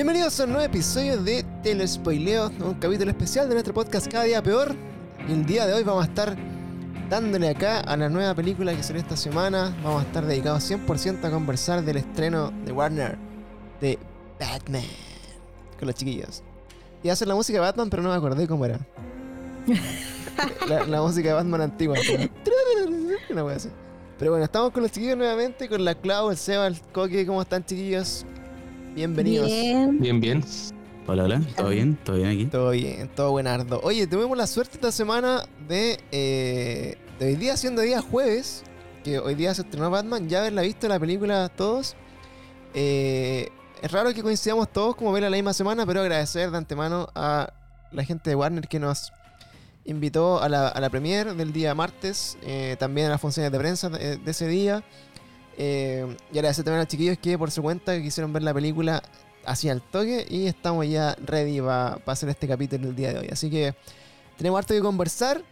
Bienvenidos a un nuevo episodio de Telespoileo, un capítulo especial de nuestro podcast Cada Día Peor. Y el día de hoy vamos a estar dándole acá a la nueva película que salió esta semana. Vamos a estar dedicados 100% a conversar del estreno de Warner de Batman con los chiquillos. Y hacer la música de Batman, pero no me acordé cómo era. la, la música de Batman antigua. Una wea así. Pero bueno, estamos con los chiquillos nuevamente, con la Clau, el Seba, el Coque. ¿Cómo están, chiquillos? Bienvenidos. Bien. Bien, bien. Hola, hola. ¿Todo bien? ¿Todo bien aquí? Todo bien, todo buenardo. Oye, tuvimos la suerte esta semana de, eh, de hoy día, siendo día jueves, que hoy día se estrenó Batman, ya haberla visto la película todos. Eh, es raro que coincidamos todos como verla la misma semana, pero agradecer de antemano a la gente de Warner que nos invitó a la, a la premiere del día martes, eh, también a las funciones de prensa de, de ese día. Eh, y agradecer también a los chiquillos que por su cuenta quisieron ver la película así al toque y estamos ya ready para hacer este capítulo el día de hoy. Así que tenemos harto que conversar.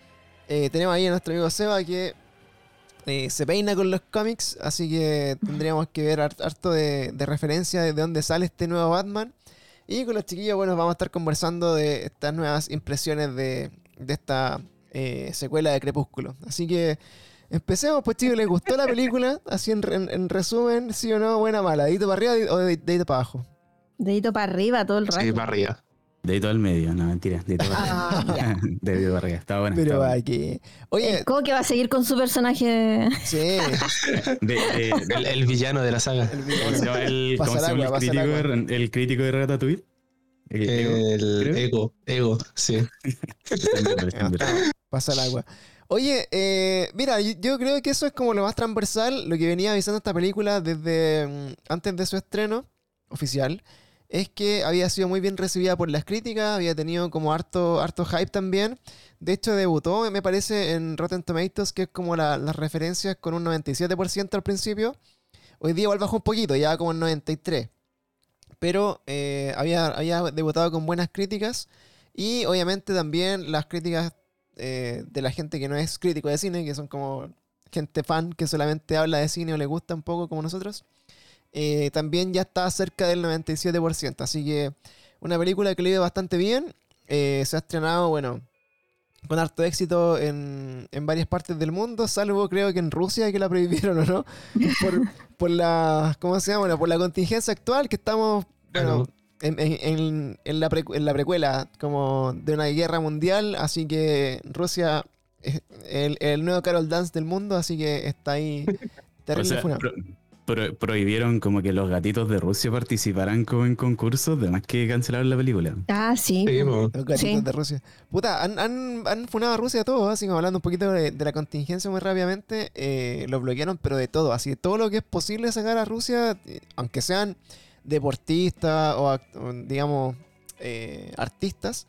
Eh, tenemos ahí a nuestro amigo Seba que eh, se peina con los cómics, así que tendríamos que ver hart- harto de, de referencia de dónde sale este nuevo Batman. Y con los chiquillos, bueno, vamos a estar conversando de estas nuevas impresiones de, de esta secuela de Crepúsculo. Así que empecemos, pues chicos, ¿les gustó la película? Así en, en- en resumen, sí o no, buena, mala, dedito para arriba o de- dedito para abajo. Dedito para arriba todo el rato. Sí, para arriba. Dedito al medio, no, mentira. Dedito para Ah, arriba. Dedito para arriba. Está bueno. Pero aquí. Oye, ¿Cómo que va a seguir con su personaje? sí. De- de- El, el villano de la saga. el ¿Cómo se llama el, cómo se llama crítico, de, el crítico de Ratatouille? El- El creo. ego, ego, sí. Ah, Pasa el agua. Oye, eh, mira, yo, creo que eso es como lo más transversal, lo que venía avisando esta película desde mm, antes de su estreno oficial, es que había sido muy bien recibida por las críticas, había tenido como harto, harto hype también. De hecho, debutó, me parece, en Rotten Tomatoes, que es como la- las referencias con un 97% al principio. Hoy día igual bajó un poquito, ya como en 93%. Pero eh, había, había debutado con buenas críticas. Y obviamente también las críticas eh, de la gente que no es crítico de cine, que son como gente fan que solamente habla de cine o le gusta un poco como nosotros, eh, también ya está cerca del 97%. Así que una película que le iba bastante bien. eh, se ha estrenado, bueno, con harto éxito en, en varias partes del mundo, salvo creo que en Rusia que la prohibieron o no, por, por la, ¿cómo se llama? Bueno, por la contingencia actual que estamos, bueno, Claro. En, en- en- en la precu- en la precuela como de una guerra mundial, así que Rusia es el, el nuevo Carol Dance del mundo, así que está ahí O terrible sea, funado. pro- pro- prohibieron como que los gatitos de Rusia participaran como en concursos, de más que cancelaron la película. Ah, sí. Los gatitos Sí. de Rusia. Puta, han, han, han funado a Rusia todo, así como hablando un poquito de, de la contingencia muy rápidamente, eh, lo bloquearon, pero de todo, así de todo lo que es posible sacar a Rusia, eh, aunque sean deportistas o, digamos, eh, artistas,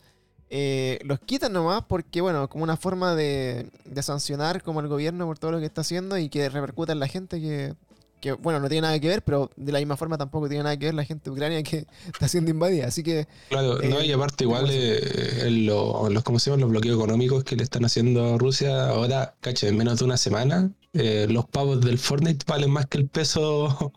eh, los quitan nomás porque, bueno, como una forma de, de sancionar como el gobierno por todo lo que está haciendo y que repercuta en la gente que, que, bueno, no tiene nada que ver, pero de la misma forma tampoco tiene nada que ver la gente Ucrania que está siendo invadida, así que... Claro, Eh, no, y aparte igual eh, en lo- los, ¿cómo se llaman? los bloqueos económicos que le están haciendo a Rusia ahora, cacho, en menos de una semana, eh, los pavos del Fortnite valen más que el peso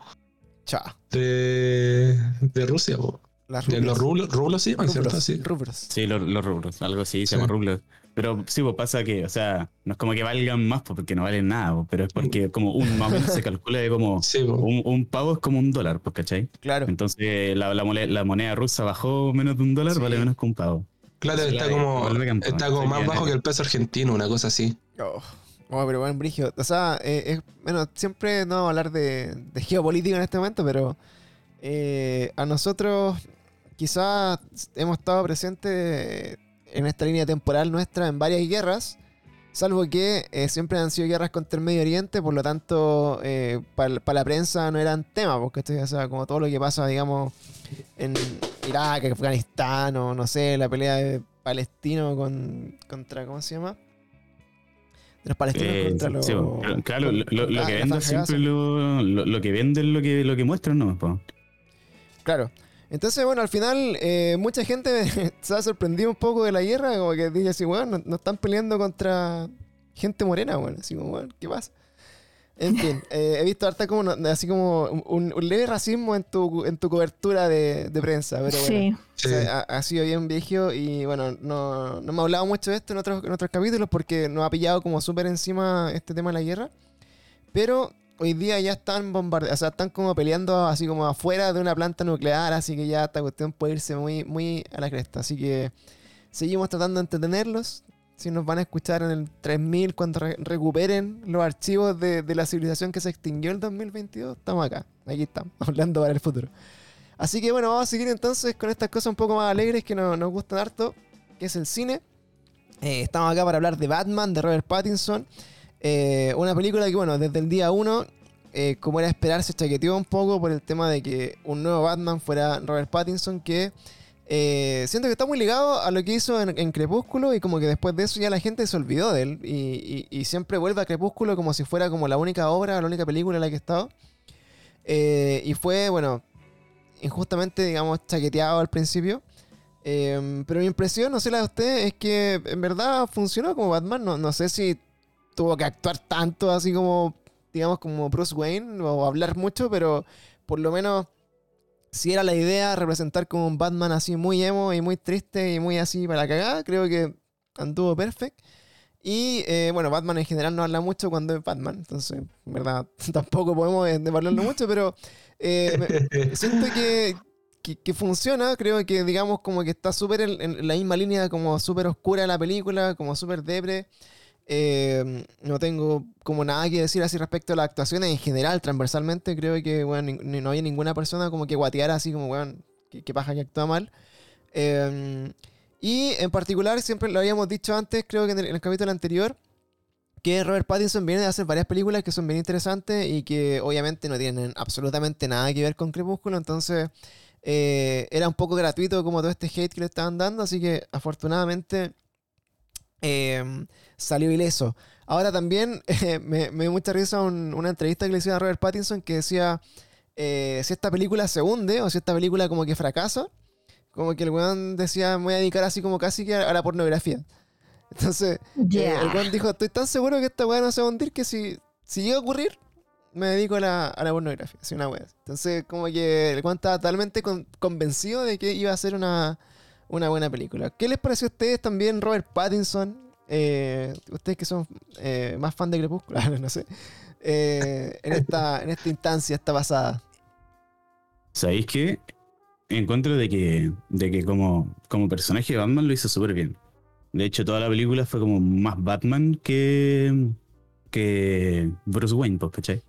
Chao. de, de Rusia, po. Las De los rublos, rublos sí, ¿cierto? Rubros, Sí. rubros. Sí, los, los rubros, algo así, se Sí. llama rublos. Pero sí, pues pasa que, o sea, no es como que valgan más porque no valen nada, pero es porque como un más o menos se calcula de como Sí, un, un pavo es como un dólar, pues, ¿cachai? Claro. Entonces la, la, moneda rusa bajó menos de un dólar, Sí. vale menos que un pavo. Claro, está la- como, me encantó. está como más bajo que el peso argentino, una cosa así. Oh, oh, pero buen brigio. O sea, eh, bueno, siempre no vamos a hablar de, de geopolítica en este momento, pero eh, a nosotros quizás hemos estado presentes en esta línea temporal nuestra en varias guerras, salvo que eh, siempre han sido guerras contra el Medio Oriente, por lo tanto, para la prensa no eran tema, porque o sea, como todo lo que pasa, digamos, en Irak, Afganistán, o no sé, la pelea de palestino con, contra, ¿cómo se llama? De los palestinos Eh, contra los... sí, claro, lo, lo- lo que venden siempre lo, lo, que venden lo que, lo que muestran, ¿no? pues. Claro. Entonces, bueno, al final eh, mucha gente se ha sorprendido un poco de la guerra, como que dice así, weón, no, no están peleando contra gente morena, weón. Así como, weón, ¿qué pasa? En fin, eh, he visto harta como, no- así como un, un leve racismo en tu, en tu cobertura de, de prensa, pero bueno. Sí. O Sí. sea, ha, ha sido bien viejo y bueno, no, no me ha hablado mucho de esto en otros, en otros capítulos porque nos ha pillado como súper encima este tema de la guerra. Pero hoy día ya están bombardeando, o sea, están como peleando así como afuera de una planta nuclear, así que ya esta cuestión puede irse muy, muy a la cresta. Así que seguimos tratando de entretenerlos. Si nos van a escuchar en el 3000 cuando re- recuperen los archivos de, de la civilización que se extinguió en el 2022, estamos acá. Aquí estamos, hablando para el futuro. Así que bueno, vamos a seguir entonces con estas cosas un poco más alegres que no- nos gustan harto, que es el cine. Eh, estamos acá para hablar de Batman, de Robert Pattinson. Eh, una película que, bueno, desde el día 1, eh, como era esperar, se chaqueteó un poco por el tema de que un nuevo Batman fuera Robert Pattinson, que eh, siento que está muy ligado a lo que hizo en, Crepúsculo y como que después de eso ya la gente se olvidó de él y, siempre vuelve a Crepúsculo como si fuera como la única obra, la única película en la que ha estado. Eh, y fue, bueno, injustamente, digamos, chaqueteado al principio. Eh, pero mi impresión, no sé la de ustedes, es que en verdad funcionó como Batman. No, no sé si tuvo que actuar tanto así como, digamos, como Bruce Wayne o hablar mucho, pero por lo menos si era la idea representar como un Batman así muy emo y muy triste y muy así para la cagada, creo que anduvo perfecto. Y eh, bueno, Batman en general no habla mucho cuando es Batman, entonces, en verdad, tampoco podemos eh, hablarlo mucho, pero eh, me- siento que, que, que funciona, creo que digamos como que está súper en, en la misma línea como súper oscura la película, como súper depre. Eh, no tengo como nada que decir así respecto a las actuaciones. En general, transversalmente, creo que bueno, no había ninguna persona como que guateara así como, bueno, que paja que actúa mal. Eh, y en particular, siempre lo habíamos dicho antes, creo que en el, en el capítulo anterior, que Robert Pattinson viene de hacer varias películas que son bien interesantes y que obviamente no tienen absolutamente nada que ver con Crepúsculo, entonces eh, era un poco gratuito como todo este hate que le estaban dando, así que afortunadamente eh, salió ileso. Ahora también eh, me, me dio mucha risa un- una entrevista que le hicieron a Robert Pattinson que decía eh, si esta película se hunde o si esta película como que fracasa, como que el weón decía me voy a dedicar así como casi que a, la pornografía. Entonces, eh, el weón dijo, estoy tan seguro que esta weá no se va a hundir que si, si llega a ocurrir, me dedico a la, a la pornografía. Así una weá. Entonces, como que el weón estaba totalmente con- convencido de que iba a ser una, una buena película. ¿Qué les pareció a ustedes también, Robert Pattinson? Eh, ustedes que son eh, más fan de Crepúsculo, no sé. eh, en, esta, en esta instancia, esta pasada. ¿Sabéis qué? Encuentro de que, de que como, como personaje Batman lo hizo súper bien. De hecho, toda la película fue como más Batman que, que Bruce Wayne, pues, ¿cachai?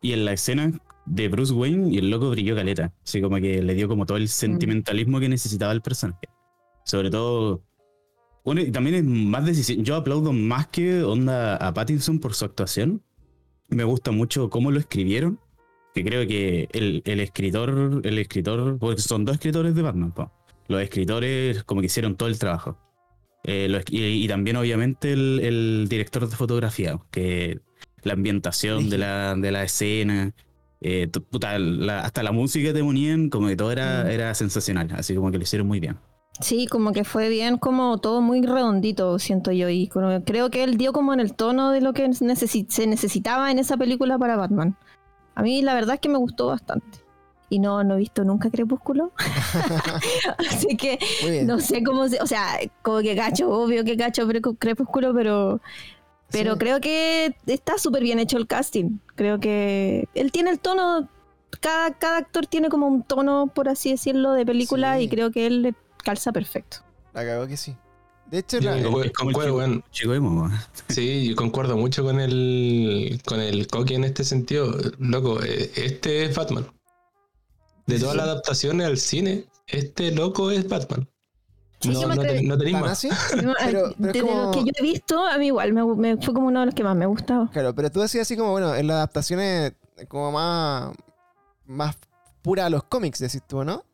Y en la escena de Bruce Wayne y el loco brilló caleta. Así como que le dio como todo el sentimentalismo que necesitaba el personaje. Sobre todo... Bueno, y también es más decisión. Yo aplaudo más que onda a Pattinson por su actuación. Me gusta mucho cómo lo escribieron que creo que el, el escritor, el escritor, porque son dos escritores de Batman, los escritores como que hicieron todo el trabajo. Eh, y también obviamente el, el director de fotografía, que la ambientación de la, de la escena, eh, puta, la- hasta la música te ponían, como que todo era, Mm. era sensacional, así como que lo hicieron muy bien. Sí, como que fue bien, como todo muy redondito, siento yo. Y como- creo que él dio como en el tono de lo que necesi- se necesitaba en esa película para Batman. A mí la verdad es que me gustó bastante. Y no, no he visto nunca Crepúsculo. Así que no sé cómo se. O sea, como que cacho, obvio que cacho Crepúsculo, pero. Pero Sí. creo que está súper bien hecho el casting. Creo que él tiene el tono. Cada, cada actor tiene como un tono, por así decirlo, de película. Sí. Y creo que él le calza perfecto. La cagó que sí. De hecho, Yo la- concuerdo- el chico- chico po. Sí, yo concuerdo mucho con el con el Coqui en este sentido. Loco, eh, este es Batman. De todas las adaptaciones al cine, este loco es Batman. Sí, no, yo me no, no tenéis ¿Tan más. Pero, Pero- de lo que yo he visto, a mí igual, me, me- fue como uno de los que más me gustaba. Claro, pero tú decías así como, bueno, en las adaptaciones como más, más pura a los cómics, decís tú, ¿no?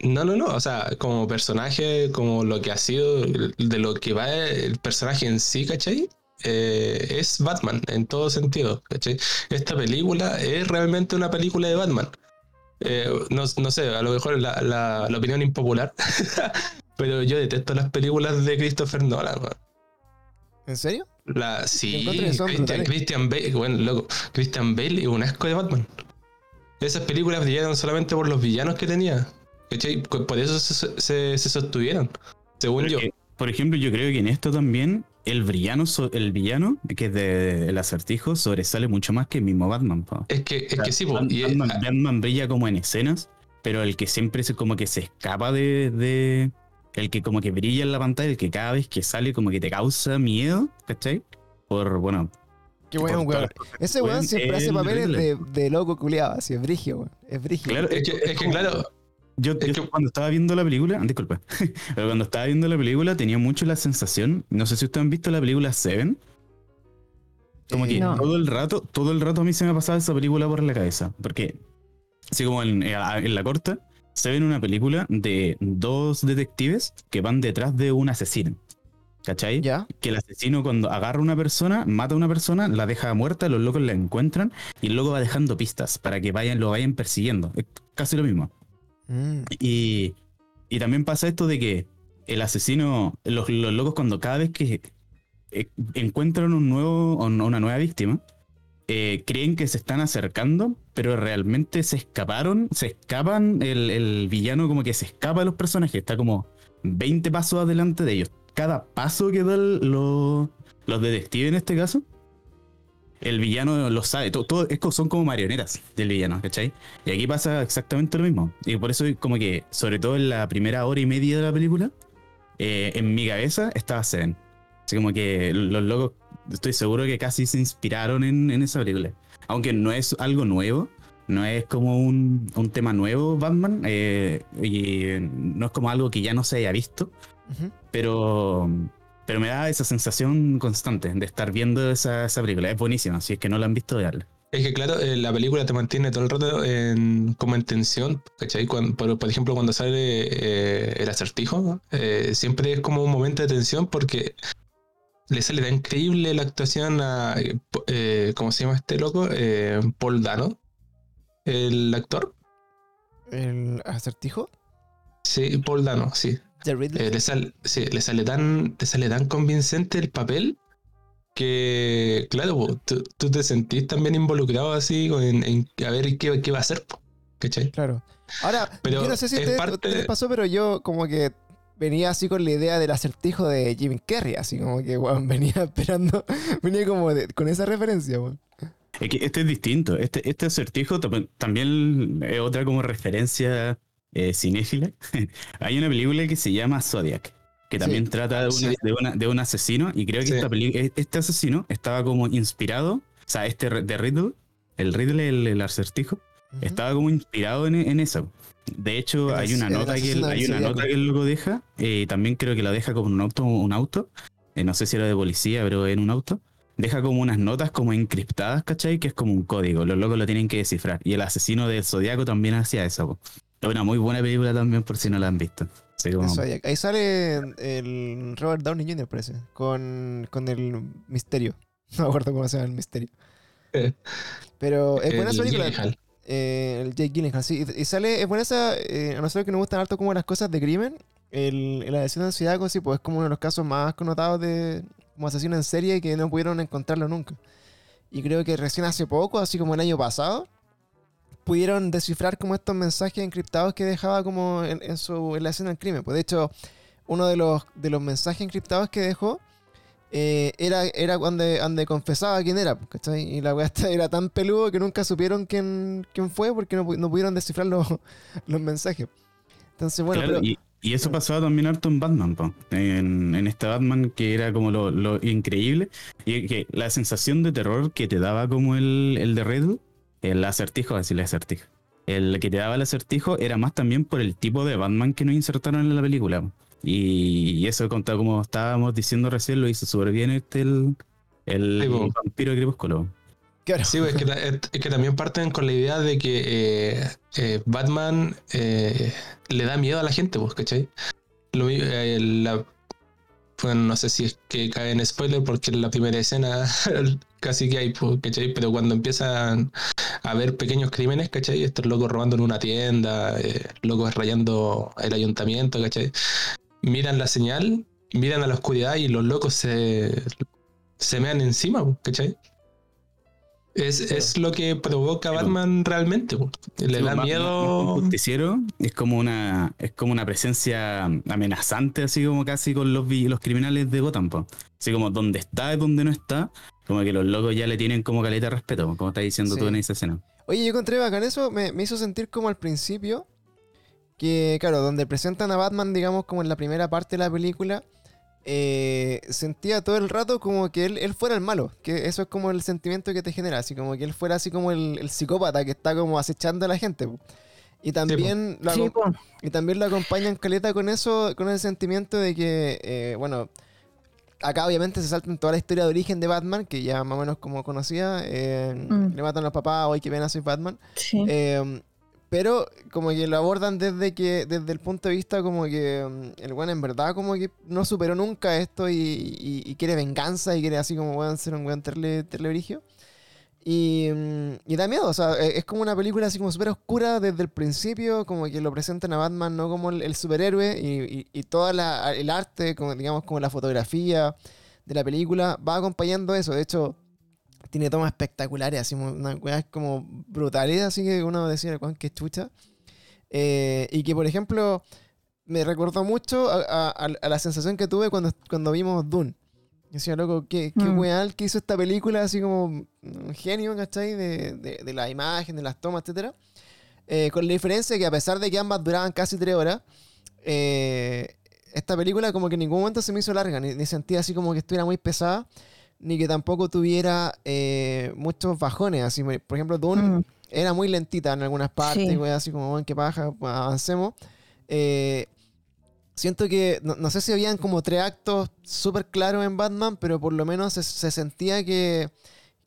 No, no, no. O sea, como personaje, como lo que ha sido, de lo que va el personaje en sí, ¿cachai? Eh, es Batman en todo sentido, ¿cachai? Esta película es realmente una película de Batman. Eh, no, no sé, a lo mejor la, la- la opinión impopular, pero yo detesto las películas de Christopher Nolan. weón. ¿En serio? La, sí, Christian, Bale, bueno, loco, Christian Bale es un asco de Batman. Esas películas brillaron solamente por los villanos que tenía. ¿Cachai? Por eso se, se- se sostuvieron, según yo. Por ejemplo, yo creo que en esto también el villano, el villano que es de el acertijo sobresale mucho más que el mismo Batman. po. Es que, es que sí, po, Batman, y, Batman- ah, Batman brilla como en escenas, pero el que siempre se como que se escapa de, de- el que como que brilla en la pantalla, el que cada vez que sale como que te causa miedo, ¿cachai? Por, bueno, Qué bueno, weón. Ese weón siempre hace el papeles de, de loco culiado, así, es brigio, weón. Es brigio. Claro, es que, es que como- claro, Yo, Es yo que- cuando estaba viendo la película, disculpa, pero cuando estaba viendo la película tenía mucho la sensación, no sé si ustedes han visto la película Seven, como Eh, que No. todo el rato, todo el rato a mí se me pasaba esa película por la cabeza, porque así como en, eh, en la corta, se ve una película de dos detectives que van detrás de un asesino, ¿cachai? ¿Ya? Que el asesino cuando agarra a una persona, mata a una persona, la deja muerta, los locos la encuentran y el loco va dejando pistas para que vayan, lo vayan persiguiendo, es casi lo mismo. Mm. Y, y también pasa esto de que el asesino, los, los locos cuando cada vez que eh, encuentran un nuevo, una nueva víctima, eh, creen que se están acercando, pero realmente se escaparon, se escapan, el, el villano como que se escapa de los personajes, está como 20 pasos adelante de ellos. Cada paso que dan los, los detectives en este caso, el villano lo sabe, todo, todo- son como marionetas del villano, ¿cachai? Y aquí pasa exactamente lo mismo. Y por eso como que, sobre todo en la primera hora y media de la película, eh, en mi cabeza estaba Seven. Así como que los locos, estoy seguro que casi se inspiraron en, en esa película. Aunque no es algo nuevo, no es como un, un tema nuevo Batman, eh, y no es como algo que ya no se haya visto, pero, pero me da esa sensación constante de estar viendo esa, esa película. Es buenísima, si es que no la han visto, veanla. Es que claro, eh, la película te mantiene todo el rato en, como en tensión, ¿cachai? Cuando- por, por ejemplo, cuando sale eh, el acertijo, eh, siempre es como un momento de tensión porque le sale tan increíble la actuación a, eh, eh, ¿cómo se llama este loco? Eh, Paul Dano, el actor. ¿El acertijo? Sí, Paul Dano, sí. Eh, le, sale, sí, le sale tan, le sale tan convincente el papel que, claro, po, tú, tú te sentís también involucrado así en, en a ver qué, qué va a hacer, po, ¿cachai? Claro. Ahora, Pero yo no sé si parte- ustedes les pasó, pero yo como que venía así con la idea del acertijo de Jim Carrey, así como que, weón, venía esperando, venía como de- con esa referencia, weón. Este es distinto. Este, este acertijo tam- también es otra como referencia eh, cinéfila. Hay una película que se llama Zodiac, que también trata de, una- Sí. de, una- de un asesino. Y creo que Sí. esta e- este asesino estaba como inspirado, o sea, este de Riddle, el Riddle, el, el acertijo, Estaba como inspirado en, en eso. De hecho, El hay una el nota que el, del hay una nota que el loco deja. eh, también creo que la deja como un auto, un auto. eh, no sé si era de policía, pero en un auto. Deja como unas notas como encriptadas, ¿cachai? Que es como un código. Los locos lo tienen que descifrar. Y el asesino del Zodiaco también hacía eso. po. Es una muy buena película también por si no la han visto. Como-. Ahí sale el Robert Downey Jr., parece, con, con el misterio. No me acuerdo cómo se llama el misterio. Eh, Pero es buena película. Eh, el Jake Gyllenhaal, sí. Y sale, es buena esa. eh, a nosotros que nos gustan harto como las cosas de crimen. El, el asesino de Zodiaco, sí, pues es como uno de los casos más connotados de como asesino en serie que no pudieron encontrarlo nunca. Y creo que recién hace poco, así como el año pasado, pudieron descifrar como estos mensajes encriptados que dejaba como en, en su en la escena del crimen. Pues de hecho, uno de los, de los mensajes encriptados que dejó eh, era, era cuando, donde confesaba quién era, ¿cachai? Y la weá esta era tan peludo que nunca supieron quién, quién fue porque no, no pudieron descifrar los, los mensajes. Entonces, bueno, Claro, pero- y, y eso pasaba también harto en Batman, po. En, en este Batman que era como lo, lo increíble. Y que la sensación de terror que te daba como el, el de Riddle, el acertijo, así el acertijo. El que te daba el acertijo era más también por el tipo de Batman que nos insertaron en la película. Y, eso, conta- como estábamos diciendo recién, lo hizo súper bien este el, el Sí, vampiro crepúsculo. claro. Sí, es, que, es también parten con la idea de que eh, eh, Batman eh, le da miedo a la gente, pues, ¿cachai? Lo, eh, la- bueno, no sé si es que cae en spoiler porque en la primera escena casi que hay, pues, ¿cachai? Pero cuando empiezan a ver pequeños crímenes, ¿cachai? Estos locos robando en una tienda, eh, locos rayando el ayuntamiento, ¿cachai? Miran la señal, miran a la oscuridad y los locos se, se mean encima, ¿cachai? Es, es lo que provoca Batman realmente, le Sí, da miedo. un justiciero es como una es como una presencia amenazante así como casi con los los criminales de Gotham po. así como donde está y donde no está como que los locos ya le tienen como caleta de respeto como estás diciendo tú Sí. en esa escena Oye, yo encontré bacán eso, me, me hizo sentir como al principio, que claro, donde presentan a Batman, digamos, como en la primera parte de la película, eh, sentía todo el rato como que él, él fuera el malo, que eso es como el sentimiento que te genera, así como que él fuera así como el, el psicópata que está como acechando a la gente. Y también, lo, Sí, y también lo acompañan Caleta con eso, con el sentimiento de que, eh, bueno, acá obviamente se salta en toda la historia de origen de Batman, que ya más o menos como conocía, eh, Mm. le matan a los papás, hoy que ven a soy Batman. Sí. Eh, pero como que lo abordan desde que desde el punto de vista como que mm, el weón en verdad como que no superó nunca esto y, y- y quiere venganza y quiere así como weón ser un weón terle. Y, mm, y da miedo, o sea, e- es como una película así como súper oscura desde el principio, como que lo presentan a Batman no como el, el superhéroe y, y, y todo el arte, como, digamos como la fotografía de la película va acompañando eso. De hecho, tiene tomas espectaculares, así como unas weas como brutales, así que uno decía, Juan, qué chucha. Eh, y que, por ejemplo, me recordó mucho a, a- a- a la sensación que tuve cuando, cuando vimos Dune. Yo decía, loco, qué, qué Mm. weal que hizo esta película, así como un genio, ¿cachai? De, de, de la imagen, de las tomas, etcétera. Eh, con la diferencia que a pesar de que ambas duraban casi tres horas, eh, esta película como que en ningún momento se me hizo larga, ni, ni sentía así como que estuviera muy pesada, ni que tampoco tuviera eh, muchos bajones. Así, por ejemplo, Dune Mm. era muy lentita en algunas partes, Sí. así como, bueno, qué paja, pues, avancemos. Eh, siento que, no, no sé si habían como tres actos súper claros en Batman, pero por lo menos se, se sentía que,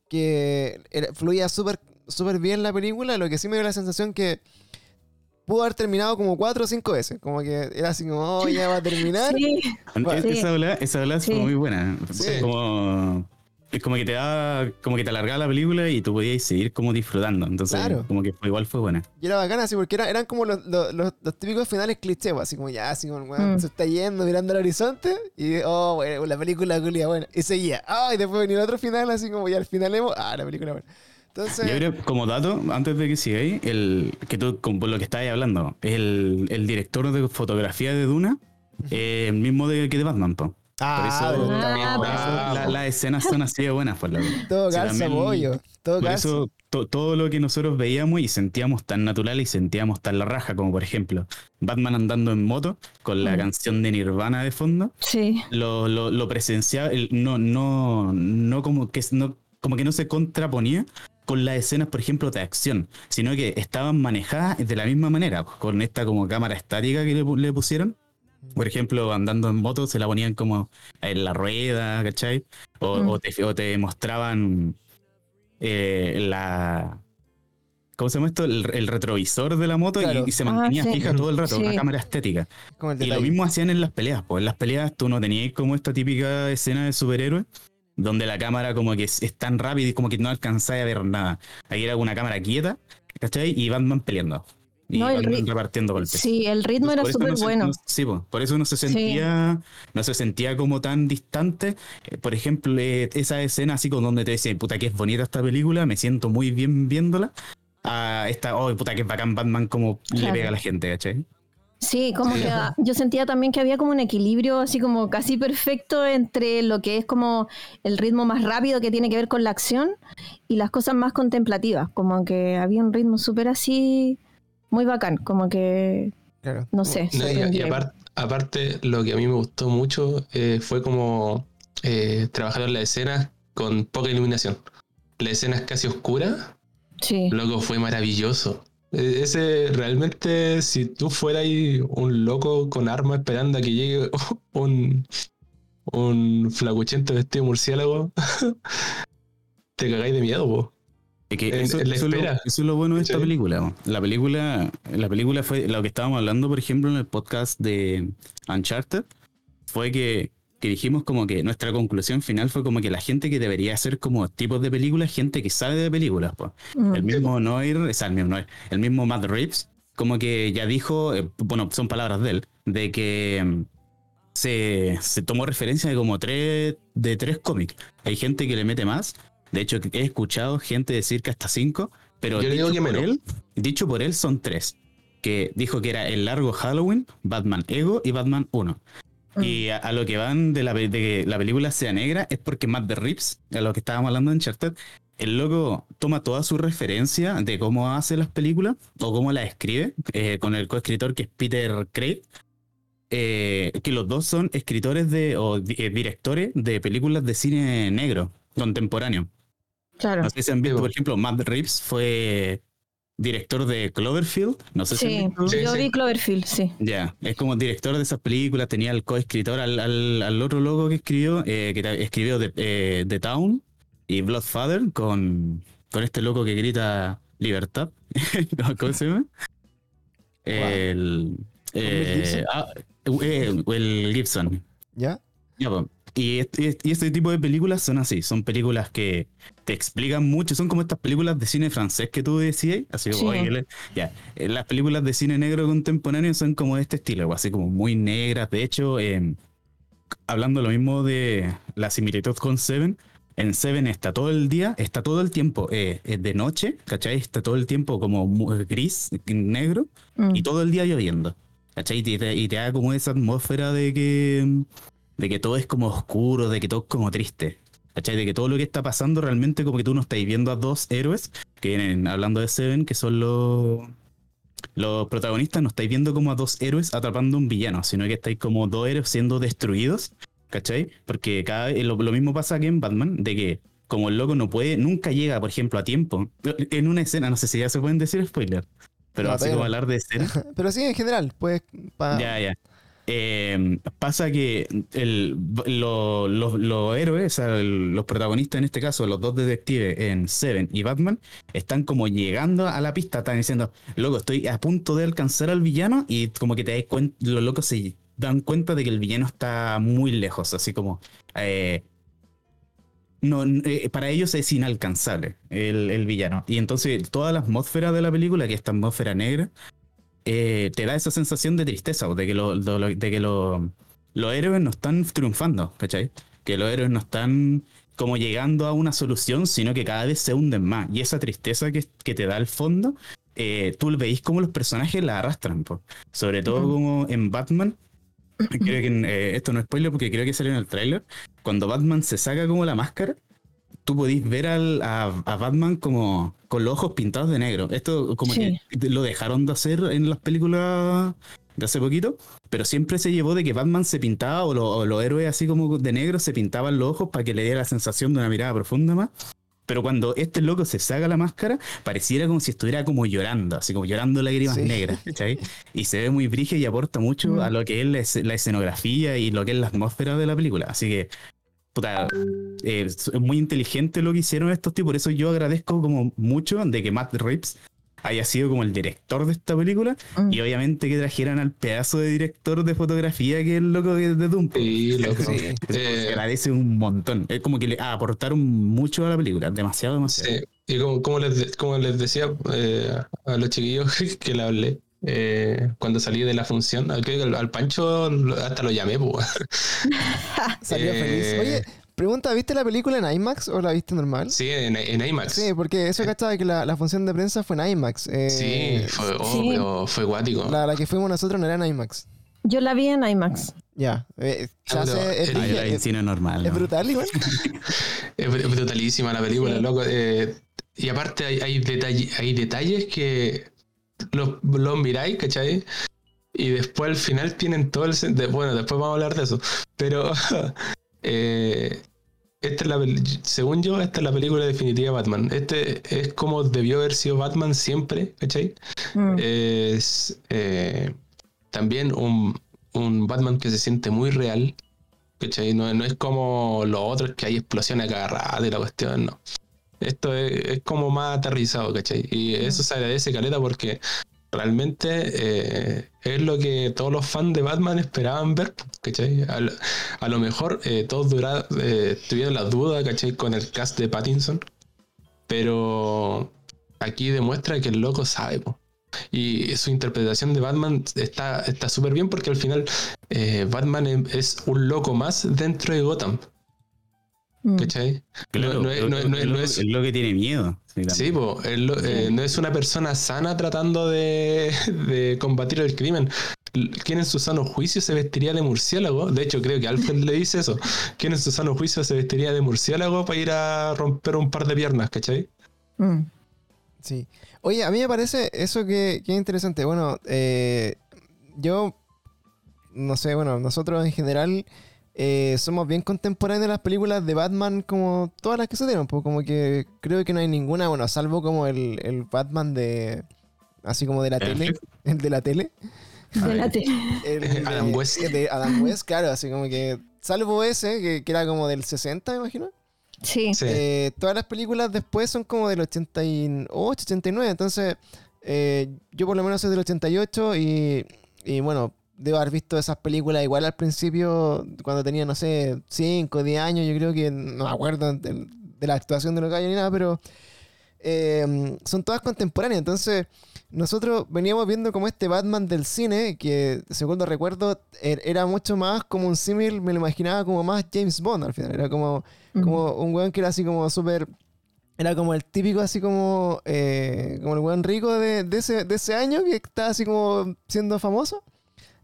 que fluía súper súper bien la película, lo que sí me dio la sensación que pudo haber terminado como cuatro o cinco veces, como que era así como, oh, ya va a terminar. Sí, Es- Sí. esa ola, esa ola fue Sí. muy buena Sí. Es como es como que te da como que te alargaba la película y tú podías seguir como disfrutando entonces Claro. como que fue, igual fue buena Y era bacana, así, porque era- eran como los, los- los- los típicos finales cliché, pues, así como ya, así como, weón, Mm. se está yendo mirando al horizonte, y oh, bueno, la película culia, bueno, y seguía, ah, y después venía el otro final, así como ya al final hemos, ah, la película buena. Entonces, Yo creo, como dato, antes de que sigáis, el que tú, con por lo que estabas hablando, el, el director de fotografía de Duna, eh, el mismo de, que de Batman, po. ah, por eso- Ah, pues. eso la- las escenas son así de buenas, por la verdad. todo también- pollo, todo Por eso to- todo lo que nosotros veíamos y sentíamos tan natural y sentíamos tan la raja, como por ejemplo Batman andando en moto con la Mm. canción de Nirvana de fondo, sí. lo, lo, lo presenciaba, no, no, no como que no, como que no se contraponía con las escenas, por ejemplo, de acción, sino que estaban manejadas de la misma manera, pues, con esta como cámara estática que le, pu- le pusieron. Por ejemplo, andando en moto se la ponían como en la rueda, ¿cachai? O, Mm. o te, o te mostraban eh, la... ¿Cómo se llama esto? El, el retrovisor de la moto y- Claro. y, se Ah, mantenía sí. fija todo el rato, Sí. una cámara estética. Y lo mismo hacían en las peleas, pues en las peleas tú no tenías como esta típica escena de superhéroe donde la cámara como que es, es tan rápida y como que no alcanzáis a ver nada. Ahí era una cámara quieta, ¿cachai? Y Batman peleando. Y No, Batman repartiendo golpes. Sí, el ritmo era súper no bueno. no- sí, por eso no se Sí. sentía, no se sentía como tan distante. Eh, Por ejemplo, eh, esa escena así con donde te decía, puta que es bonita esta película, me siento muy bien viéndola. A esta, oh, puta que es bacán Batman como le pega a la gente, ¿cachai? Sí, como que yo sentía también que había como un equilibrio así como casi perfecto entre lo que es como el ritmo más rápido que tiene que ver con la acción y las cosas más contemplativas, como que había un ritmo súper así muy bacán, como que Claro. no sé. No, y, aparte, lo que a mí me gustó mucho eh, fue como eh, trabajar en la escena con poca iluminación. La escena es casi oscura, Sí, loco, fue maravilloso. Eh, Ese realmente, si tú fueras ahí un loco con arma esperando a que llegue un, un flacuchento vestido de murciélago, te cagáis de miedo, po. Es que eso, en la eso es lo, espera. eso es lo bueno de esta película. La película, la película fue lo que estábamos hablando, por ejemplo, en el podcast de Uncharted, fue que, que dijimos como que nuestra conclusión final fue como que la gente que debería hacer como tipos de películas, gente que sabe de películas, pues. Mm. El mismo Noir, o sea, el mismo Noir, el mismo Matt Reeves, como que ya dijo, eh, bueno, son palabras de él, de que mm, se, se tomó referencia de como tres, de tres cómics. Hay gente que le mete más. De hecho, he escuchado gente decir que hasta cinco, pero Yo le digo dicho, que por él, dicho por él son tres. Que dijo que era el largo Halloween, Batman Ego y Batman 1. Mm. Y a, a lo que van de, la, de que la película sea negra es porque Matt de Rips, a lo que estábamos hablando en Uncharted, el loco toma toda su referencia de cómo hace las películas o cómo las escribe, eh, con el coescritor que es Peter Craig, eh, que los dos son escritores de, o eh, directores de películas de cine negro contemporáneo. Claro. No sé si han visto, por ejemplo, Matt Reeves fue director de Cloverfield. No sé si Sí, han visto. Sí, yo vi Cloverfield, sí. Ya, es como director de esas películas, tenía el coescritor al, al, al otro loco que escribió, eh, que escribió The, eh, The Town y Bloodfather con, con este loco que grita libertad. ¿Cómo se llama? El, eh, Gibson? ah, eh, el Gibson. ¿Ya? Po. Y este, y este tipo de películas son así, son películas que te explican mucho, son como estas películas de cine francés que tú decías, así como, Sí. oye, ya, eh, las películas de cine negro contemporáneo son como de este estilo, así como muy negras, de hecho, eh, hablando lo mismo de la similitud con Seven, en Seven está todo el día, está todo el tiempo eh, eh, de noche, ¿cachai? Está todo el tiempo como gris, negro, Mm. y todo el día lloviendo. ¿Cachai? Y te, y te da como esa atmósfera de que, de que todo es como oscuro, de que todo es como triste. ¿Cachai? De que todo lo que está pasando realmente como que tú no estás viendo a dos héroes, que vienen hablando de Seven, que son los, los protagonistas, no estáis viendo como a dos héroes atrapando un villano, sino que estáis como dos héroes siendo destruidos. ¿Cachai? Porque cada lo, lo mismo pasa aquí en Batman, de que como el loco no puede, nunca llega, por ejemplo, a tiempo. En una escena, no sé si ya se pueden decir spoiler, pero No, así todavía como hablar de escenas. Pero sí, en general, pues. pa- Ya, ya. Eh, pasa que los héroes, los protagonistas en este caso, los dos detectives en Seven y Batman, están como llegando a la pista, están diciendo, loco, estoy a punto de alcanzar al villano y como que te das cuenta, los locos se dan cuenta de que el villano está muy lejos, así como... eh, no, eh, para ellos es inalcanzable el, el villano. Y entonces toda la atmósfera de la película, que es esta atmósfera negra, eh, te da esa sensación de tristeza, o de que, lo- de que lo- los héroes no están triunfando, ¿cachai? Que los héroes no están como llegando a una solución, sino que cada vez se hunden más. Y esa tristeza que, que te da el fondo, eh, tú veis como los personajes la arrastran, po. sobre todo como en Batman. Creo que en, eh, esto no es spoiler porque creo que salió en el tráiler. Cuando Batman se saca como la máscara, tú podís ver al- a, a Batman como con los ojos pintados de negro. Esto como Sí. que lo dejaron de hacer en las películas de hace poquito, pero siempre se llevó de que Batman se pintaba o, lo- o los héroes así como de negro se pintaban los ojos para que le diera la sensación de una mirada profunda más. Pero cuando este loco se saca la máscara, pareciera como si estuviera como llorando, así como llorando lágrimas Sí. negras, ¿cachai? Y se ve muy brígido y aporta mucho Mm. a lo que es la, es- la escenografía y lo que es la atmósfera de la película. Así que, puta, eh, es muy inteligente lo que hicieron estos tipos. Por eso yo agradezco como mucho de que Matt Reeves haya sido como el director de esta película Mm. y obviamente que trajeran al pedazo de director de fotografía que es el loco de, Doom. Sí, loco. Sí. Se Eh, agradece un montón. Es como que le aportaron mucho a la película, demasiado, demasiado. Sí, y como, como les, de- como les decía eh, a los chiquillos que le hablé eh, cuando salí de la función, al, Pancho hasta lo llamé. Salió Eh, feliz. Oye, pregunta, ¿viste la película en IMAX o la viste normal? Sí, en, en IMAX. Sí, porque eso cachaba que la, la función de prensa fue en IMAX. eh, Sí, fue, oh, Sí. pero fue guático. La, la que fuimos nosotros no era en IMAX. Yo la vi en IMAX. Ya. eh, se Ah, hace- es, el- cine normal. es brutal igual. Es br- brutalísima la película, Sí. loco. eh, y aparte hay, hay, detalle- hay detalles que los, los miráis, ¿cachai? Y después al final tienen todo el... bueno, después vamos a hablar de eso. Pero eh, esta es la, según yo, esta es la película definitiva de Batman. Este es como debió haber sido Batman siempre, ¿cachai? Mm. es eh, también un, un Batman que se siente muy real. ¿cachai? No, no es como los otros que hay explosiones a cada rato y la cuestión, no. Esto es, es como más aterrizado, ¿cachai? Y eso se agradece, Caleta, porque realmente eh, es lo que todos los fans de Batman esperaban ver, ¿cachai? A, lo- a lo mejor eh, todos dura- eh, tuvieron la duda, ¿cachai? Con el cast de Pattinson, pero aquí demuestra que el loco sabe, po. Y su interpretación de Batman está está súper bien porque al final Batman em- es un loco más dentro de Gotham. ¿Cachai? Claro, no, no es- no- no- es no lo- es- es lo que tiene miedo. Sí, po, lo- eh, no es una persona sana tratando de, de combatir el crimen. ¿Quién en su sano juicio se vestiría de murciélago? De hecho, creo que Alfred le dice eso. ¿Quién en su sano juicio se vestiría de murciélago para ir a romper un par de piernas, ¿cachai? Mm. Sí. Oye, a mí me parece eso que, que es interesante. Bueno, eh, yo, no sé, bueno, nosotros en general eh, somos bien contemporáneos de las películas de Batman como todas las que se dieron. Pues como que creo que no hay ninguna, bueno, salvo como el, el Batman de, así como de la ¿El tele, el de la tele. De la tele. El de- Adam West. De Adam West, claro, así como que, salvo ese, que, que era como del 60, me imagino. Sí. Sí. Eh, todas las películas después son como del 88, 89. Entonces, eh, yo por lo menos soy del 88 y, y bueno, debo haber visto esas películas igual al principio, cuando tenía, no sé, 5, 10 años. Yo creo que no me acuerdo de, de la actuación de los gallos ni nada, pero eh, son todas contemporáneas. Entonces, nosotros veníamos viendo como este Batman del cine, que según lo recuerdo, er- era mucho más como un símil, me lo imaginaba como más James Bond al final. Era como Mm. como un weón que era así como súper. Era como el típico, así como. eh, como el weón rico de, de ese, de ese año que está así como siendo famoso.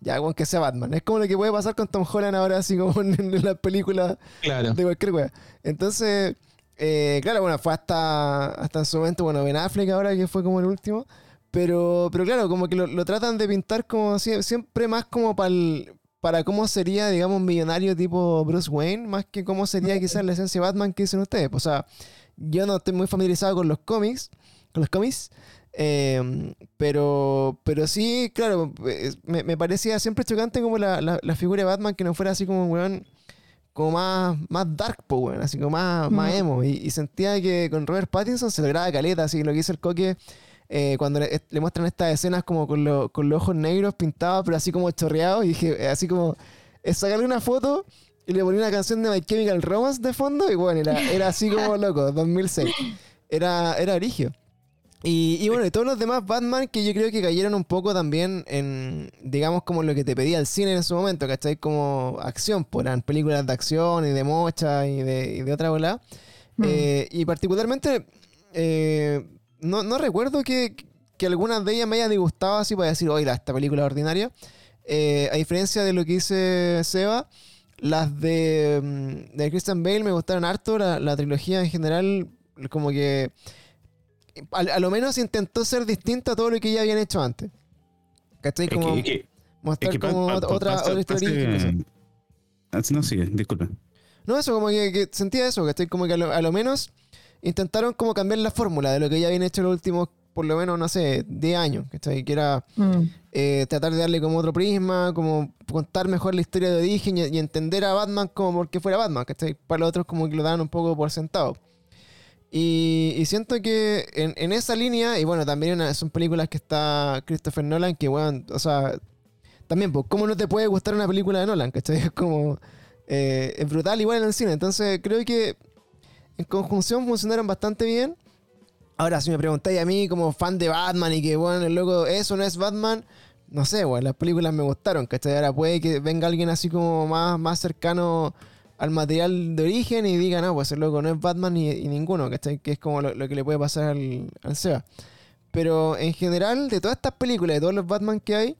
Ya, weón, que sea Batman. Es como lo que puede pasar con Tom Holland ahora, así como en, en las películas Claro. de cualquier weón. Entonces, eh, claro, bueno, fue hasta, hasta en su momento, bueno, Ben Affleck ahora que fue como el último. Pero, pero claro, como que lo, lo tratan de pintar como sie- siempre más como para para cómo sería, digamos, un millonario tipo Bruce Wayne, más que cómo sería quizás la esencia de Batman que dicen ustedes. O sea, yo no estoy muy familiarizado con los cómics, con los cómics, eh, pero, pero sí, claro, eh, me, me parecía siempre chocante como la, la, la figura de Batman que no fuera así como weón como más, más dark, po, weón, así como más, más emo. Y, y sentía que con Robert Pattinson se lograba caleta, así lo que hizo el coque eh, cuando le, le muestran estas escenas como con, lo- con los ojos negros pintados, pero así como chorreados, y dije, eh, así como, es sacarle una foto y le ponía una canción de My Chemical Romance de fondo, y bueno, era, era así como loco, 2006. Era, era origio. Y, y bueno, y todos los demás Batman que yo creo que cayeron un poco también en, digamos, como lo que te pedía el cine en su momento, ¿cachai? Como acción, pues eran películas de acción y de mocha y de, y de otra bola. Mm. Eh, y particularmente, eh, no, no recuerdo que, que algunas de ellas me hayan disgustado así para decir, oiga, esta película es ordinaria. Eh, a diferencia de lo que dice Seba, las de, mm, de Christian Bale me gustaron harto, la, la trilogía en general, como que a, a lo menos intentó ser distinta a todo lo que ya habían hecho antes. ¿Cachai? Es que- Como es que- mostrar es que como pa- otra, pa- otra, pasa- otra historia. Ah, No, sigue, disculpa. No, eso, como que, que sentía eso, que estoy como que a lo, a lo menos intentaron como cambiar la fórmula de lo que ya habían hecho los últimos, por lo menos, no sé, 10 años, ¿cachai? Que era Mm. eh, tratar de darle como otro prisma, como contar mejor la historia de origen y, y entender a Batman como porque fuera Batman, ¿cachai? Para los otros como que lo daban un poco por sentado. Y, siento que en, en esa línea, y bueno, también son películas que está Christopher Nolan, que bueno, o sea, también, pues, ¿cómo no te puede gustar una película de Nolan? ¿cachai? Es como, eh, es brutal igual en el cine. Entonces creo que en conjunción funcionaron bastante bien. Ahora, si me preguntáis a mí como fan de Batman y que, bueno, el loco, eso no es Batman, no sé, bueno, las películas me gustaron, ¿cachai? Ahora puede que venga alguien así como más, más cercano al material de origen y diga, no, pues el loco no es Batman y, y ninguno, ¿cachai? Que es como lo, que le puede pasar al, Seba. Pero en general, de todas estas películas, de todos los Batman que hay,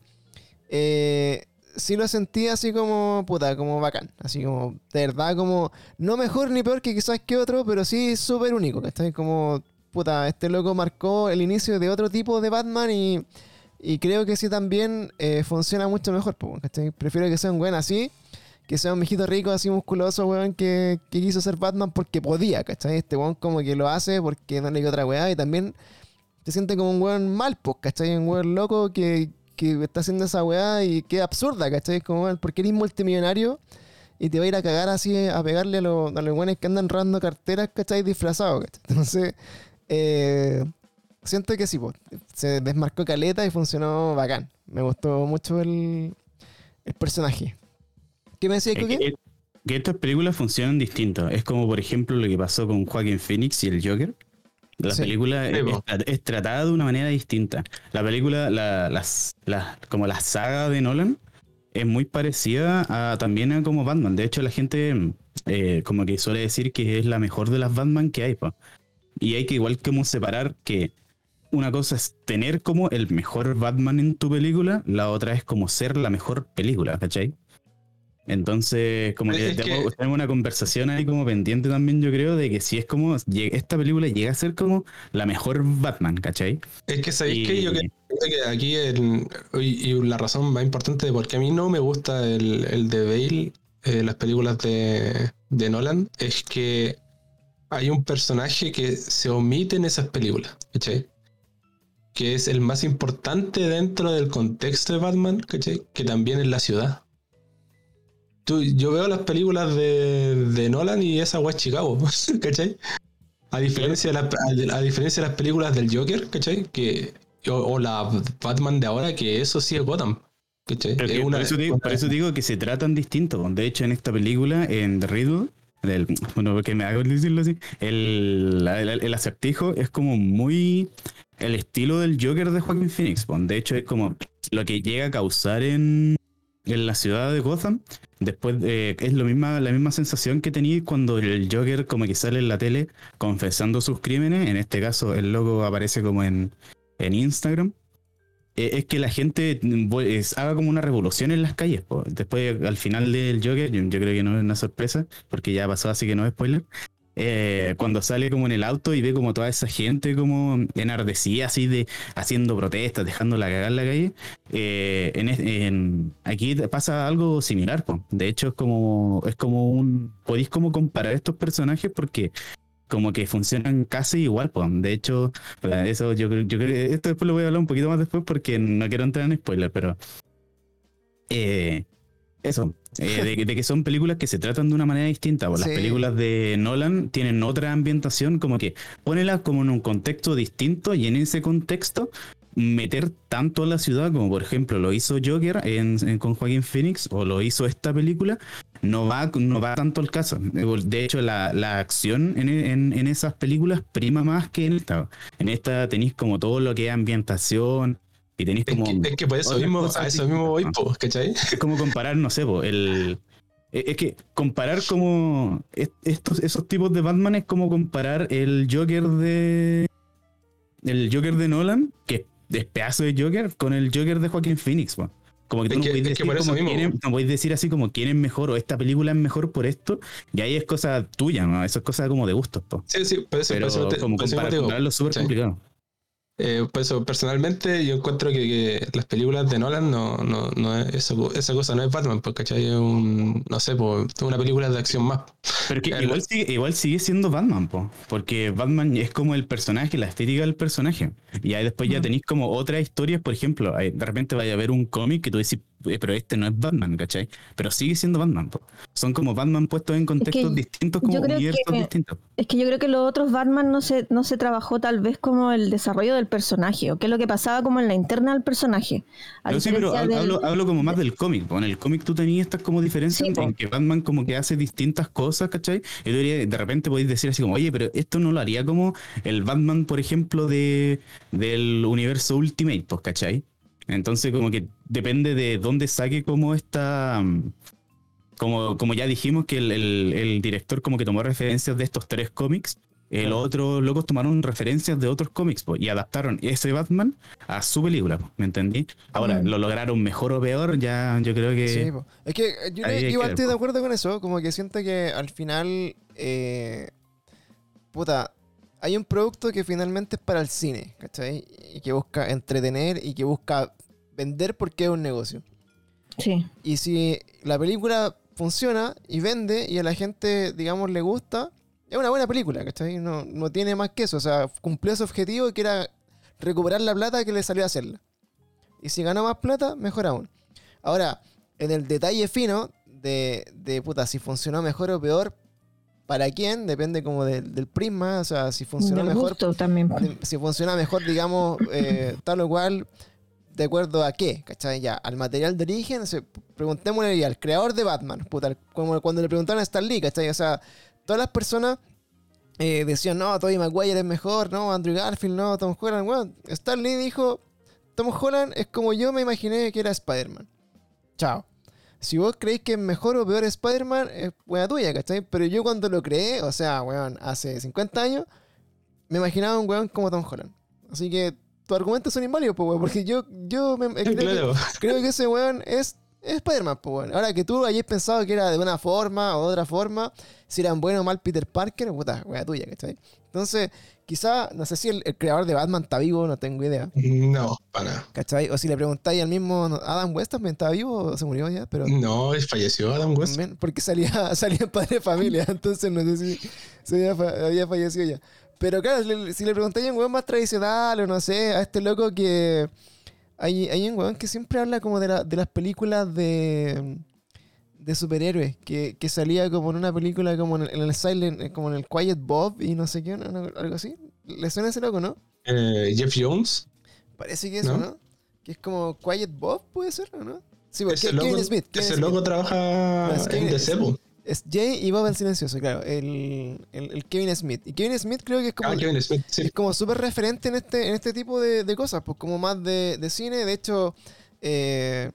eh, sí lo sentí así como, puta, como bacán. Así como, de verdad, como, no mejor ni peor que quizás que otro, pero sí súper único, ¿cachai? Como, puta, este loco marcó el inicio de otro tipo de Batman y, y creo que sí también eh, funciona mucho mejor, ¿cachai? Prefiero que sea un weón así, que sea un viejito rico, así musculoso, weón, que, que quiso ser Batman porque podía, ¿cachai? Este weón como que lo hace porque no le queda otra weá y también se siente como un weón mal, pues, ¿cachai? Un weón loco que, que está haciendo esa weá y es absurda, ¿cachai? Como, weón, porque eres multimillonario y te va a ir a cagar así a pegarle a, los a los weones que andan robando carteras, ¿cachai? Disfrazados, ¿cachai? Entonces, eh, siento que sí, pues, se desmarcó caleta y funcionó bacán. Me gustó mucho el, el personaje. ¿Qué me decías, Es Coque? que, que estas películas funcionan distinto. Es como, por ejemplo, lo que pasó con Joaquin Phoenix y el Joker. La Sí. película es, tratada de una manera distinta. La película, la, las, las- como la saga de Nolan, es muy parecida a, también a como Batman. De hecho, la gente eh, como que suele decir que es la mejor de las Batman que hay. po. Y hay que igual como separar que una cosa es tener como el mejor Batman en tu película, la otra es como ser la mejor película, ¿cachai? Entonces, como que tenemos, una conversación ahí como pendiente también, yo creo, de que si es como, esta película llega a ser como la mejor Batman, ¿cachai? Es que sabéis Y- que yo creo que aquí el- y, y la razón más importante de por qué a mí no me gusta el, el de Bale, eh, las películas de, de Nolan, es que hay un personaje que se omite en esas películas, ¿cachai? Que es el más importante dentro del contexto de Batman, ¿cachai? Que también es la ciudad. Tú, yo veo las películas de, de Nolan y esa weá es Chicago, ¿cachai? A diferencia, de las- a, a diferencia de las películas del Joker, ¿cachai? Que, o, o la Batman de ahora, que eso sí es Gotham. ¿cachai? Es una- por, eso digo, por eso digo que se tratan distintos. De hecho, en esta película, en The Riddle, del, bueno, que me hago decirlo así, el, el, el acertijo es como muy el estilo del Joker de Joaquin Phoenix. De hecho, es como lo que llega a causar en, en la ciudad de Gotham. Después eh, es lo misma, la misma sensación que tenéis cuando el Joker como que sale en la tele confesando sus crímenes. En este caso, el logo aparece como en, en Instagram. Eh, es que la gente haga como una revolución en las calles. Después, al final del Joker, yo, yo creo que no es una sorpresa, porque ya pasó, así que no es spoiler. Eh, cuando sale como en el auto y ve como toda esa gente como enardecida, así de haciendo protestas, dejándola cagar en la calle, eh, aquí pasa algo similar. po. De hecho, es como, es como un. Podéis como comparar estos personajes porque como que funcionan casi igual. po. De hecho, Eso yo yo creo esto después lo voy a hablar un poquito más después porque no quiero entrar en spoiler, pero eh, eso, eh, de, que- de que son películas que se tratan de una manera distinta. po. Las películas de Nolan tienen otra ambientación, como que pónelas como en un contexto distinto y en ese contexto meter tanto a la ciudad como por ejemplo lo hizo Joker en, en- con Joaquín Phoenix o lo hizo esta película no va, no va tanto al caso. De hecho, la, la acción en, en- en esas películas prima más que en esta. En esta tenéis como todo lo que es ambientación y tenéis Es que, es que por eso mismo, a eso mismo voy, po, ¿cachai? Es como comparar, no sé, po, el. Es que comparar como estos, esos tipos de Batman es como comparar el Joker de. El Joker de Nolan, que es pedazo de Joker, con el Joker de Joaquín Phoenix, po. Como que tú Es no que- podéis decir como mismo, quién no podéis decir así como quién es mejor o esta película es mejor por esto, y ahí es cosa tuya, ¿no? Eso es cosa como de gustos, po. Sí, sí, Pero eso te- como comparar, compararlo es súper complicado. Eh, por eso, personalmente, yo encuentro que, que las películas de Nolan no, no, no es, eso- esa cosa no es Batman, porque ¿cachai? Es un, no sé, pues, una película de acción más. Pero que igual sigue, igual sigue siendo Batman, po, porque Batman es como el personaje, la estética del personaje. Y ahí después ya tenéis como otras historias, por ejemplo, de repente vaya a ver un cómic que tú decís, "Eh, pero este no es Batman, ¿cachai? Pero sigue siendo Batman, po. Son como Batman puestos en contextos distintos, como universos que- distintos. Es que yo creo que los otros Batman no se, no se trabajó tal vez como el desarrollo del personaje, o qué es lo que pasaba como en la interna del personaje. No, sí, pero hablo, del- hablo- hablo como más del cómic. po. En el cómic tú tenías estas como diferencias Sí, en que Batman como que hace distintas cosas, ¿cachai? Y de repente podéis decir así como, oye, pero esto no lo haría como el Batman, por ejemplo, de, del universo Ultimate, pues, ¿cachai? Entonces como que depende de dónde saque como esta... mm, Como, como ya dijimos que el, el- el director como que tomó referencias de estos tres cómics, los otros locos tomaron referencias de otros cómics po, y adaptaron ese Batman a su película, po, ¿me entendí? Ahora, Mm. lo lograron mejor o peor, ya yo creo que... Sí, po. es que eh, yo igual estoy de acuerdo con eso, como que siento que al final, eh, puta, hay un producto que finalmente es para el cine, ¿cachai? Y que busca entretener y que busca vender porque es un negocio. Sí. Y si la película funciona y vende y a la gente, digamos, le gusta, es una buena película, ¿cachai? No, no tiene más que eso. O sea, cumplió su objetivo que era recuperar la plata que le salió a hacerla. Y si ganó más plata, mejor aún. Ahora, en el detalle fino de, de puta, si funcionó mejor o peor, ¿para quién? Depende como del- del prisma. O sea, si funcionó Del mejor también. de- si funciona mejor, digamos, eh, tal o cual, de acuerdo a qué, ¿cachai? Ya, al material de origen, preguntémosle al creador de Batman, puta, como cuando le preguntaron a Stan Lee, ¿cachai? O sea, todas las personas eh, decían, no, Tobey Maguire es mejor, no, Andrew Garfield, no, Tom Holland. Bueno, Stan Lee dijo, Tom Holland es como yo me imaginé que era Spider-Man. Chao. Si vos creéis que es mejor o peor Spider-Man, es buena tuya, ¿cachai? Pero yo cuando lo creé, o sea, weón, hace 50 años, me imaginaba un weón como Tom Holland. Así que tus argumentos son inválidos, pues, weón, porque yo, yo me, creo, Claro. que, creo que ese weón es, es Spider-Man, pues, weón. Ahora que tú hayas pensado que era de una forma o de otra forma, si eran bueno o mal Peter Parker, puta, weá tuya, ¿cachai? Entonces, quizá, no sé si el, el creador de Batman está vivo, no tengo idea. No, para. ¿Cachai? O si le preguntáis al mismo Adam West también está vivo o se murió ya, pero No, falleció Adam West. también porque salía, salía padre de familia, entonces no sé si se había, había fallecido ya. Pero claro, si le preguntáis a un weón más tradicional o no sé, a este loco que hay, hay un weón que siempre habla como de, la- de las películas de de superhéroes, que, que salía como en una película como en el, en el Silent, como en el Quiet Bob y no sé qué, ¿no? algo así. ¿Le suena ese loco, no? Eh, Jeff Jones. Parece que eso, ¿No? ¿no? Que es como Quiet Bob, puede ser, ¿o no? Sí, porque Kevin Smith. Kevin ese Smith. loco trabaja en The Seven. Es Jay y Bob el Silencioso, claro. El, el, el Kevin Smith. Y Kevin Smith creo que es como, Ah, Kevin Smith, sí. es como súper referente en este, en este tipo de, de cosas, pues como más de, de cine. De hecho, eh,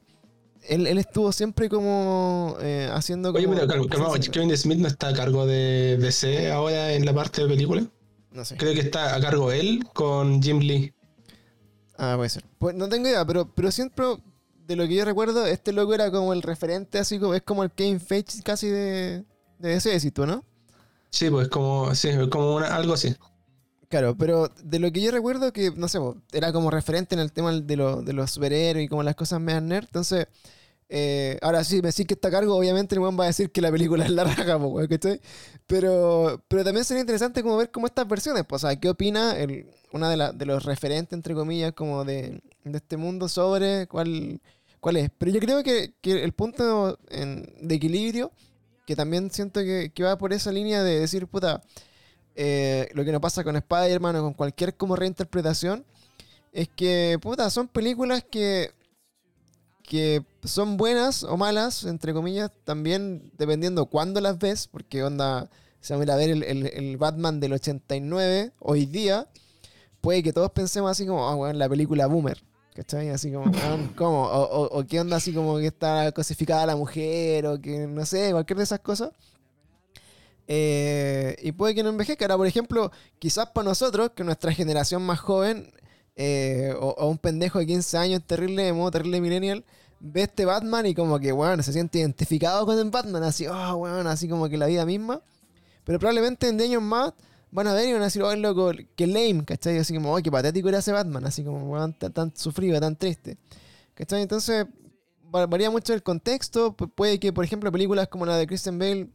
él, él estuvo siempre como eh, haciendo como... Oye, pero sí, Kevin Smith no está a cargo de DC ahora en la parte de película. No sé. Creo que está a cargo él con Jim Lee. Ah, puede ser. Pues no tengo idea, pero, pero siempre, de lo que yo recuerdo, este loco era como el referente, así como es como el Kevin Feige casi de, de ese éxito, ¿no? Sí, pues como, sí, como una, algo así. Claro, pero de lo que yo recuerdo que, no sé, era como referente en el tema de, lo- de los superhéroes y como las cosas medio nerd, entonces... eh, ahora sí, me decís que está a cargo, obviamente el weón va a decir que la película es la raja, weón, ¿cachai? Pero, pero también sería interesante como ver como estas versiones, pues, o sea, ¿qué opina el, una de, la- de los referentes, entre comillas, como de, de este mundo sobre cuál, cuál? Pero yo creo que, el punto de equilibrio, que también siento que, va por esa línea de decir, puta, eh, lo que nos pasa con Spider-Man o con cualquier como reinterpretación, es que, puta, son películas que, que son buenas o malas, entre comillas, también dependiendo cuándo las ves, porque onda, si vamos a ver el, el- el Batman del 89 hoy día, puede que todos pensemos así como, ah, weón, la película Boomer. ¿Cachai? Así como, ¿cómo? O, o- o qué onda así como que está cosificada la mujer, o que no sé, cualquier de esas cosas. Eh, y puede que no envejezca. Ahora, por ejemplo, quizás para nosotros, que nuestra generación más joven, eh, o, o un pendejo de 15 años terrible emo, terrible millennial, ve este Batman y como que, weón, se siente identificado con el Batman, así, oh, weón, así como que la vida misma. Pero probablemente en 10 años más van a ver y van a decir, oh, loco, que lame, ¿cachai? Así como, oh, qué patético era ese Batman, así como, tan, sufrido, tan triste. ¿Cachai? Entonces, va- varía mucho el contexto. Pu- puede que, por ejemplo, películas como la de Christian Bale,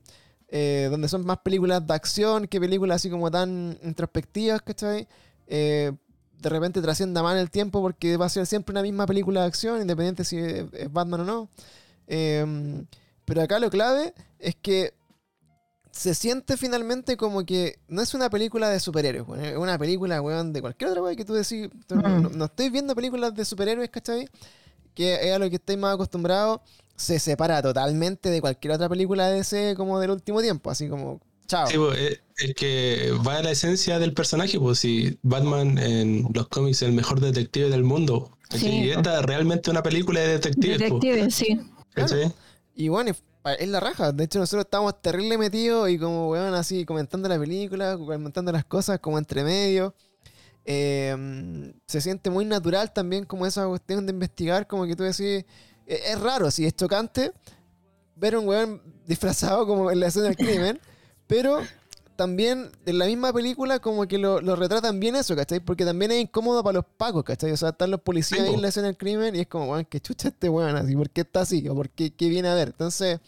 eh, donde son más películas de acción que películas así como tan introspectivas, ¿cachai? Eh, de repente trascienda en el tiempo porque va a ser siempre una misma película de acción, independiente si es Batman o no. Eh, pero acá lo clave es que se siente finalmente como que no es una película de superhéroes, weón, es una película, weón, de cualquier otra weón que tú decís. tú no, Mm. no- no estoy viendo películas de superhéroes, ¿cachai? Que es a lo que estáis más acostumbrados. Se separa totalmente de cualquier otra película de DC como del último tiempo, así como, chao. Sí, pues, es, es que va a la esencia del personaje, pues si Batman en los cómics es el mejor detective del mundo. Y esta es realmente una película de detectives. pues, Detective, sí. ¿cachai? Y bueno, es- la raja. De hecho, nosotros estábamos terrible metidos y como, weón, así comentando la película, comentando las cosas como entre medio. Eh, se siente muy natural también como esa cuestión de investigar, como que tú decís, e- es, raro, sí, es chocante ver un weón disfrazado como en la escena del crimen, pero también en la misma película como que lo, lo retratan bien eso, ¿cachai? Porque también es incómodo para los pacos, ¿cachai? O sea, están los policías Sí, ahí en la escena del crimen y es como, weón, que chucha este weón así, ¿por qué está así? ¿O por qué, qué viene a ver? Entonces,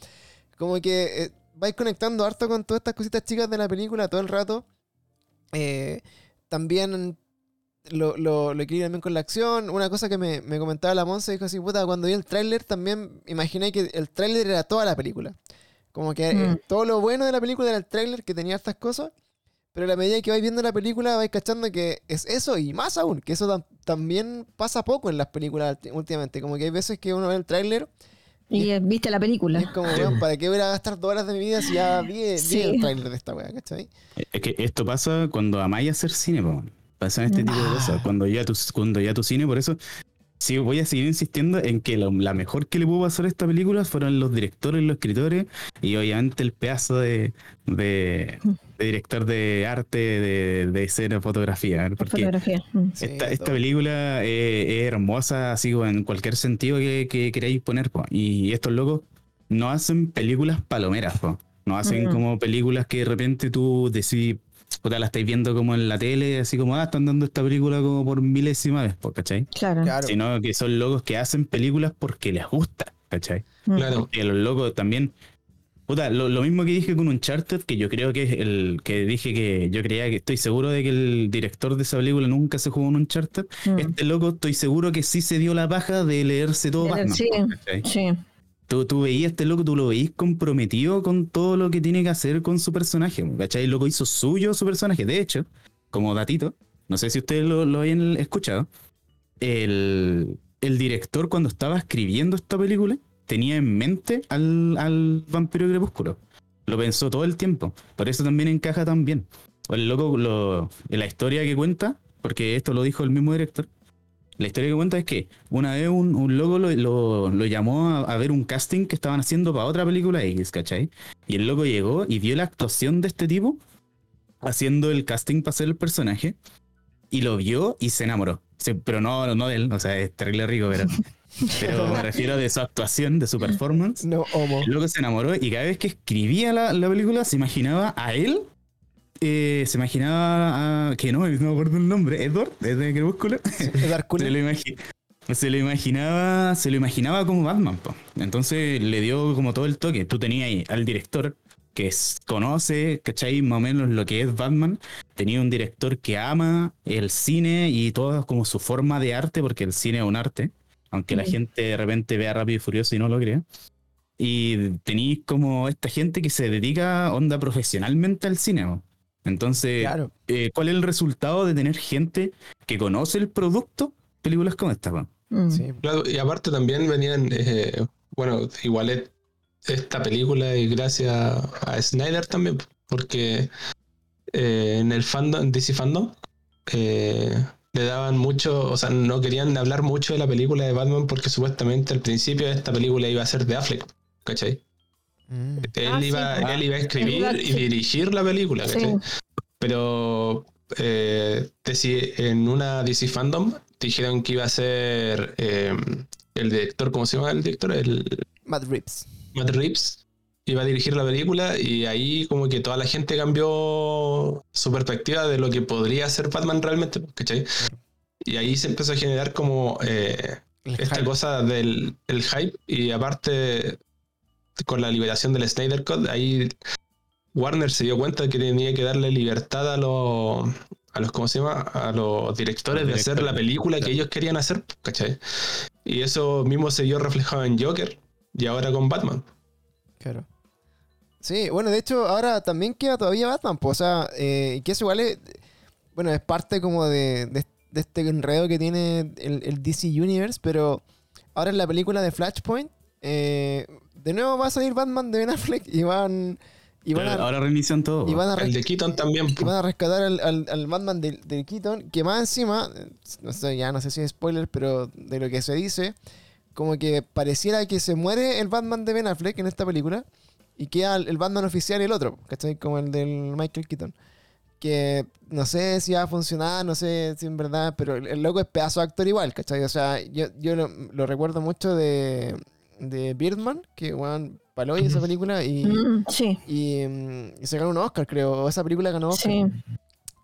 como que eh, vais conectando harto con todas estas cositas chicas de la película todo el rato. Eh, también lo, lo, lo equilibra también con la acción. Una cosa que me, me comentaba la Monza, dijo así, puta, cuando vi el tráiler también imaginé que el tráiler era toda la película. Como que eh, Mm. todo lo bueno de la película era el tráiler, que tenía estas cosas. Pero a la medida que vais viendo la película, vais cachando que es eso y más aún, que eso tam- también pasa poco en las películas últimamente. Como que hay veces que uno ve el tráiler Y eh, viste la película. Es como, weón, ¿para qué voy a gastar dos horas de mi vida si ya vi, el trailer de esta weá, ¿cachai? Es que esto pasa cuando amáis hacer cine, po. Pasan este tipo de Ah. cosas. Cuando ya, tu, cuando ya tu cine, por eso sí voy a seguir insistiendo en que lo- la mejor que le pudo pasar a esta película fueron los directores, los escritores y obviamente el pedazo de, de, de director de arte, de, de escena, fotografía. ¿eh? Porque Fotografía. Mm. Sí, esta, película eh, es hermosa, así como en cualquier sentido que, que queráis poner. po. Y estos locos no hacen películas palomeras, po. no hacen Ujú. como películas que de repente tú puta, la estáis viendo como en la tele, así como, ah, están dando esta película como por milésima vez, po, ¿cachai? Claro. Claro. Sino que son locos que hacen películas porque les gusta, ¿cachai? Mm. Claro. Y a los locos también. Puta, lo, lo mismo que dije con Uncharted, que yo creo que es el que dije que yo creía que estoy seguro de que el director de esa película nunca se jugó en Uncharted. Mm. Este loco estoy seguro que sí se dio la paja de leerse todo Batman. sí. ¿cachai? Sí. Tú, tú veías este loco, tú lo veís comprometido con todo lo que tiene que hacer con su personaje. ¿Cachai? El loco hizo suyo su personaje. De hecho, como datito, no sé si ustedes lo, lo habían escuchado, el, el director cuando estaba escribiendo esta película tenía en mente al, al vampiro crepúsculo. Lo pensó todo el tiempo. Por eso también encaja tan bien. El loco, lo, la historia que cuenta, porque esto lo dijo el mismo director, la historia que cuenta es que una vez un, un loco lo, lo- lo llamó a, a ver un casting que estaban haciendo para otra película X, ¿cachai? Y el loco llegó y vio la actuación de este tipo haciendo el casting para ser el personaje y lo vio y se enamoró. Se- pero no, no de él, o sea, es terrible rico, pero, pero me refiero de su actuación, de su performance. No, homo. El loco se enamoró y cada vez que escribía la, la película se imaginaba a él. Eh, se imaginaba a. que no, no me acuerdo el nombre. Edward, Crepúsculo. Edward Cullen. Se lo, imagi- se lo imaginaba, se lo imaginaba como Batman, po. Entonces le dio como todo el toque. Tú tenías ahí al director que es- conoce, ¿cachai? Más o menos lo que es Batman. Tenía un director que ama el cine y todo como su forma de arte, porque el cine es un arte, aunque la gente de repente vea Rápido y Furioso y no lo crea. Y tenéis como esta gente que se dedica onda profesionalmente al cine. Entonces, Claro. eh, ¿cuál es el resultado de tener gente que conoce el producto? Películas como esta. Mm. Sí. Claro, y aparte también venían, eh, bueno, igual es- esta película y gracias a Snyder también, porque eh, en el fandom, DC Fandom, eh, le daban mucho, o sea, no querían hablar mucho de la película de Batman porque supuestamente al principio esta película iba a ser de Affleck, ¿cachai? Mm. Él, Ah, iba, pues. él iba a escribir y sí. dirigir la película, Sí. ¿cachai? Pero eh, en una DC Fandom dijeron que iba a ser eh, el director, ¿cómo se llama el director? El Matt Reeves. Matt Reeves. Iba a dirigir la película y ahí como que toda la gente cambió su perspectiva de lo que podría ser Batman realmente, ¿cachai? Y ahí se empezó a generar como eh, esta hype. cosa del el hype y aparte con la liberación del Snyder Cut ahí Warner se dio cuenta que tenía que darle libertad a los a los cómo se llama a los directores Los de hacer la película que ellos querían hacer ¿cachai? y eso mismo se vio reflejado en Joker y ahora con Batman Claro. Sí, bueno, de hecho, ahora también queda todavía Batman, pues, o sea, eh, que eso igual es, bueno, es parte como de, de- de este enredo que tiene el, el DC Universe, pero ahora en la película de Flashpoint, eh, de nuevo va a salir Batman de Ben Affleck y van, y van, Pero a, ahora reinician todo. y po. van a el de Keaton también y van a rescatar al, al- al Batman del del Keaton, que más encima, no sé, ya no sé si es spoiler, pero de lo que se dice, como que pareciera que se muere el Batman de Ben Affleck en esta película y queda el, el Batman oficial y el otro, ¿cachai? Como el del Michael Keaton. Que no sé si va a funcionar, no sé si en verdad, pero el, el loco es pedazo de actor igual, ¿cachai? O sea, yo, yo lo, lo recuerdo mucho de, de Birdman, que, weón, paló esa película y, Mm, sí, y, mm, y se ganó un Oscar, creo. o Esa película ganó Oscar. sí,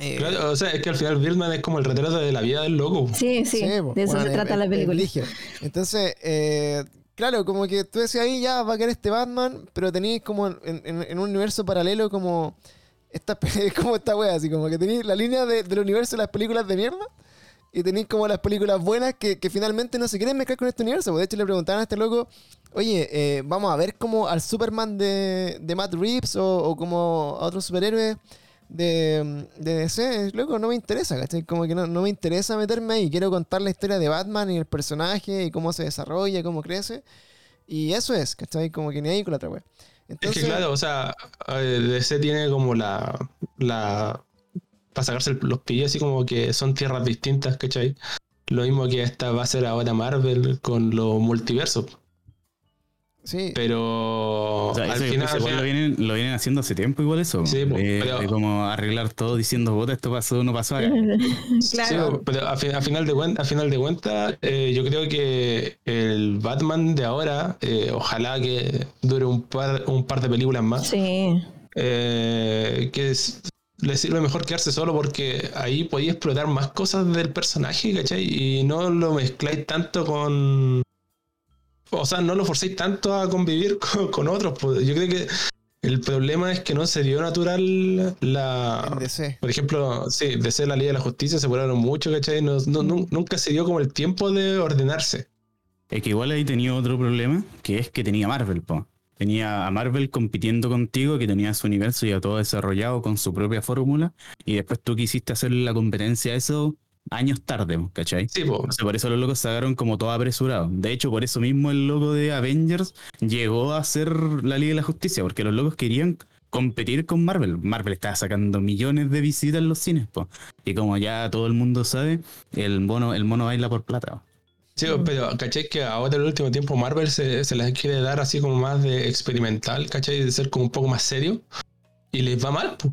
Eh, Claro, o sea es que al final Birdman es como el retrato de la vida del loco sí, sí. De eso se trata es- la es película. Entonces, eh, claro, como que tú decías ahí ya va a quedar este Batman, pero tenéis como en, en- en un universo paralelo como esta, como esta wea, así como que tenéis la línea de- del universo de las películas de mierda y tenéis como las películas buenas que, que finalmente no se quieren mezclar con este universo. De hecho, le preguntaban a este loco, oye, eh, vamos a ver como al Superman de, de Matt Reeves o, o como a otros superhéroes de, de DC, loco, no me interesa, ¿cachai? Como que no, no me interesa meterme ahí. Quiero contar la historia de Batman y el personaje y cómo se desarrolla, cómo crece. Y eso es, ¿cachai? Como que ni ahí con la otra wea. Es Entonces, que claro, o sea, eh, DC tiene como la. la para sacarse el- los pillos, así como que son tierras distintas, ¿cachai? Lo mismo que esta va a ser ahora Marvel con los multiversos. sí, Pero O sea, al eso final, lo, vienen, lo vienen haciendo hace tiempo igual eso. Sí, de, pero- como arreglar todo diciendo, puta, esto pasó, no pasó acá. Sí, claro. pero a, fi- a final de cuentas, a final de cuentas, eh, yo creo que el Batman de ahora, eh, ojalá que dure un par, un par de películas más, Sí. eh, que es- le sirve mejor quedarse solo porque ahí podéis explotar más cosas del personaje, ¿cachai? Y no lo mezcláis tanto con... O sea, no lo forcéis tanto a convivir con, con otros. pues. Yo creo que el problema es que no se dio natural la... DC. Por ejemplo, sí, de ser la ley de la justicia se apuraron mucho, ¿cachai? No- no- nu- nunca se dio como el tiempo de ordenarse. Es que igual ahí tenía otro problema, que es que tenía Marvel, po. Tenía a Marvel compitiendo contigo, que tenía su universo ya todo desarrollado con su propia fórmula, y después tú quisiste hacer la competencia a eso años tarde, ¿cachai? Sí, po. Entonces, por eso los locos sacaron como todo apresurado. De hecho, por eso mismo el logo de Avengers llegó a ser la Liga de la Justicia, porque los locos querían competir con Marvel. Marvel estaba sacando millones de visitas en los cines, po. y como ya todo el mundo sabe, el mono, el mono baila por plata. Sí, pero ¿cachai? Que ahora en el último tiempo Marvel se, se las quiere dar así como más de experimental, ¿cachai? De ser como un poco más serio. Y les va mal, po.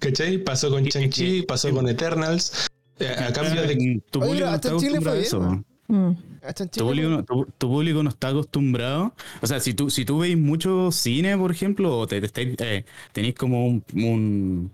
¿cachai? Pasó con y- pasó con Eternals. eh, a cambio de... tu público no está acostumbrado a eso. bien, po. Hasta en Tu Chile, público, no, tu, tu público no está acostumbrado. O sea, si tú, si tú veis mucho cine, por ejemplo, o te, eh, tenéis como un, un-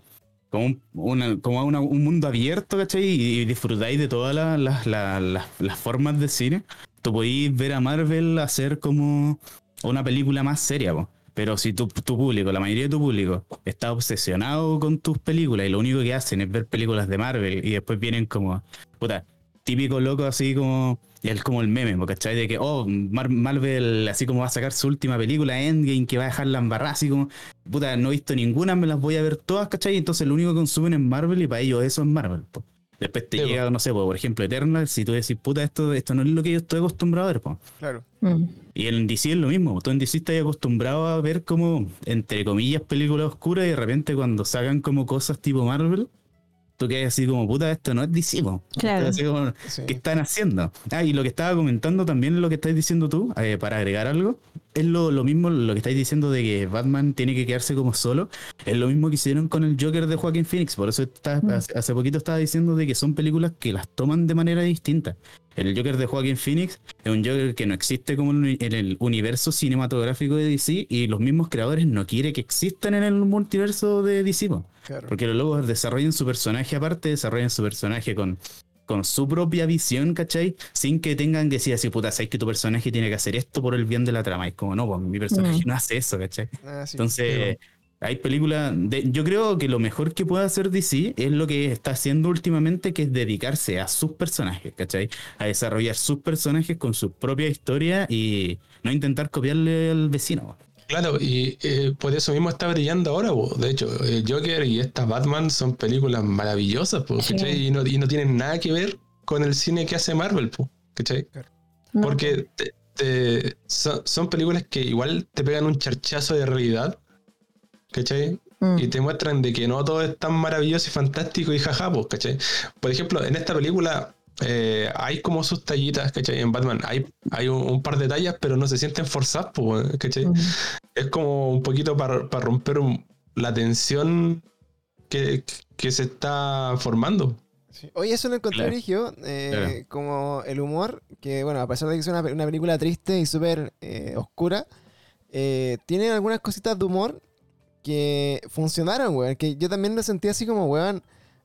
como, un, una- como un mundo abierto, ¿cachai? Y, disfrutáis de todas las- las formas de cine, tú podéis ver a Marvel hacer como una película más seria, po. Pero si tu, tu público, la mayoría de tu público, está obsesionado con tus películas y lo único que hacen es ver películas de Marvel y después vienen como, puta, típico loco así como, y es como el meme, ¿cachai? De que, oh, Mar- Marvel así como va a sacar su última película, Endgame, que va a dejar la embarrada, así como, puta, no he visto ninguna, me las voy a ver todas, ¿cachai? Entonces lo único que consumen es Marvel y para ellos eso es Marvel, po. Después te Sí, po. llega, no sé, po, por ejemplo, Eternal, si tú decís, puta, esto, esto no es lo que yo estoy acostumbrado a ver, po. claro. Mm. Y en DC es lo mismo. Tú en DC estás acostumbrado a ver como, entre comillas, películas oscuras y de repente cuando sacan como cosas tipo Marvel, tú quedas así como, puta, esto no es DC. Claro. Así como, Sí. ¿Qué están haciendo? Ah, y lo que estaba comentando también, lo que estáis diciendo tú, eh, para agregar algo, es lo, lo mismo, lo que estáis diciendo de que Batman tiene que quedarse como solo, es lo mismo que hicieron con el Joker de Joaquin Phoenix, por eso está- Mm. hace, hace poquito estaba diciendo de que son películas que las toman de manera distinta. El Joker de Joaquin Phoenix es un Joker que no existe como en el universo cinematográfico de DC y los mismos creadores no quieren que existan en el multiverso de DC. claro. Porque los lobos desarrollan su personaje aparte, desarrollan su personaje con, con su propia visión, ¿cachai? Sin que tengan que decir así, puta, sabes que tu personaje tiene que hacer esto por el bien de la trama. Y es como, no, pues mi personaje Mm. no hace eso, ¿cachai? Ah, sí. Entonces, hay películas. de- yo creo que lo mejor que puede hacer DC es lo que está haciendo últimamente, que es dedicarse a sus personajes, ¿cachai? A desarrollar sus personajes con su propia historia y no intentar copiarle al vecino. Claro, y eh, por eso mismo está brillando ahora, po. De hecho, el Joker y esta Batman son películas maravillosas, po, Sí. ¿cachai? Y, no, y no tienen nada que ver con el cine que hace Marvel, po, ¿cachai? No, Porque te- te- son, son películas que igual te pegan un charchazo de realidad, ¿cachai? mm. Y te muestran de que no todo es tan maravilloso y fantástico y jaja, pues, ¿cachai? Por ejemplo, en esta película eh, hay como sus tallitas, ¿cachai? En Batman hay, hay un, un par de tallas, pero no se sienten forzadas, pues, ¿cachai? Es como un poquito para romper un- la tensión que, que se está formando. Sí. Oye, eso lo encontré Claro. Rigio, eh, Claro. como el humor, que bueno, a pesar de que es una, una película triste y súper eh, oscura, eh, tiene algunas cositas de humor que funcionaron, weón. Que yo también lo sentí así como, weón,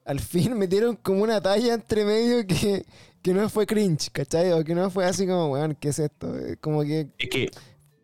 al fin metieron como una talla entre medio que, que no fue cringe, ¿cachai? O que no fue así como, weón, ¿qué es esto? Eh, Como que Es que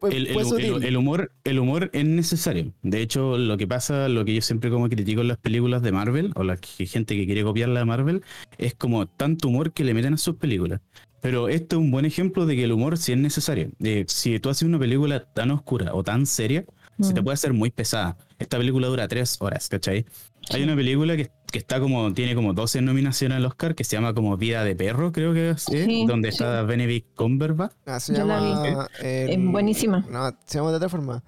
fue, el, fue el- sutil. el- el humor, el humor es necesario. De hecho, lo que pasa, lo que yo siempre como critico en las películas de Marvel, o la que- gente que quiere copiar la de Marvel, es como tanto humor que le meten a sus películas. Pero esto es un buen ejemplo de que el humor sí es necesario. Eh, si tú haces una película tan oscura o tan seria, se te Mm. puede hacer muy pesada. Esta película dura tres horas, ¿cachai? Hay una película que, que está como, tiene como 12 nominaciones al Oscar que se llama como Vida de Perro, creo que es, ¿eh? Sí, donde sí. está Benedict Cumberbatch. Ah, se Yo la llama. el- Es buenísima. No, se llama de otra forma.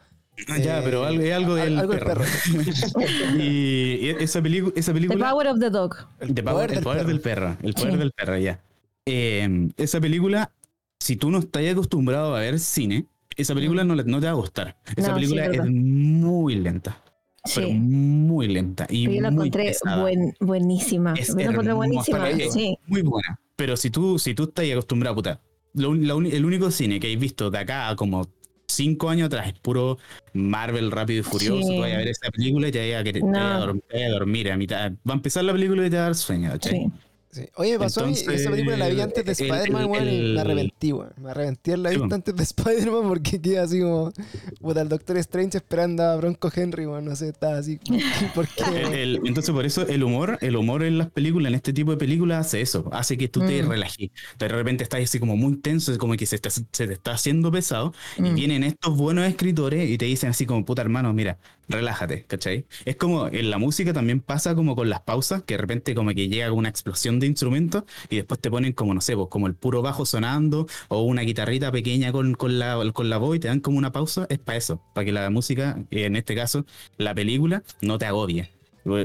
Ah, ya, Eh, pero algo, es algo del algo del perro. y y esa, esa The película... Power of the Dog. The power- el poder del perro. El poder Sí. del perro, ya. Eh, esa película, si tú no estás acostumbrado a ver cine, esa película no, le- no te va a gustar. Esa No, película es muy lenta. Pero Sí. muy lenta. Y Pero yo la muy encontré buen- buenísima. Es Yo la encontré buenísima. Sí. Muy buena. Pero si tú, si tú estás acostumbrado, puta, lo la el único cine que has visto de acá a como cinco años atrás es puro Marvel Rápido y Furioso. Sí. Tú vas a ver esa película y te vas a, a No. dorm- te vas a dormir a mitad. Va a empezar la película y te va a dar sueño. ¿cachai? Sí. Sí. Oye, me pasó a mí, esa película la vi antes de Spider-Man, weón, me arrepentí, weón. Me arrepentí en la Sí, vista antes de Spider-Man porque quedé así como. Puta, el Doctor Strange esperando a Bronco Henry, weón. No sé, estaba así. ¿Por qué? El- el- entonces, por eso el humor, el humor en las películas, en este tipo de películas, hace eso, hace que tú te Mm. relajes. De repente estás así como muy tenso, como que se, está- se te está haciendo pesado, y Mm. vienen estos buenos escritores y te dicen así como, puta hermano, mira, relájate, ¿cachai? Es como en la música también pasa como con las pausas, que de repente como que llega una explosión de instrumentos y después te ponen como, no sé, pues, como el puro bajo sonando o una guitarrita pequeña con, con, la, con la voz y te dan como una pausa, es para eso, para que la música, en este caso, la película, no te agobie.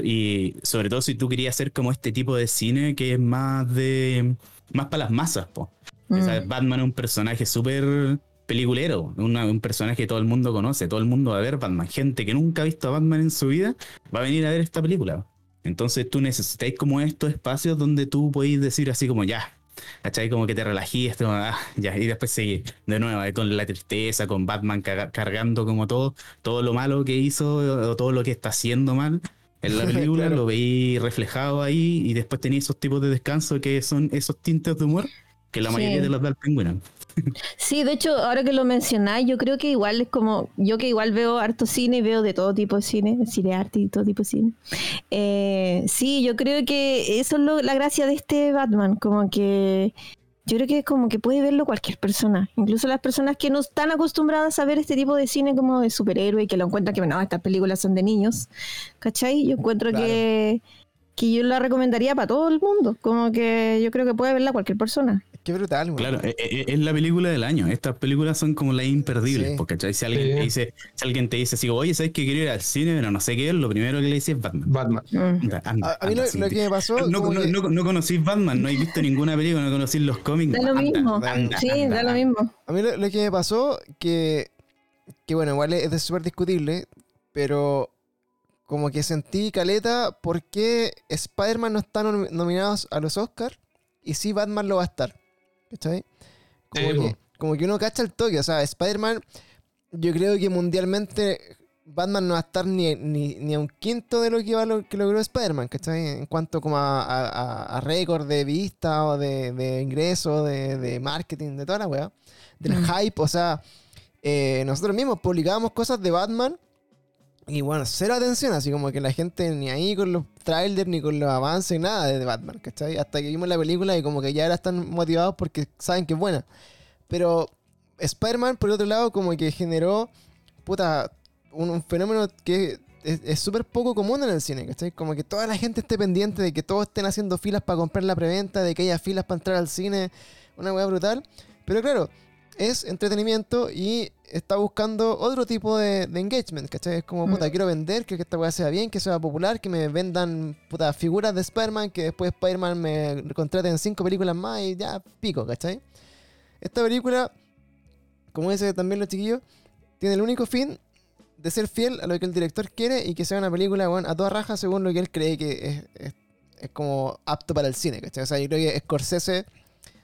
Y sobre todo si tú querías hacer como este tipo de cine que es más de más para las masas, po. Mm. Batman es un personaje súper peliculero, una- un personaje que todo el mundo conoce, todo el mundo va a ver Batman. Gente que nunca ha visto a Batman en su vida va a venir a ver esta película. Entonces tú necesitáis como estos espacios donde tú podéis decir así como ya, ¿cachai? Como que te relajíes, como, ah, ya, y después seguir de nuevo ahí con la tristeza, con Batman cargando como todo, todo lo malo que hizo o todo lo que está haciendo mal. En la película Claro. lo veí reflejado ahí y después tenía esos tipos de descanso que son esos tintes de humor que la Sí. mayoría de los da el pingüino. Sí, de hecho, ahora que lo mencionáis, yo creo que igual es como, yo que igual veo harto cine y veo de todo tipo de cine, cine arte y todo tipo de cine. Eh, sí, yo creo que eso es lo- la gracia de este Batman, como que yo creo que como que puede verlo cualquier persona, incluso las personas que no están acostumbradas a ver este tipo de cine como de superhéroe y que lo encuentran que, bueno, estas películas son de niños, ¿cachai? Yo encuentro Claro. que, que yo la recomendaría para todo el mundo, como que yo creo que puede verla cualquier persona. Qué brutal, weón. Claro, e- e- es, la película del año. Estas películas son como las imperdibles. Sí. Porque ¿cachai? si alguien, Sí. te dice, si alguien te dice así, oye, ¿sabes que quiero ir al cine? Pero no sé qué es, lo primero que le dices es Batman. Batman. Mm. Anda, anda, A, a mí anda, lo, que me pasó. no, no, que- no, no conocís Batman, no has visto ninguna película, no conocís los cómics. Da lo Anda, mismo. anda, Sí, anda, da lo mismo. A mí lo, lo que me pasó, que, que bueno, igual es, es súper discutible, pero como que sentí caleta por qué Spider-Man no está nom- nominado a los Oscars y sí Batman lo va a estar. ¿Cachai? Como, que, como que uno cacha el toque, o sea, Spider-Man, yo creo que mundialmente Batman no va a estar ni, ni, ni a un quinto de lo que, va lo, que logró Spider-Man, ¿cachai? En cuanto como a, a, a- a récord de vista o de, de ingresos, de, de marketing, de toda la weá del Mm. hype, o sea, eh, nosotros mismos publicábamos cosas de Batman y bueno, cero atención, así como que la gente ni ahí con los trailers ni con los avances, nada de Batman, ¿cachai? Hasta que vimos la película y como que ya ahora están motivados porque saben que es buena. Pero Spider-Man, por otro lado, como que generó, puta, un, fenómeno que es es súper poco común en el cine, ¿cachai? Como que toda la gente esté pendiente de que todos estén haciendo filas para comprar la preventa, de que haya filas para entrar al cine, una weá brutal. Pero claro, es entretenimiento y está buscando otro tipo de, de engagement, ¿cachai? Es como, puta, Mm. quiero vender, quiero que esta weá sea bien, que sea popular, que me vendan, puta, figuras de Spider-Man, que después Spider-Man me contraten en cinco películas más y ya, pico, ¿cachai? Esta película, como dice también los chiquillos, tiene el único fin de ser fiel a lo que el director quiere y que sea una película weón, a toda raja según lo que él cree que es, es- es como apto para el cine, ¿cachai? O sea, yo creo que Scorsese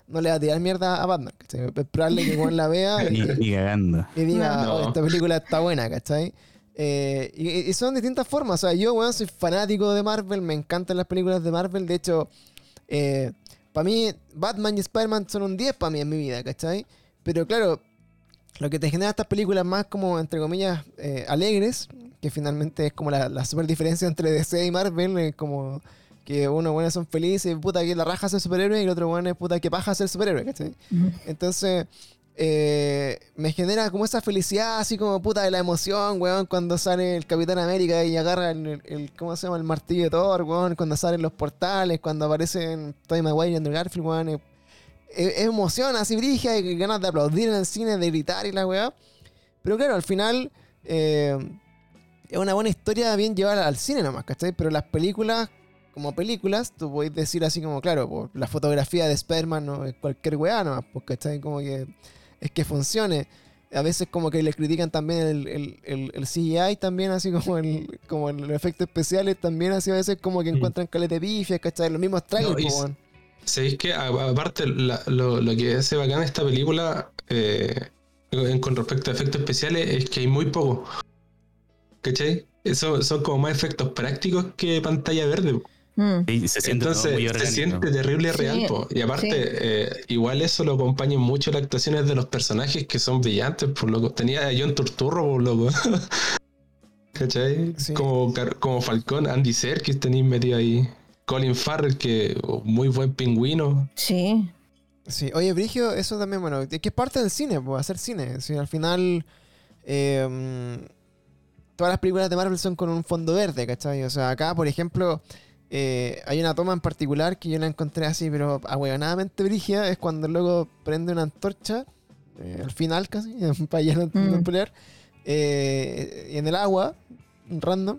no le va a tirar mierda a Batman, ¿cachai? Es probable que Juan la vea y, cagando. y diga, No. "Oh, esta película está buena, ¿cachai? Eh, y, y son distintas formas. O sea, yo, weón, soy fanático de Marvel, me encantan las películas de Marvel. De hecho, para mí, Batman y Spider-Man son un 10 para mí en mi vida, ¿cachai? Pero claro, lo que te genera estas películas más como, entre comillas, eh, alegres, que finalmente es como la, la super diferencia entre DC y Marvel, es como que uno, bueno, son felices, puta, que la raja ser superhéroe, y el otro, bueno, es puta, que paja ser superhéroe, ¿cachai? Entonces, eh, me genera como esa felicidad, así como puta de la emoción, weón, cuando sale el Capitán América y agarra el, el- ¿cómo se llama? El martillo de Thor, weón, cuando salen los portales, cuando aparecen Tobey Maguire y Andrew Garfield, weón. Es emoción así, brigia, y ganas de aplaudir en el cine, de gritar y la weá. Pero claro, al final eh, es una buena historia bien llevada al cine nomás, ¿cachai? Pero las películas, como películas, tú podés decir así como, claro, pues, la fotografía de Spider-Man no es cualquier weá nomás, pues, ¿cachai? Como que es que funcione. A veces como que le critican también el, el, el- el CGI también, así como el, como el- los efectos especiales también, así a veces como que Mm. encuentran caleta de pifias, ¿cachai? Los mismos trailers, No. ¿Sabéis que aparte la- lo, lo que hace bacán esta película eh, en- con respecto a efectos especiales es que hay muy poco. ¿Cachai? Eso son como más efectos prácticos que pantalla verde. Mm. Y se siente todo Entonces muy se siente terrible Sí, real. po. Y aparte, sí. eh, igual eso lo acompaña mucho las actuaciones de los personajes que son brillantes. Por loco. Tenía a John Turturro, por loco. ¿Cachai? Sí. Como, como Falcón, Andy Serkis tenéis metido ahí. Colin Farrell, que oh, muy buen pingüino. Sí. Sí, oye, Brigio, eso también, bueno, es que es parte del cine, pues, hacer cine. Si al final, eh, mm, todas las películas de Marvel son con un fondo verde, ¿cachai? O sea, acá, por ejemplo, eh, hay una toma en particular que yo la encontré así, pero ahueonadamente brigia, es cuando luego prende una antorcha, eh, al final casi, para ya no, no Mm. pelear, eh, en el agua, random.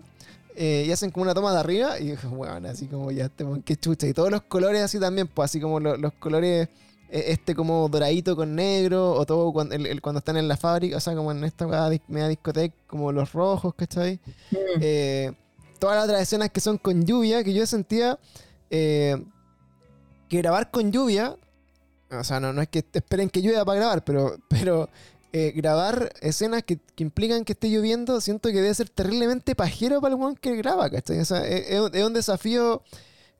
y hacen como una toma de arriba y bueno, así como ya este qué chucha. Y todos los colores así también, pues así como lo- los colores este como doradito con negro, o todo cuando, el- el- cuando están en la fábrica, o sea, como en esta media discoteca, como los rojos, ¿cachai? Mm. Todas las otras escenas que son con lluvia, que yo sentía eh, que grabar con lluvia, o sea, no, no es que esperen que llueva para grabar, pero, pero eh, grabar escenas que, implican que esté lloviendo, siento que debe ser terriblemente pajero para el weón que graba, ¿cachai? O sea, es, es un desafío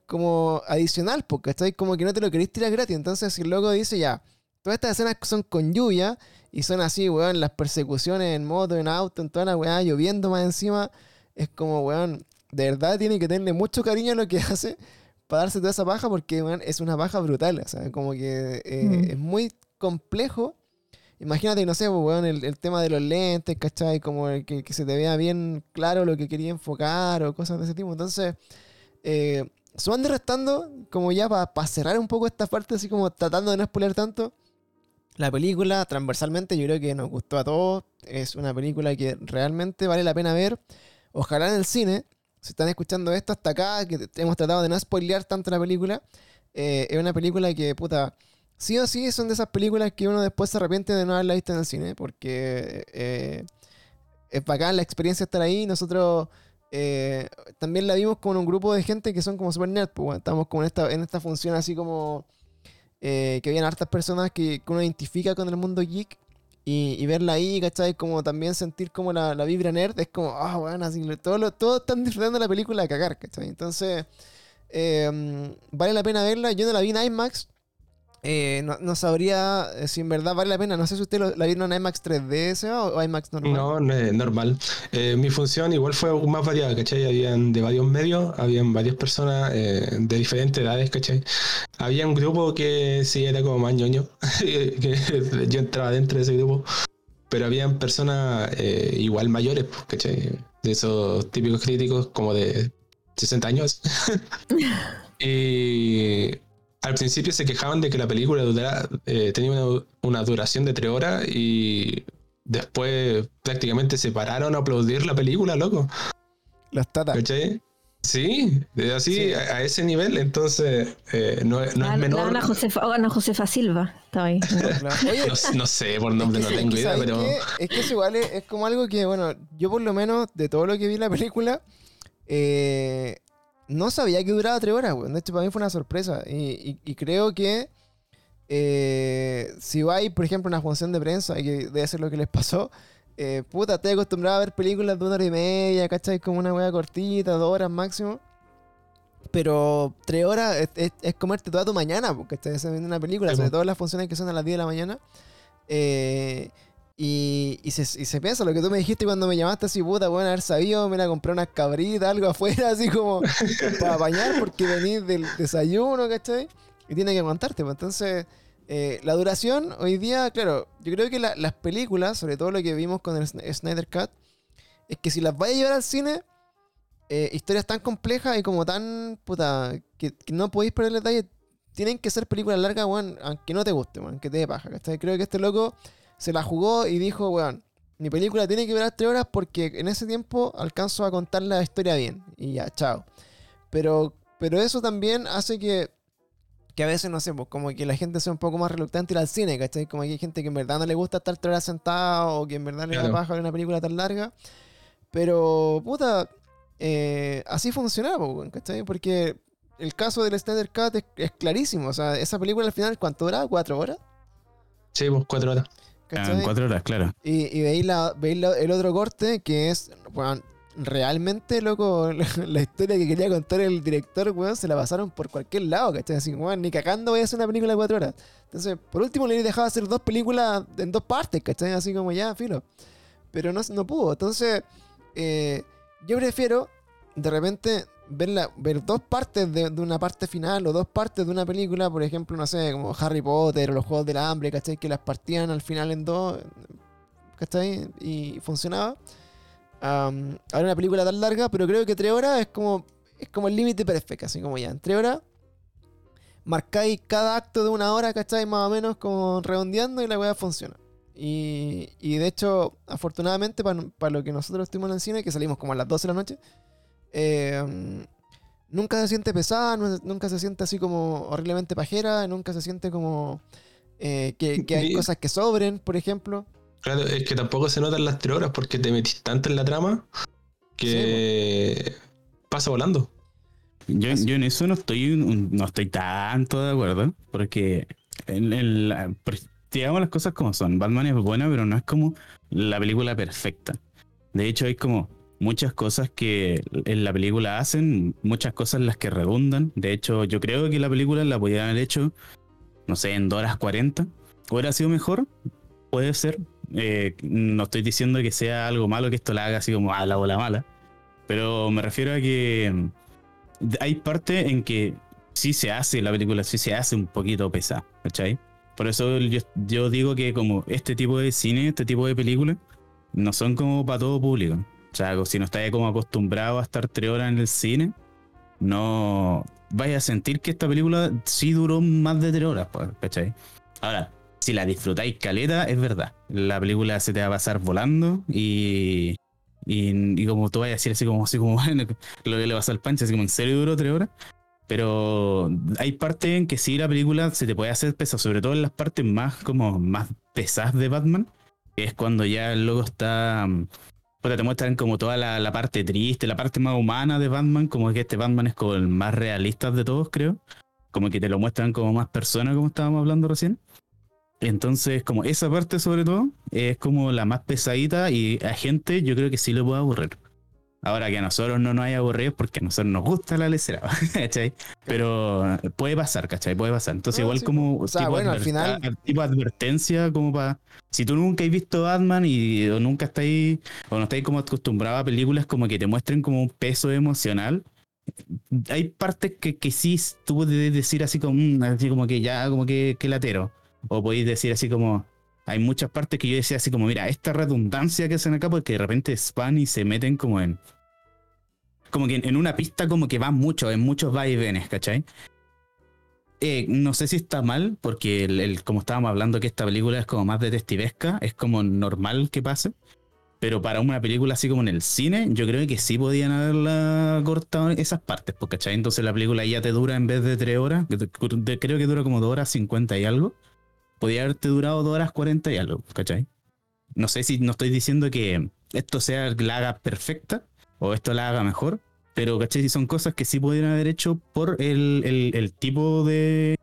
como adicional, porque ¿cachai? Como que no te lo querés tirar gratis. Entonces, si el loco dice ya, todas estas escenas son con lluvia y son así, weón, las persecuciones en moto, en auto, en toda la weá, lloviendo más encima, es como, weón, de verdad tiene que tenerle mucho cariño a lo que hace para darse toda esa paja, porque, es una paja brutal, o sea, como que eh, Mm. es muy complejo. Imagínate, no sé, pues, weón, el, el tema de los lentes, ¿cachai? Como el que, que se te vea bien claro lo que quería enfocar o cosas de ese tipo. Entonces, eh, sumando y restando, como ya para cerrar un poco esta parte, así como tratando de no spoiler tanto, la película transversalmente yo creo que nos gustó a todos. Es una película que realmente vale la pena ver. Ojalá en el cine, si están escuchando esto hasta acá, que hemos tratado de no spoilear tanto la película, eh, es una película que, puta, sí o sí son de esas películas que uno después se arrepiente de no haberla visto en el cine, porque eh, es bacán la experiencia de estar ahí. Nosotros eh, también la vimos con un grupo de gente que son como super nerd, pues, estamos como en esta, en esta función así como que habían hartas personas que, que uno identifica con el mundo geek y, y verla ahí, ¿cachai? Como también sentir como la, la vibra nerd, es como, ah, bueno, así, todos lo- todos están disfrutando la película a cagar, ¿cachai? Entonces, eh, vale la pena verla, yo no la vi en IMAX, eh, no, sabría eh, si en verdad vale la pena, no sé si usted lo- la vieron en IMAX 3D Seba, o IMAX normal. No, no normal. Eh, mi función igual fue más variada, ¿cachai? Habían de varios medios, habían varias personas de diferentes edades, ¿cachai? Había un grupo que sí era como más ñoño, yo entraba dentro de ese grupo, pero habían personas igual mayores, pues, ¿cachai? De esos típicos críticos como de 60 años. y al principio se quejaban de que la película durara- eh, tenía una, una duración de tres horas y después prácticamente se pararon a aplaudir la película, loco. Los tatas. ¿Cachai? Sí, de así Sí. A, a ese nivel, entonces eh, no, es- no La, es la menor. Ana Josefa, oh, Ana Josefa Silva estaba ahí. Oye, No, no sé, por nombre no Es tengo es que idea, ¿sabes pero? Es que eso igual es, es como algo que, bueno, yo por lo menos de todo lo que vi en la película, eh, no sabía que duraba tres horas, weón. De hecho, para mí fue una sorpresa. Y, y- y creo que eh, si vais, por ejemplo, a una función de prensa, que debe ser lo que les pasó, eh, puta, estoy acostumbrado a ver películas de una hora y media, ¿cachai? Como una wea cortita, dos horas máximo. Pero tres horas es, es- es comerte toda tu mañana, porque estás viendo una película, Sí, sobre todo las funciones que son a las 10 de la mañana. Eh, y, y, se, y se piensa lo que tú me dijiste cuando me llamaste así, puta, bueno, haber sabido, me la compré unas cabritas, algo afuera, así como para bañar, porque venís del desayuno, ¿cachai? Y tiene que aguantarte, pues entonces Eh, la duración, hoy día, claro, yo creo que la- las películas, sobre todo lo que vimos con el Sn- Snyder Cut, es que si las vais a llevar al cine, eh, historias tan complejas y como tan, puta, que, que no podéis perder el detalle, tienen que ser películas largas, weón, aunque no te guste, weón, que te dé paja, ¿cachai? Creo que este loco se la jugó y dijo, weón, mi película tiene que durar tres horas porque en ese tiempo alcanzo a contar la historia bien. Y ya, chao. Pero, pero eso también hace que, que a veces, no sé, pues, como que la gente sea un poco más reluctante ir al cine, ¿cachai? Como que hay gente que en verdad no le gusta estar tres horas sentado o que en verdad le da paja ver una película tan larga. Pero, puta, eh, así funcionaba, pues, weón, ¿cachai? Porque el caso del Snyder Cut es, es clarísimo. O sea, esa película al final, ¿cuánto dura? ¿Cuatro horas? Sí, pues cuatro horas. En cuatro horas, claro. Y, y veis, la, veis la- el otro corte que es, realmente, loco, la, la historia que quería contar el director, weón, se la pasaron por cualquier lado, ¿cachai? Así, weón, ni cagando voy a hacer una película de cuatro horas. Entonces, por último, le dejaba hacer dos películas en dos partes, ¿cachai? Así como ya, filo. Pero no, no pudo. Entonces, eh, yo prefiero, de repente, ver, la- ver dos partes de, de una parte final o dos partes de una película, por ejemplo, no sé, como Harry Potter o los Juegos del Hambre, ¿cachai? Que las partían al final en dos, ¿cachai? Y funcionaba. Am, ahora una película tan larga, pero creo que tres horas es como, es como el límite perfecto, así como ya, en tres horas marcáis cada acto de una hora, ¿cachai? Más o menos como redondeando y la weá funciona. Y, y de hecho, afortunadamente, para lo que nosotros estuvimos en el cine, que salimos como a las 12 de la noche, eh, nunca se siente pesada, nu- nunca se siente así como horriblemente pajera, nunca se siente como eh, que, que hay cosas que sobren, por ejemplo. Claro, es que tampoco se notan las tres horas porque te metís tanto en la trama que pasa volando. Yo, yo en eso no estoy un- no estoy tanto de acuerdo, porque en, por- digamos las cosas como son. Batman es buena, pero no es como la película perfecta. De hecho, hay como muchas cosas que en la película hacen, muchas cosas las que redundan. De hecho, yo creo que la película la podían haber hecho, no sé, en 2 horas 40. ¿Hubiera sido mejor? Puede ser. Eh, no estoy diciendo que sea algo malo que esto la haga así como a la bola mala. Pero me refiero a que hay parte en que sí se hace, la película sí se hace un poquito pesada, ¿cachai? Por eso yo, yo digo que como este tipo de cine, este tipo de películas, no son como para todo público. Sea, si no estás como acostumbrado a estar tres horas en el cine, no vayas a sentir que esta película sí duró más de tres horas, pues, ¿cachai? Ahora, si la disfrutáis caleta, es verdad. La película se te va a pasar volando y, y, como tú vas a decir así como, así como lo que le pasó al Pancho, así como en serio duró tres horas. Pero hay partes en que sí la película se te puede hacer pesada, sobre todo en las partes más como más pesadas de Batman, que es cuando ya el logo está. Puta, te muestran como toda la, la parte triste, la parte más humana de Batman, como que este Batman es como el más realista de todos, creo. Como que te lo muestran como más persona, como estábamos hablando recién. Entonces, como esa parte sobre todo, es como la más pesadita y a gente yo creo que sí le puede aburrir. Ahora que a nosotros no nos haya aburrido porque a nosotros nos gusta la lecera, ¿cachai? Pero puede pasar, ¿cachai? Puede pasar. Entonces, No, igual sí, como o sea, tipo, bueno, al final- tipo advertencia, como para. Si tú nunca has visto Batman y o nunca estáis, o no estáis como acostumbrado a películas como que te muestren como un peso emocional, hay partes que, que sí tú puedes decir así como, mm, así como que ya, como que, que latero. O podéis decir así como, hay muchas partes que yo decía así como, mira, esta redundancia que hacen acá, porque de repente van y se meten como en. Como que en, una pista como que van mucho, en muchos vaivenes, ¿cachai? Eh, no sé si está mal, porque el, como estábamos hablando que esta película es como más detectivesca, es como normal que pase. Pero para una película así como en el cine, yo creo que sí podían haberla cortado esas partes, pues, ¿cachai? Entonces la película ya te dura en vez de tres horas, creo que dura como dos horas cincuenta y algo. Podía haberte durado dos horas cuarenta y algo, ¿cachai? No sé si no estoy diciendo que esto sea la haga perfecta o esto la haga mejor, pero ¿cachai? Si son cosas que sí pudieran haber hecho por el, el- el tipo de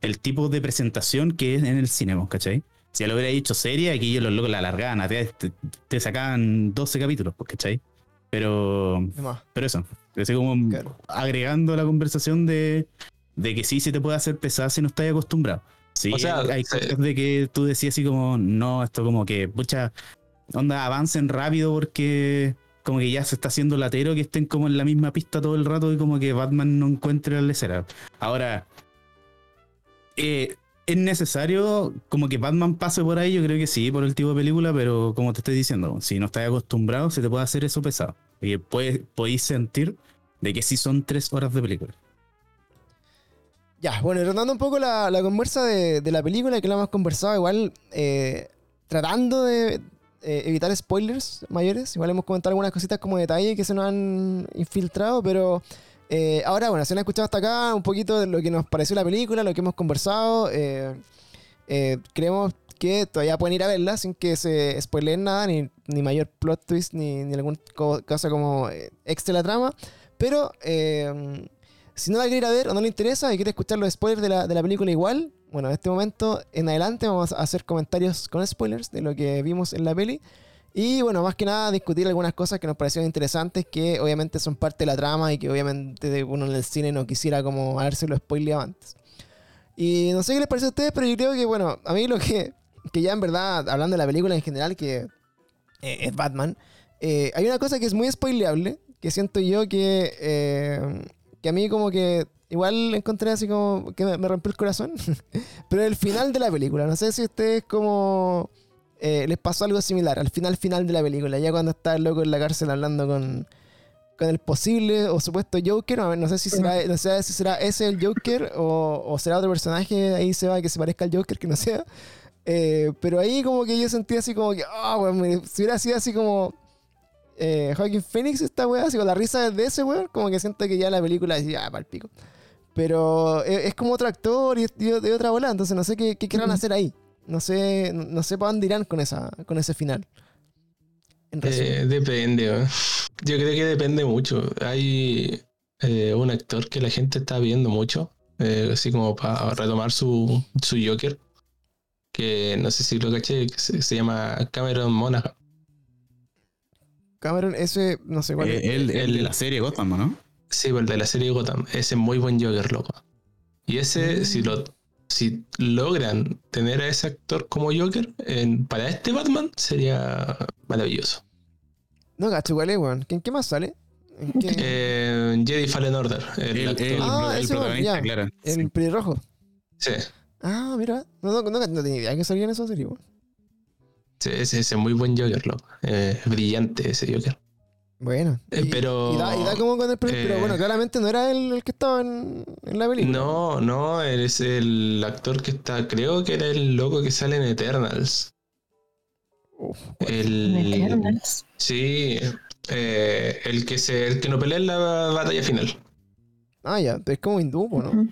el tipo de presentación que es en el cine, ¿cachai? Si ya lo hubiera dicho serie, aquí yo los locos la alargaban, te, te- sacaban 12 capítulos, ¿cachai? Pero, pero eso, así como Claro. agregando la conversación de, de que sí se te puede hacer pesar si no estás acostumbrado. Sí, O sea, hay cosas de que tú decías así como, no, esto como que, pucha, onda, avancen rápido porque como que ya se está haciendo latero que estén como en la misma pista todo el rato y como que Batman no encuentre la lecera. Ahora, eh, es necesario como que Batman pase por ahí, yo creo que sí, por el tipo de película, pero como te estoy diciendo, si no estás acostumbrado, se te puede hacer eso pesado. Y puedes, podéis sentir de que sí son tres horas de película. Ya, bueno, y retomando un poco la, conversa de, la película que la hemos conversado, igual eh, tratando de eh, evitar spoilers mayores, igual hemos comentado algunas cositas como detalle que se nos han infiltrado, pero eh, ahora, bueno, se han escuchado hasta acá un poquito de lo que nos pareció la película, lo que hemos conversado. creemos que todavía pueden ir a verla sin que se spoileen nada, ni, ni mayor plot twist, ni, ni alguna cosa como extra la trama. Pero si no la quiere ir a ver o no le interesa y quiere escuchar los spoilers de la, de la película igual, bueno, en este momento en adelante vamos a hacer comentarios con spoilers de lo que vimos en la peli. Y bueno, más que nada discutir algunas cosas que nos parecieron interesantes, que obviamente son parte de la trama y que obviamente uno en el cine no quisiera como habérselo spoileado antes. Y no sé qué les parece a ustedes, pero yo creo que, bueno, a mí lo que, que ya en verdad, hablando de la película en general, que eh, es Batman, eh, hay una cosa que es muy spoileable, que siento yo que, eh, que a mí como que igual encontré así como que me, rompió el corazón, pero el final de la película, no sé si ustedes como eh, les pasó algo similar, al final final de la película, ya cuando está el loco en la cárcel hablando con, con el posible o supuesto Joker, ver, no sé si será, no sé si será ese el Joker o, será otro personaje, ahí se va que se parezca al Joker, que no sea. Eh, pero ahí como que yo sentí así como que, ah, me- si hubiera sido así como eh, Joaquin Phoenix, esta weá, así con la risa de ese weón, como que siento que ya la película decía, ah, pa'l pico. Pero es, es como otro actor y es de, de otra bola, entonces no sé qué, qué querrán Ujú. hacer ahí. No sé, no, sé para dónde irán con, esa, con ese final. En. Eh, depende, yo creo que depende mucho. Hay eh, un actor que la gente está viendo mucho, eh, así como para retomar su, su Joker, que no sé si lo caché, que se, se llama Cameron Monaghan. Cameron, ese, no sé cuál es. Eh, el, el de la serie Gotham, ¿o ¿no? Sí, el de la serie Gotham. Ese es muy buen Joker, loco. Y ese, Mm. si lo si logran tener a ese actor como Joker, en- para este Batman sería maravilloso. No, gacho, ¿cuál es, weón? ¿En qué más sale? ¿En qué? Eh, Jedi Fallen Order. El, El, actor. el- Ah, el protagonista, claro. el sí. pelirrojo. Sí, Ah, mira. No, no, no, no tenía idea que salía en esa serie, weón. Sí, ese, ese es muy buen Joker, loco. Eh, brillante ese Joker. Bueno. Eh, y, pero- Y da, y da como con el Pero eh, bueno, claramente no era él el que estaba en, en la película. No, no, es el actor que está, creo que era el loco que sale en Eternals. Uf, El, Eternals. sí, eh, el que se, el que no pelea en la batalla final. Ah, ya. Es como hindú, ¿no?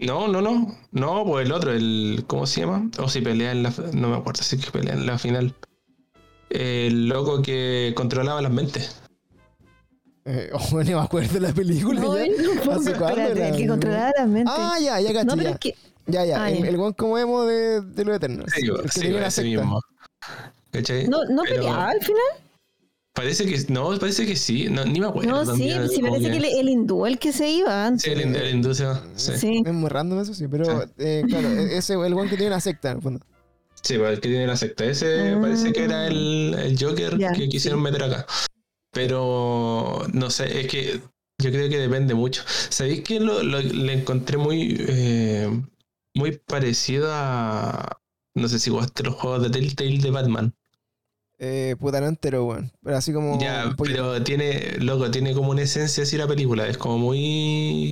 No, no, no. No, pues el otro, el. ¿Cómo se llama? O si pelea en la. No me acuerdo si es que pelea en la final. El loco que controlaba las mentes. Eh, oh, no me acuerdo de la película No, ya. tampoco. ¿Hace cuándo era? el que controlaba la mente. Ah, ya, ya caché, no, ya. es que. Ya, ya. Ah, el, ya. el weón como emo de, de lo eterno. Sí, el que sí, ese mismo. ¿Cachai? No, no Pero peleaba al final. Parece que. No, parece que sí. No, ni me acuerdo. No, sí, también, sí, parece que el, el hindú el que se iba antes. Sí, el, ind- el hindú se va. Sí. Sí. Es muy random eso, sí. Pero, Sí. eh, claro, e- ese, el weón que tiene una secta, en el fondo. Sí, el que tiene la secta. Ese Ah. parece que era el, el Joker Ya, que quisieron sí. meter acá. Pero no sé, es que yo creo que depende mucho. ¿Sabéis que lo, lo- le encontré muy, eh, muy parecido a. No sé si jugaste los juegos de Telltale de Batman. Eh, puta, no entero, weón. Pero así como. ya, pero tiene, loco, tiene como una esencia así la película. Es como muy.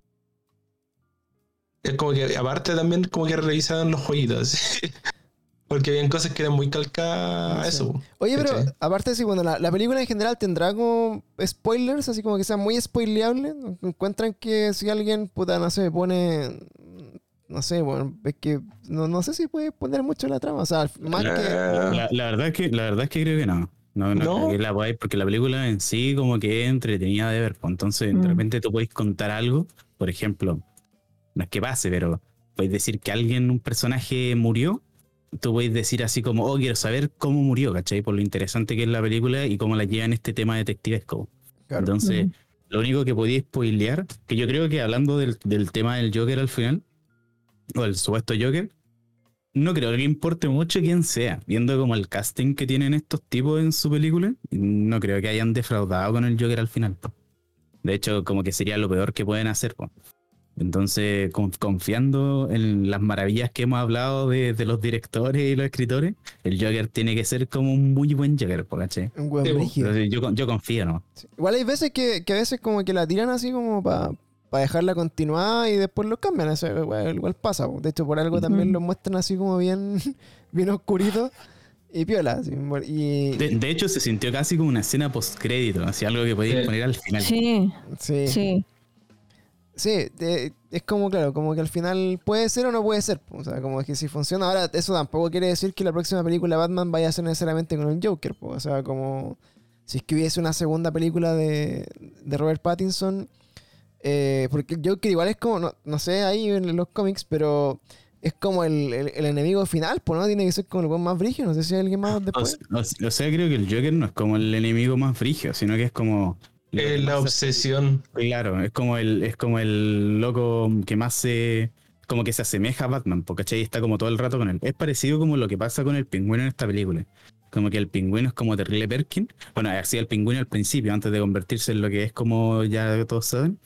Es como que, aparte también, como que revisaban los jueguitos. Porque habían cosas que eran muy calcadas Sí. eso. Oye, pero aparte de sí, bueno, la, la película en general tendrá como spoilers, así como que sea muy spoileable. Encuentran que si alguien, puta, no sé, pone. No sé, bueno, es que. No, no sé si puede poner mucho la trama. O sea, más que. La, la verdad es que, la verdad es que creo que no. No, no, ¿No? creo que la podáis, porque la película en sí como que es entretenida de ver. pues, Entonces, Mm. de repente tú podéis contar algo, por ejemplo, no es que pase, pero podéis decir que alguien, un personaje murió, tú podéis decir así como, oh, quiero saber cómo murió, ¿cachai? Por lo interesante que es la película y cómo la llevan este tema detectivesco. Claro. Entonces, Ujú. lo único que podía spoilear, que yo creo que hablando del, del tema del Joker al final, o el supuesto Joker, no creo que importe mucho quién sea. Viendo como el casting que tienen estos tipos en su película, no creo que hayan defraudado con el Joker al final. De hecho, como que sería lo peor que pueden hacer. po. Entonces, con- confiando en las maravillas que hemos hablado de, de los directores y los escritores, el Joker tiene que ser como un muy buen Joker, po, ¿cachai? Un buen Sí, yo, con- yo confío, ¿no? Sí. Igual hay veces que, que a veces como que la tiran así como para dejarla continuada y después lo cambian. Eso igual, igual pasa. po. De hecho, por algo también lo muestran así como bien, bien oscurito y piola. así, y, De, de hecho, se sintió casi como una escena post-crédito, así algo que podías Sí. poner al final. Sí, sí, sí. sí. de- es como, claro, como que al final puede ser o no puede ser. O sea, como que si funciona. Ahora, eso tampoco quiere decir que la próxima película de Batman vaya a ser necesariamente con el Joker. po. O sea, como si es que hubiese una segunda película de, de Robert Pattinson. Eh, porque el Joker igual es como, no, no sé, ahí en los cómics, pero es como el, el- el enemigo final, pues no tiene que ser como el más brígido. No sé si hay alguien más O, después. o- o sea, creo que el Joker no es como el enemigo más frigio, sino que es como. Es la se- obsesión. Claro, es como el, es como el loco que más se. como que se asemeja a Batman, porque ¿cachai? está como todo el rato con él. Es parecido como lo que pasa con el pingüino en esta película. Como que el pingüino es como terrible Perkin. Bueno, hacía el pingüino al principio, antes de convertirse en lo que es como ya todos saben.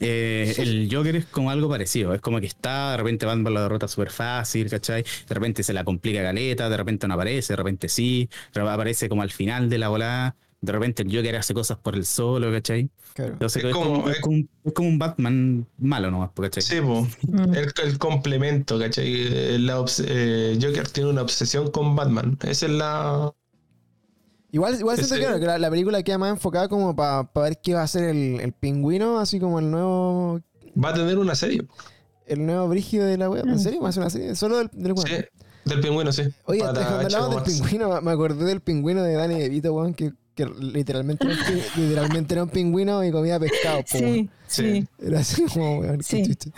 Eh, el Joker es como algo parecido. Es como que está, de repente Batman lo derrota súper fácil, ¿cachai? De repente se la complica caleta, de repente no aparece, de repente sí, aparece como al final de la volada. De repente el Joker hace cosas por el solo, ¿cachai? Claro. Entonces Es es, como- como, es, como, un- es como un Batman malo nomás, ¿cachai? Sí, po. Mm. El, el complemento, ¿cachai? Eh, La eh, Joker tiene una obsesión con Batman. Esa es la. Igual, igual siento Ese- que, la, la película queda más enfocada como para ver qué va a ser el, el pingüino, así como el nuevo Va a tener una serie. el nuevo brígido de la web. ¿En Mm. serio? ¿Va a ser una serie? Solo del, del weón. Sí, del pingüino, sí. Oye, Para cuando hablamos HBO del Max. pingüino, me acordé del pingüino de Danny DeVito, weón, que, que literalmente, era un pi- literalmente era un pingüino y comía pescado, po, weón. Sí, sí. Era así como, weón, qué Sí. chucha.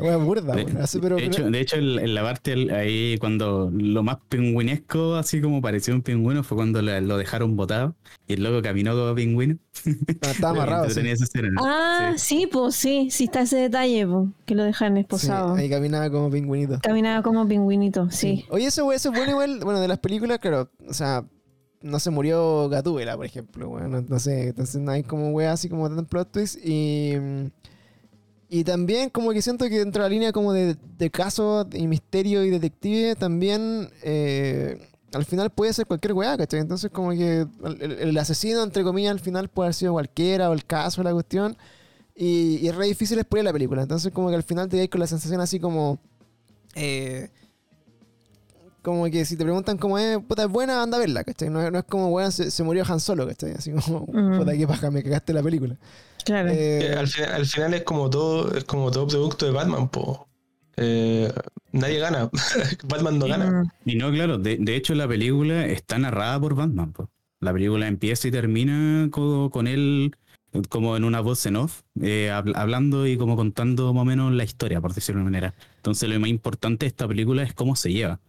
Una burda, De. Así, pero, de hecho, de hecho, el- en la parte el- ahí cuando lo más pingüinesco, así como pareció un pingüino, fue cuando lo, lo dejaron botado y el loco caminó como pingüino. no, estaba amarrado. sí. Entretenía esa escena, ¿no? Ah, Sí. sí, pues sí, sí está ese detalle, po, que lo dejan Sí, esposado. ahí caminaba como pingüinito. Caminaba como pingüinito, sí. Oye, eso, eso es bueno igual, bueno, de las películas, claro, o sea, no se murió Gatúbela, por ejemplo, weón, no, no sé, entonces no hay como weá así como tan plot twist y... Y también como que siento que dentro de la línea como de, de casos y misterio y detective también eh, al final puede ser cualquier weá, ¿cachai? Entonces como que el, asesino, entre comillas, al final puede haber sido cualquiera o el caso, la cuestión. Y, es re difícil spoiler la película. Entonces como que al final te quedas con la sensación así como... eh, como que si te preguntan cómo es, puta, es buena, anda a verla, ¿cachai? No, no es como, weón, se, se murió Han Solo, ¿cachai? Así como, Mm. puta, qué paja, me cagaste la película. Claro. Eh, al, final, al final es como todo, es como todo producto de Batman, po. Eh, nadie gana. Batman no gana. Y no, claro, de, de hecho la película está narrada por Batman. po. La película empieza y termina co- con, él como en una voz en off, eh, habl- hablando y como contando más o menos la historia, por decirlo de una manera. Entonces lo más importante de esta película es cómo se lleva,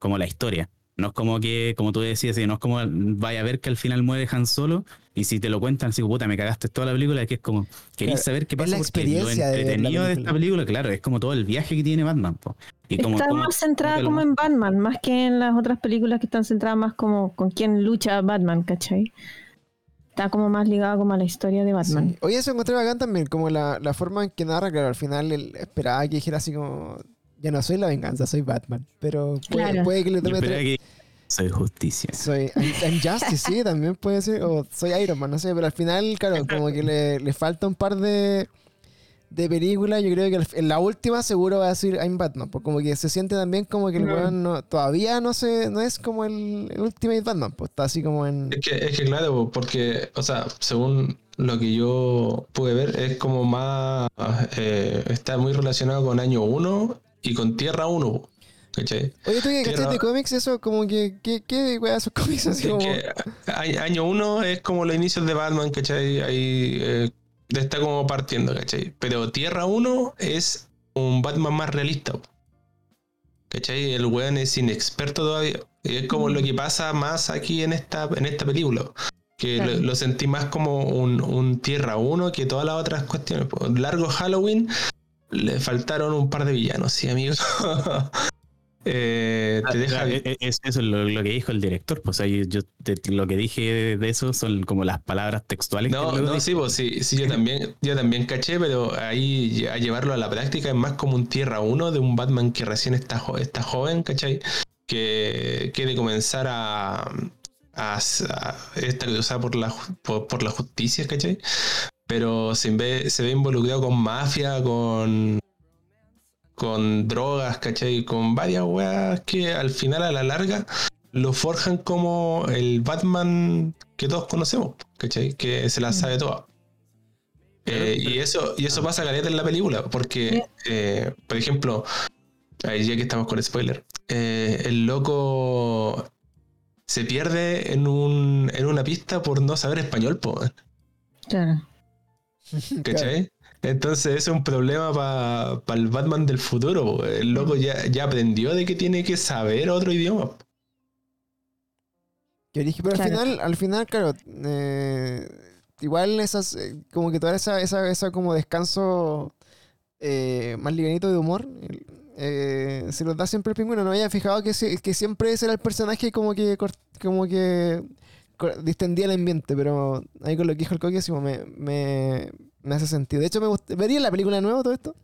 como la historia. No es como que, como tú decías, no es como vaya a ver que al final muere Han Solo y si te lo cuentan así, puta, me cagaste toda la película, que es como, queréis Claro, saber qué es pasa la porque experiencia lo de la entretenido de película. esta película, claro, es como todo el viaje que tiene Batman. po. Y como, está como- más centrada como más- en Batman, más que en las otras películas que están centradas más como con quién lucha Batman, ¿cachai? Está como más ligado como a la historia de Batman. Sí. Oye, eso encontré bacán también, como la, la forma en que narra, claro, al final él esperaba que dijera así como, ya no soy la venganza, soy Batman. Pero puede, Claro. puede que le tome tres... que soy justicia. Soy I'm, I'm Justice, sí, también puede ser, o soy Iron Man, no sé, pero al final, claro, como que le, le falta un par de, de películas, yo creo que en la última seguro va a decir I'm Batman, pues como que se siente también como que el weón no, todavía no se, no es como el, el Ultimate Batman, pues está así como en... Es que, es que claro, porque, o sea, según lo que yo pude ver, es como más. eh, está muy relacionado con año 1 y con Tierra 1. ¿Cachai? Oye, tú que cachai Tierra- de cómics, eso como que, ¿qué, qué weá esos cómics así como... año 1 es como los inicios de Batman, ¿cachai? Ahí eh, está como partiendo, ¿cachai? Pero Tierra 1 es un Batman más realista. ¿Cachai? El weón es inexperto todavía. Y es como lo que pasa más aquí en esta, en esta película. Que Claro. lo, lo sentí más como un, un Tierra 1 que todas las otras cuestiones. Largo Halloween, le faltaron un par de villanos, sí, amigos. eh, te deja... Ah, eh, es- eso es lo, lo que dijo el director. Pues ahí yo te- lo que dije de eso son como las palabras textuales. que No, luego no, dijo. sí, pues sí, sí, yo también, yo también caché, pero ahí a llevarlo a la práctica es más como un tierra 1 de un Batman que recién está, está joven, ¿cachai? Que quiere comenzar a, a, a cruzada por la, por, por la justicia, ¿cachai? Pero se ve, se ve involucrado con mafia, con, con drogas, ¿cachai? Con varias weas que al final, a la larga, lo forjan como el Batman que todos conocemos, ¿cachai? Que se la sabe toda. Eh, y eso, y eso pasa caleta en la película, porque, eh, por ejemplo, ahí ya que estamos con spoiler, eh, el loco se pierde en, un, en una pista por no saber español, po, Claro. ¿cachai? Entonces es un problema para el Batman del futuro. po. El loco ya, ya aprendió de que tiene que saber otro idioma. Que dije, pero Claro. al final, al final, claro, eh, igual esas, eh, como que toda esa, esa, esa como descanso eh, más livianito de humor, eh, se los da siempre el pingüino. No había fijado que, que siempre ese era el personaje como que, como que distendía el ambiente, pero ahí con lo que dijo el coque, sí, me, me, me hace sentido. De hecho, me gust- ¿vería la película de nuevo todo esto?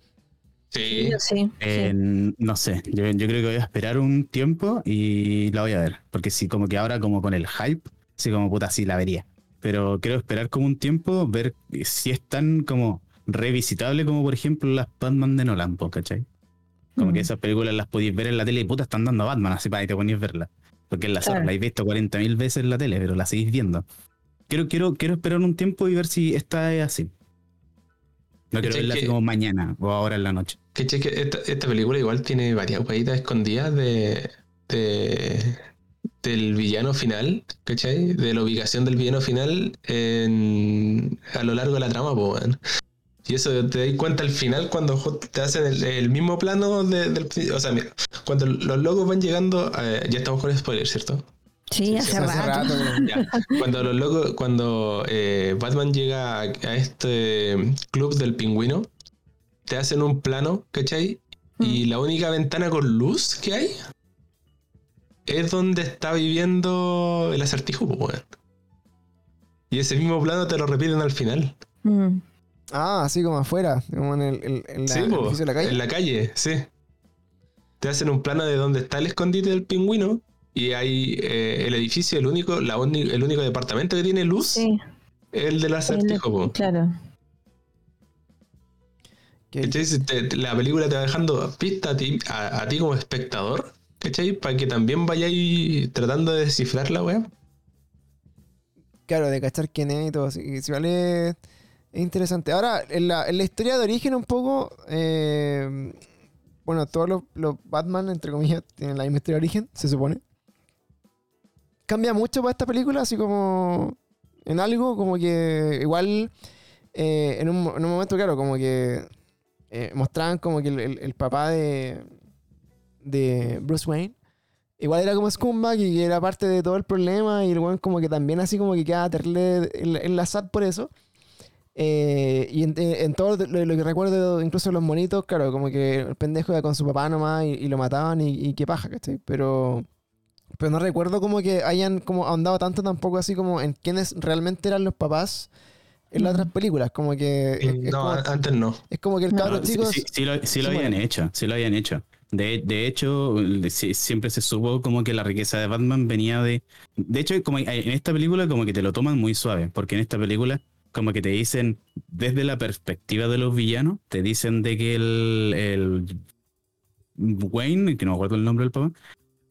Sí. Sí. Eh, sí. No sé, yo, yo creo que voy a esperar un tiempo y la voy a ver. Porque si como que ahora como con el hype, sí como puta, sí la vería. Pero quiero esperar como un tiempo, ver si es tan como revisitable como por ejemplo las Batman de Nolan, ¿cachai? Como que esas películas las podéis ver en la tele y puta están dando a Batman, así para que te ponéis a verla. Porque la Claro. la habéis visto 40.000 veces en la tele, pero la seguís viendo. Quiero, quiero, quiero esperar un tiempo y ver si esta es así. No quiero ¿Cachai verla así como mañana o ahora en la noche. Que cheque, esta, esta película igual tiene varias huevitas escondidas de, de- del villano final, ¿cachai? De la ubicación del villano final en- a lo largo de la trama, weón. Y eso te das cuenta al final cuando te hacen el, el mismo plano de- del... O sea, mira, cuando los locos van llegando... eh, ya estamos con spoilers, ¿cierto? Sí, hace, rato. Ya. Cuando los locos, cuando eh, Batman llega a, a este club del pingüino, te hacen un plano, ¿cachai? Y la única ventana con luz que hay es donde está viviendo el acertijo, pues, weón. Y ese mismo plano te lo repiten al final. Mm. Ah, así como afuera, como en el, en la, sí, el po, de la calle. en la calle, sí. Te hacen un plano de donde está el escondite del pingüino y hay eh, el edificio, el único, la uni- el único departamento que tiene luz, Sí, es el del acertijo, po. claro. ¿Cachai? Si la película te va dejando pista a ti, a, a ti como espectador, ¿cachai? Para que también vayáis tratando de descifrar la weá. Claro, de cachar quién es y todo. así. Si vale, es interesante. Ahora, en la, la historia de origen un poco, eh, bueno, todos los, los Batman, entre comillas, tienen la misma historia de origen, se supone. Cambia mucho para esta película, así como en algo, como que igual, eh, en, un, en un momento, claro, como que eh, mostraban como que el, el- papá de, de Bruce Wayne igual era como scumbag y era parte de todo el problema y el weón como que también así como que queda terrible en, la SAT por eso. Eh, y en, en todo lo, lo que recuerdo, incluso los monitos, claro, como que el pendejo iba con su papá nomás y, y lo mataban y, y qué paja, ¿cachai? Pero, pero no recuerdo como que hayan como ahondado tanto tampoco así como en quiénes realmente eran los papás en las Mm. otras películas. Como que es, es no, como, antes no. es como que el No, cabro sí, chico... sí, sí lo, sí lo habían hecho, sí lo habían hecho. De, de hecho, siempre se supo como que la riqueza de Batman venía de... De hecho, como en esta película como que te lo toman muy suave, porque en esta película como que te dicen, desde la perspectiva de los villanos, te dicen de que el, Wayne, que no me acuerdo el nombre del papá,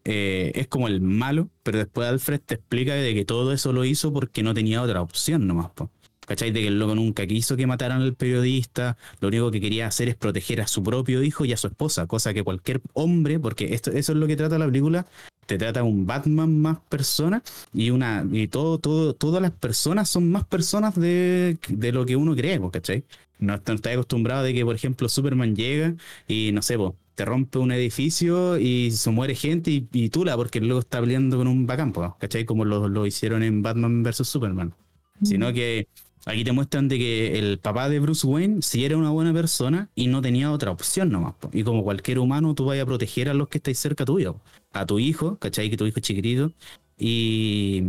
eh, es como el malo, pero después Alfred te explica de que todo eso lo hizo porque no tenía otra opción nomás. Po. ¿Cachai? De que el loco nunca quiso que mataran al periodista, lo único que quería hacer es proteger a su propio hijo y a su esposa, cosa que cualquier hombre, porque esto, eso es lo que trata la película, te trata un Batman más persona y una y todo, todo, todas las personas son más personas de, de lo que uno cree, ¿cachai? No no está acostumbrado de que, por ejemplo, Superman llega y no sé, po, te rompe un edificio y se muere gente y, y tula porque luego está peleando con un bacán, ¿cachai? Como lo, lo hicieron en Batman vs Superman. Sino que Aquí te muestran de que el papá de Bruce Wayne sí era una buena persona y no tenía otra opción nomás. po. Y como cualquier humano, tú vas a proteger a los que estáis cerca tuyo. A tu hijo, ¿cachai? Que tu hijo es chiquitito. Y,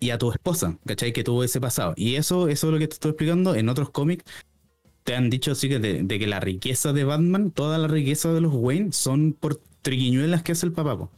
y a tu esposa, ¿cachai? Que tuvo ese pasado. Y eso, eso es lo que te estoy explicando. En otros cómics te han dicho así que de, de que la riqueza de Batman, toda la riqueza de los Wayne son por triquiñuelas que hace el papá. po.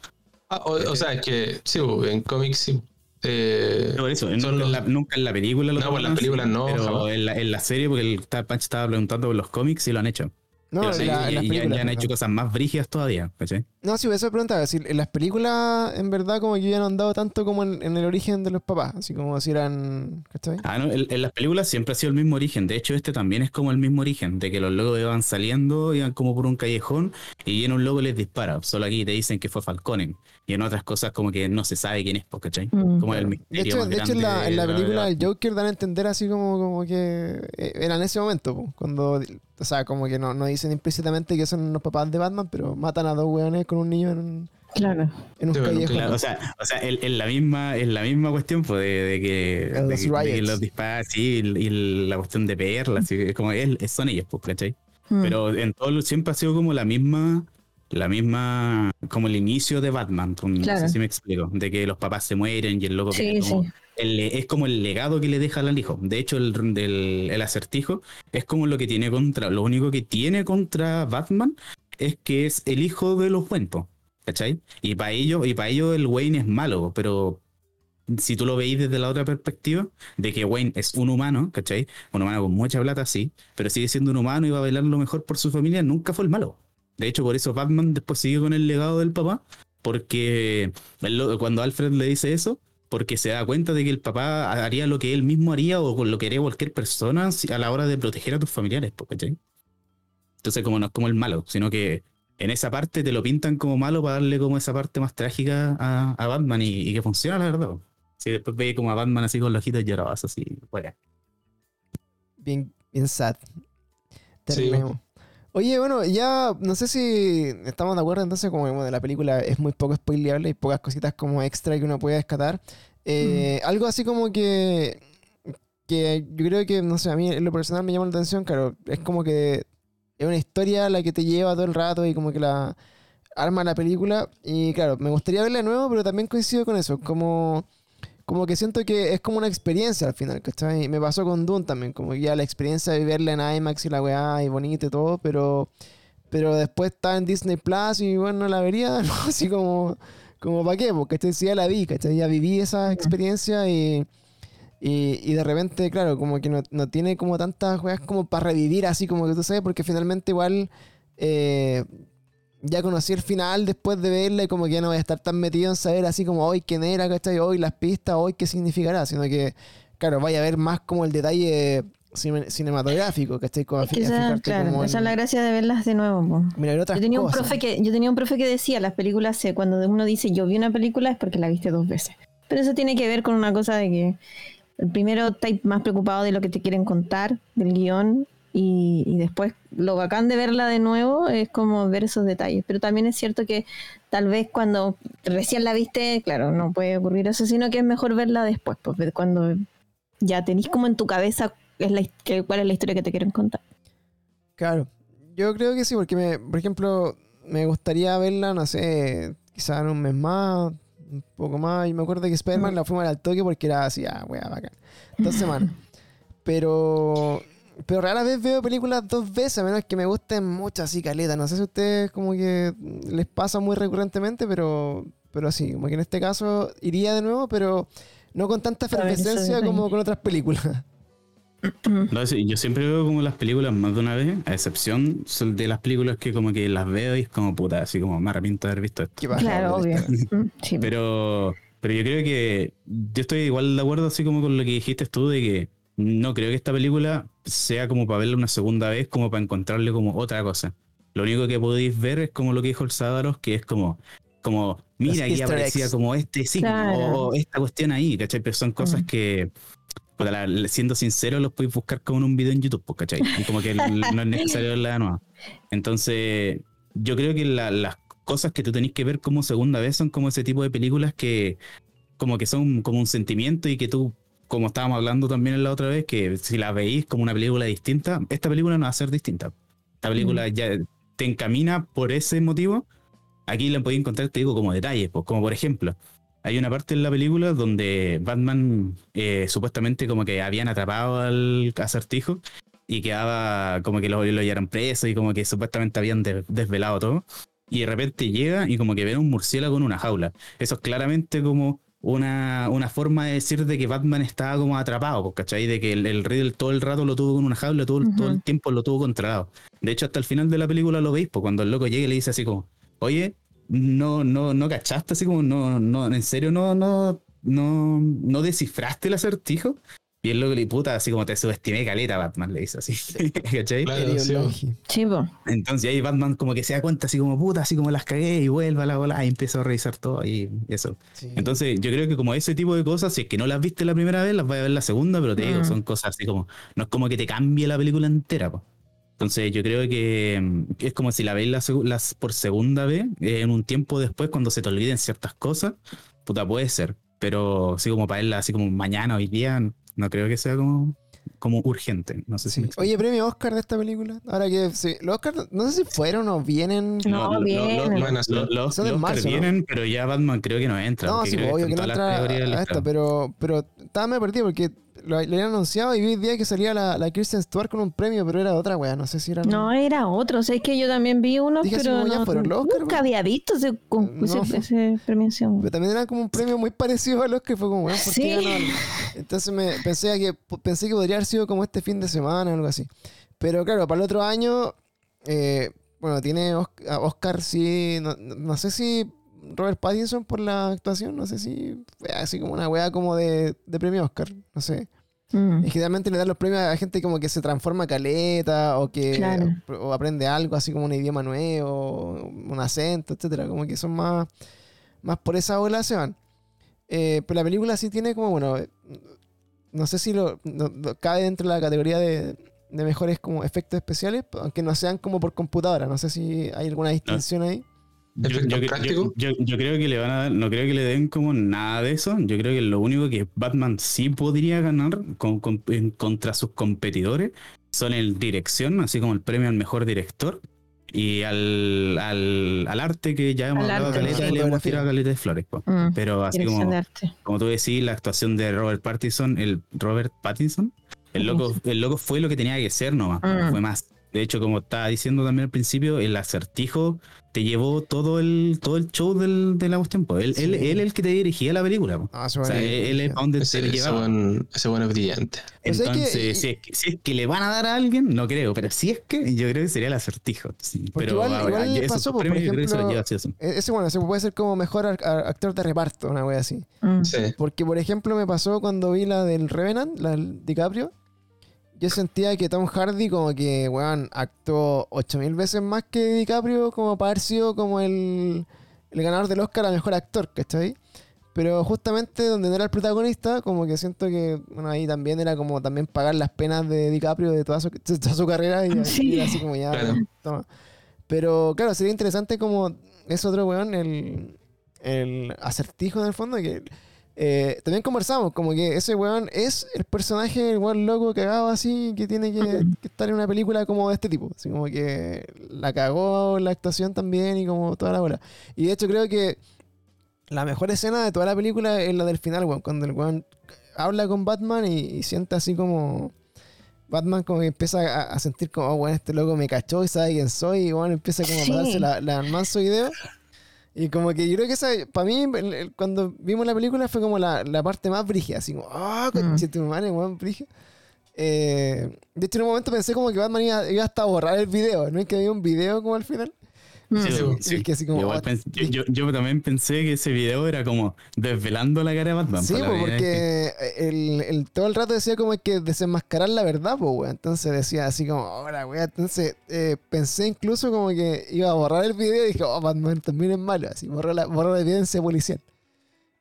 Ah, o, o sea, que sí, en cómics sí. Eh, Por eso, nunca, los- en la, nunca en la película lo No, pues en las toman así, películas no, Pero en la, en la serie, porque el Pancho estaba preguntando por los cómics y lo han hecho. No, en sí, la- en y, las y- y películas, han hecho cosas más brígidas todavía, ¿cachai? No, sí, eso preguntaba. Si en las películas, en verdad, como que ya no han dado tanto como en, en el origen de los papás. Así como si eran. ¿Cachai? Ah, no, en, en las películas siempre ha sido el mismo origen. De hecho, este también es como el mismo origen, de que los locos iban saliendo, iban como por un callejón y viene un loco y les dispara. Solo aquí te dicen que fue Falcone. Y en otras cosas como que no se sabe quién es, pues, ¿cachai? Mm. Como el De misterio hecho, más de hecho en, la, en la de película de del Joker dan a entender así como, como que eh, era en ese momento, po, cuando, o sea, como que no, no dicen implícitamente que son los papás de Batman, pero matan a dos weones con un niño en un, Claro. en un Sí, callejón. Claro, o sea, o sea en, en la misma, en la misma cuestión pues, de, de que, En de los que- de los disparos, sí, y, y la cuestión de perlas, sí, es como él, son ellos, pues, ¿cachai? Mm. Pero en todo siempre ha sido como la misma, la misma, como el inicio de Batman, pues, no sé si me explico, de que los papás se mueren y el loco Sí, como- sí. el- es como el legado que le deja al hijo. De hecho, el, del- el acertijo es como lo que tiene contra, lo único que tiene contra Batman es que es el hijo de los cuentos, ¿cachai? Y para ello, y para ello el Wayne es malo, pero si tú lo veis desde la otra perspectiva, de que Wayne es un humano, ¿cachai? Un humano con mucha plata, sí, pero sigue siendo un humano y va a velar lo mejor por su familia, nunca fue el malo. De hecho, por eso Batman después sigue con el legado del papá, porque él cuando Alfred le dice eso, porque se da cuenta de que el papá haría lo que él mismo haría o con lo que haría cualquier persona si- a la hora de proteger a tus familiares, po, ¿cachai? Entonces, como no es como el malo, sino que en esa parte te lo pintan como malo para darle como esa parte más trágica a, a Batman y, y que funciona, la verdad. po. Sí, después ve como a Batman así con los ojitos llorados, así, fuera. Bien, bien sad. Sí. Oye, bueno, ya no sé si estamos de acuerdo entonces como bueno, la película es muy poco spoileable y pocas cositas como extra que uno puede descatar. Eh, Algo así como que, que yo creo que, no sé, a mí en lo personal me llama la atención, claro, es como que es una historia la que te lleva todo el rato y como que la arma la película y claro, me gustaría verla de nuevo, pero también coincido con eso, como... Como que siento que es como una experiencia al final, ¿cachai? Me pasó con Dune también, como que ya la experiencia de verla en IMAX y la weá y bonito y todo, pero, pero después está en Disney Plus y bueno, no la vería, ¿no? Así como, como ¿para qué? Porque ¿cachai? ya la vi, ¿cachai? Ya viví esa experiencia y, y, y de repente, claro, como que no, no tiene como tantas weas como para revivir así como que tú sabes, porque finalmente igual eh, ya conocí el final después de verla y como que ya no voy a estar tan metido en saber así como hoy quién era, ¿cachai? Hoy las pistas, hoy qué significará, sino que, claro, vaya a ver más como el detalle cine- cinematográfico, ¿cachai? Como a Es que esa, claro, como esa es la gracia de verlas de nuevo. po. Mira, Yo tenía, un profe que, yo tenía un profe que decía, las películas, cuando uno dice yo vi una película es porque la viste dos veces. Pero eso tiene que ver con una cosa de que el primero estáis más preocupado de lo que te quieren contar, del guion, y, y después lo bacán de verla de nuevo es como ver esos detalles. Pero también es cierto que tal vez cuando recién la viste, claro, no puede ocurrir eso, sino que es mejor verla después, pues cuando ya tenéis como en tu cabeza es la, que- cuál es la historia que te quieren contar. Claro, yo creo que sí, porque, me, por ejemplo, me gustaría verla, no sé, quizás en un mes más, un poco más. Y me acuerdo que Spider-Man la fuimos al toque porque era así, ah, wea, bacán. Dos semanas. Pero, pero rara vez veo películas dos veces, a menos que me gusten mucho así, caleta. No sé si a ustedes como que les pasa muy recurrentemente, pero, pero sí, como que en este caso iría de nuevo, pero no con tanta ver, efervescencia como con otras películas. No, sí, yo siempre veo como las películas más de una vez, a excepción de las películas que como que las veo y es como puta, así como me arrepiento de haber visto esto. Claro, obvio. Mm, sí. Pero, pero yo creo que yo estoy igual de acuerdo así como con lo que dijiste tú de que no creo que esta película sea como para verla una segunda vez, como para encontrarle como otra cosa. Lo único que podéis ver es como lo que dijo el Sádaros, que es como, como mira, aquí aparecía eggs. como este signo Claro. o esta cuestión ahí, ¿cachai? Pero son cosas Mm. que, la- siendo sincero, los podéis buscar como en un video en YouTube, pues, ¿cachai? Y como que no es necesario verla de nuevo. Entonces, yo creo que la- las cosas que tú tenés que ver como segunda vez son como ese tipo de películas que como que son como un sentimiento y que tú como estábamos hablando también la otra vez, que si la veis como una película distinta, esta película no va a ser distinta. Esta película ya te encamina por ese motivo. Aquí la podéis encontrar, te digo, como detalles, pues, como por ejemplo, hay una parte en la película donde Batman eh, supuestamente como que habían atrapado al acertijo y quedaba como que lo, lo llevaron preso y como que supuestamente habían de- desvelado todo. Y de repente llega y como que ven un murciélago en una jaula. Eso es claramente como una, una forma de decir de que Batman estaba como atrapado, pues, ¿cachai? De que el, el Riddle todo el rato lo tuvo con una jaula, todo, el- todo el Ujú. tiempo lo tuvo controlado. De hecho, hasta el final de la película lo veis, pues cuando el loco llega y le dice así como, oye, no, no, no cachaste, así como, no, no, en serio, no, no, no, no descifraste el acertijo. Y el loco le puta, así como te subestimé caleta, Batman, le dice así. ¿Cachai? Claro, sí. Sí. Entonces ahí Batman como que se da cuenta así como puta, así como las cagué y vuelve a la bola y empieza a revisar todo y eso. Sí. Entonces yo creo que como ese tipo de cosas, si es que no las viste la primera vez, las vas a ver la segunda, pero te digo, Mm. son cosas así como, no es como que te cambie la película entera. po. Entonces yo creo que es como si la veis la las por segunda vez, eh, en un tiempo después, cuando se te olviden ciertas cosas, puta puede ser. Pero así como para verla así como mañana, hoy día, no creo que sea como, como urgente. No sé si Sí. Oye, premio Oscar de esta película. Ahora que sí, los Oscar, no sé si fueron o vienen. No, Lo- lo- vienen. lo- ser. lo- Los Oscar marzo, ¿no? vienen, pero ya Batman creo que no entra. No, sí, obvio que no entra a, esta, pero, pero estaba me perdido porque lo, lo habían anunciado y vi el día que salía la, la Kirsten Stewart con un premio, pero era otra wea, no sé si era. No, era otro. O sea, es que yo también vi uno, Dije pero no, fueron los Oscar, nunca había visto ese, No. ese, ese premiación. Pero también era como un premio muy parecido a los que fue como, weón, ¿por qué Sí. Entonces me pensé que, pensé que podría haber sido como este fin de semana o algo así. Pero claro, para el otro año, eh, bueno, tiene Osc- a Oscar, sí, no, no- sé si Robert Pattinson por la actuación, no sé si fue así como una wea como de, de premio Oscar, no sé. Mm. Que generalmente le dan los premios a gente como que se transforma caleta o que Claro. o aprende algo, así como un idioma nuevo, un acento, etcétera, como que son más, más por esa ola se van. Eh, pero la película sí tiene como, bueno, no sé si lo, no- lo- cabe dentro de la categoría de, de mejores como efectos especiales, aunque no sean como por computadora, no sé si hay alguna distinción ahí. Yo, creo que le van a dar, no creo que le den como nada de eso. Yo creo que lo único que Batman sí podría ganar con- con- en- contra sus competidores son el dirección, así como el premio al mejor director y al, al, al arte que ya hemos Al hablado arte, caleta, sí. y le hemos tirado caleta de flores. Mm. Pero así como, como tú decís, la actuación de Robert Pattinson, el Robert Pattinson, el loco, el loco fue lo que tenía que ser nomás, no Mm. fue más. De hecho, como estaba diciendo también al principio, el acertijo te llevó todo el, todo el show del, de la cuestión. Él, Sí. él, él el que te dirigía la película. po. Ah, se O sea, él es para donde Ese, te ese llevaba. buen, ese buen es brillante. Que- Entonces, si, es que, si es que le van a dar a alguien, no creo, pero si es que, yo creo que sería el acertijo. sí. Pero igual- ahora, igual esos pasó, po, por premios yo creo que se los ejemplo, lleva sí o sí. E- Ese, bueno, ese puede ser como mejor ar- ar- actor de reparto, una wea así. Mm. Sí. Porque, por ejemplo, me pasó cuando vi la del Revenant, la del DiCaprio. Yo sentía que Tom Hardy como que, weón, actuó 8000 veces más que DiCaprio como para haber sido como el, el ganador del Oscar a Mejor Actor, ¿cachai? Pero justamente donde no era el protagonista, como que siento que, bueno, ahí también era como también pagar las penas de DiCaprio de toda su, de toda su carrera y, Sí. y así como ya, Claro. toma. Pero claro, sería interesante como ese otro weón, el, el acertijo en el fondo, que eh, también conversamos, como que ese weón es el personaje, el weón loco cagado así, que tiene que, que estar en una película como de este tipo. Así como que la cagó la actuación también y como toda la bola. Y de hecho creo que la mejor escena de toda la película es la del final, weón, cuando el weón habla con Batman y, y siente así como... Batman como que empieza a, a sentir como, oh, bueno, este loco me cachó y sabe quién soy, y bueno, empieza como Sí. a darse la, la manso idea. Y como que yo creo que esa, para mí, cuando vimos la película fue como la, la parte más brígida, así como, ah, Mm. oh, tu madre, weón, brígida. Eh, de hecho, en un momento pensé como que Batman iba, iba hasta a borrar el video, ¿no? Es que había un video como al final. Sí, Y sí. es que así como, Igual pens- yo, yo- yo también pensé que ese video era como desvelando la cara de Batman. Sí, vez porque el, el- todo el rato decía como que desenmascarar la verdad, pues, weón. Entonces decía así como, ahora, weón. Entonces eh, pensé incluso como que iba a borrar el video y dije, oh, Batman también es malo. Así, borró la, borró la evidencia policial.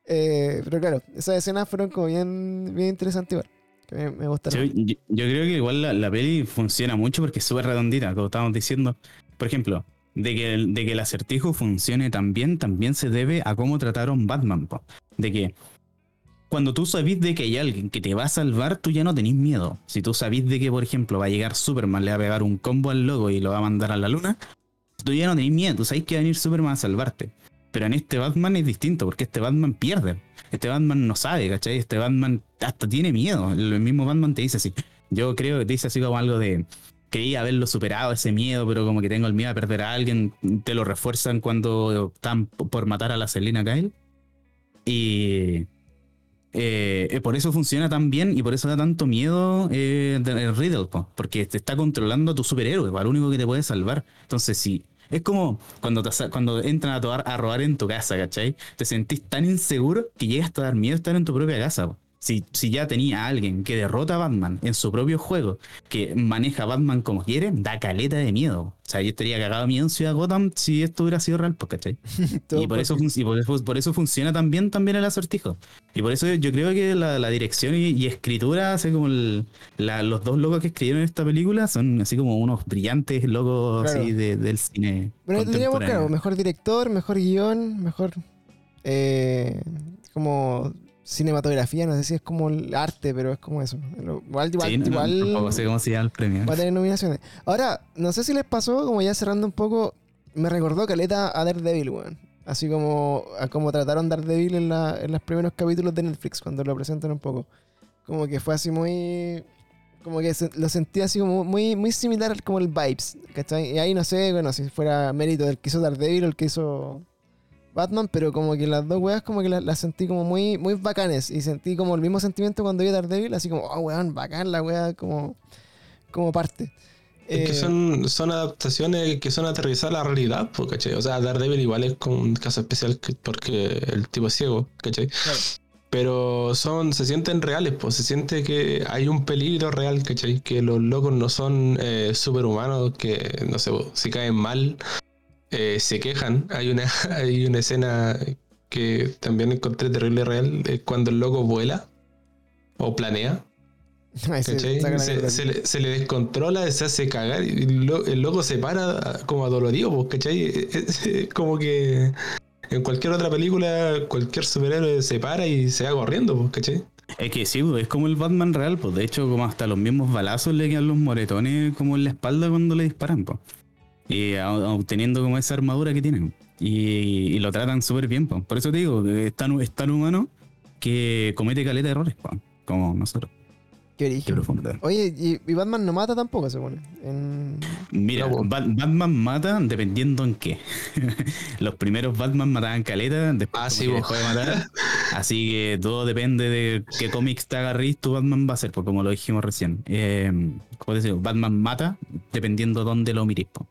Eh, pero claro, esas escenas fueron como bien, bien interesantes igual. Que me, gustaron. yo, yo- yo creo que igual la, la peli funciona mucho porque es súper redondita, como estábamos diciendo. Por ejemplo, de que, el, de que el acertijo funcione tan bien, también se debe a cómo trataron Batman. De que cuando tú sabís de que hay alguien que te va a salvar, tú ya no tenés miedo. Si tú sabís de que, por ejemplo, va a llegar Superman, le va a pegar un combo al loco y lo va a mandar a la luna, tú ya no tenés miedo. Tú sabés que va a venir Superman a salvarte. Pero en este Batman es distinto, porque este Batman pierde. Este Batman no sabe, ¿cachai? Este Batman hasta tiene miedo. El mismo Batman te dice así. Yo creo que te dice así como algo de. Creí haberlo superado ese miedo, pero como que tengo el miedo a perder a alguien. Te lo refuerzan cuando están por matar a la Selina Kyle. Y. eh, por eso funciona tan bien y por eso da tanto miedo eh, de- Riddle, po, porque te está controlando a tu superhéroe, lo único que te puede salvar. Entonces, sí, es como cuando, te, cuando entran a, a robar en tu casa, ¿cachai? Te sentís tan inseguro que llegas a dar miedo estar en tu propia casa. po. Si, si ya tenía a alguien que derrota a Batman en su propio juego, que maneja a Batman como quiere, da caleta de miedo. O sea, yo estaría cagado de miedo en Ciudad Gotham si esto hubiera sido real, pues, ¿cachai? Y por eso, y por, eso, por eso funciona también, también el acertijo. Y por eso yo creo que la, la dirección y, y escritura, así como el- la- los dos locos que escribieron esta película, son así como unos brillantes locos Claro. así de- del cine. Bueno, tendríamos, claro, mejor director, mejor guion, mejor. eh, como cinematografía, no sé si es como el arte, pero es como eso. Igual, igual, Sí, no, no, igual tampoco sé cómo se llama el premio. va a tener nominaciones. Ahora, no sé si les pasó, como ya cerrando un poco, me recordó Caleta a Daredevil, weón. Así como, a como trataron Daredevil en, la, en los primeros capítulos de Netflix, cuando lo presentan un poco. Como que fue así muy. Como que se- lo sentí así como muy, muy similar como el Vibes, ¿cachai? Y ahí no sé, bueno, si fuera mérito del que hizo Daredevil o el que hizo Batman, pero como que las dos weas como que las, las sentí como muy, muy bacanes. Y sentí como el mismo sentimiento cuando vi Daredevil, así como, oh weón, bacán la wea como, como parte. Es que Eh, son, son adaptaciones que son aterrizar a la realidad, pues, ¿cachai? O sea, Daredevil igual es como un caso especial que- porque el tipo es ciego, ¿cachai? Claro. Pero son, se sienten reales, pues se siente que hay un peligro real, ¿cachai? Que los locos no son eh, superhumanos, que no sé, si caen mal, eh, se quejan. Hay una, hay una escena que también encontré terrible real, es cuando el loco vuela o planea. Se le, se le descontrola, se hace cagar y lo- el loco se para como adolorido, pues, ¿cachai? Es- es como que en cualquier otra película, cualquier superhéroe se para y se va corriendo, pues, ¿cachai? Es que sí, es como el Batman real, pues de hecho como hasta los mismos balazos le quedan los moretones como en la espalda cuando le disparan, pues. Y obteniendo como esa armadura que tienen. Y, y lo tratan súper bien. Por eso te digo, es tan, es tan humano que comete caleta de errores. Como nosotros. Qué Qué. Oye, y, y Batman no mata tampoco, se pone. En... Mira, No, po. Bat- Batman mata dependiendo en qué. Los primeros Batman mataban caleta, después Ah, sí, dejó de matar. Así que todo depende de qué cómics te agarrís, tu Batman va a ser, pues como lo dijimos recién. Eh, ¿Cómo te digo? Batman mata dependiendo dónde lo mirís. po.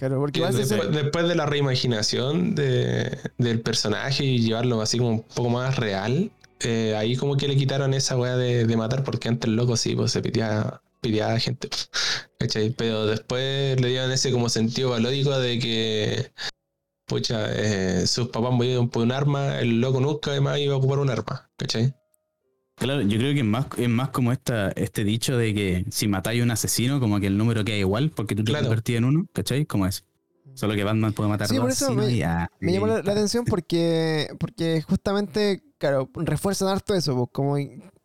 Claro, porque después, después de la reimaginación de- del personaje y llevarlo así como un poco más real, eh, ahí como que le quitaron esa weá de, de matar, porque antes el loco sí, pues se pidía, pidía a gente. ¿cachai? Pero después le dieron ese como sentido valórico de que, pucha, eh, sus papás murieron por un arma, el loco nunca además iba a ocupar un arma, ¿cachai? Claro, yo creo que es más, es más como esta, este dicho de que si matáis a un asesino, como que el número queda igual porque tú te Claro. convertís en uno, ¿cachai? Como eso. Solo que Batman puede matar Sí, dos por eso asesinos me- y ya. Me llamó la, atención porque, porque justamente, claro, refuerzan harto eso, pues, como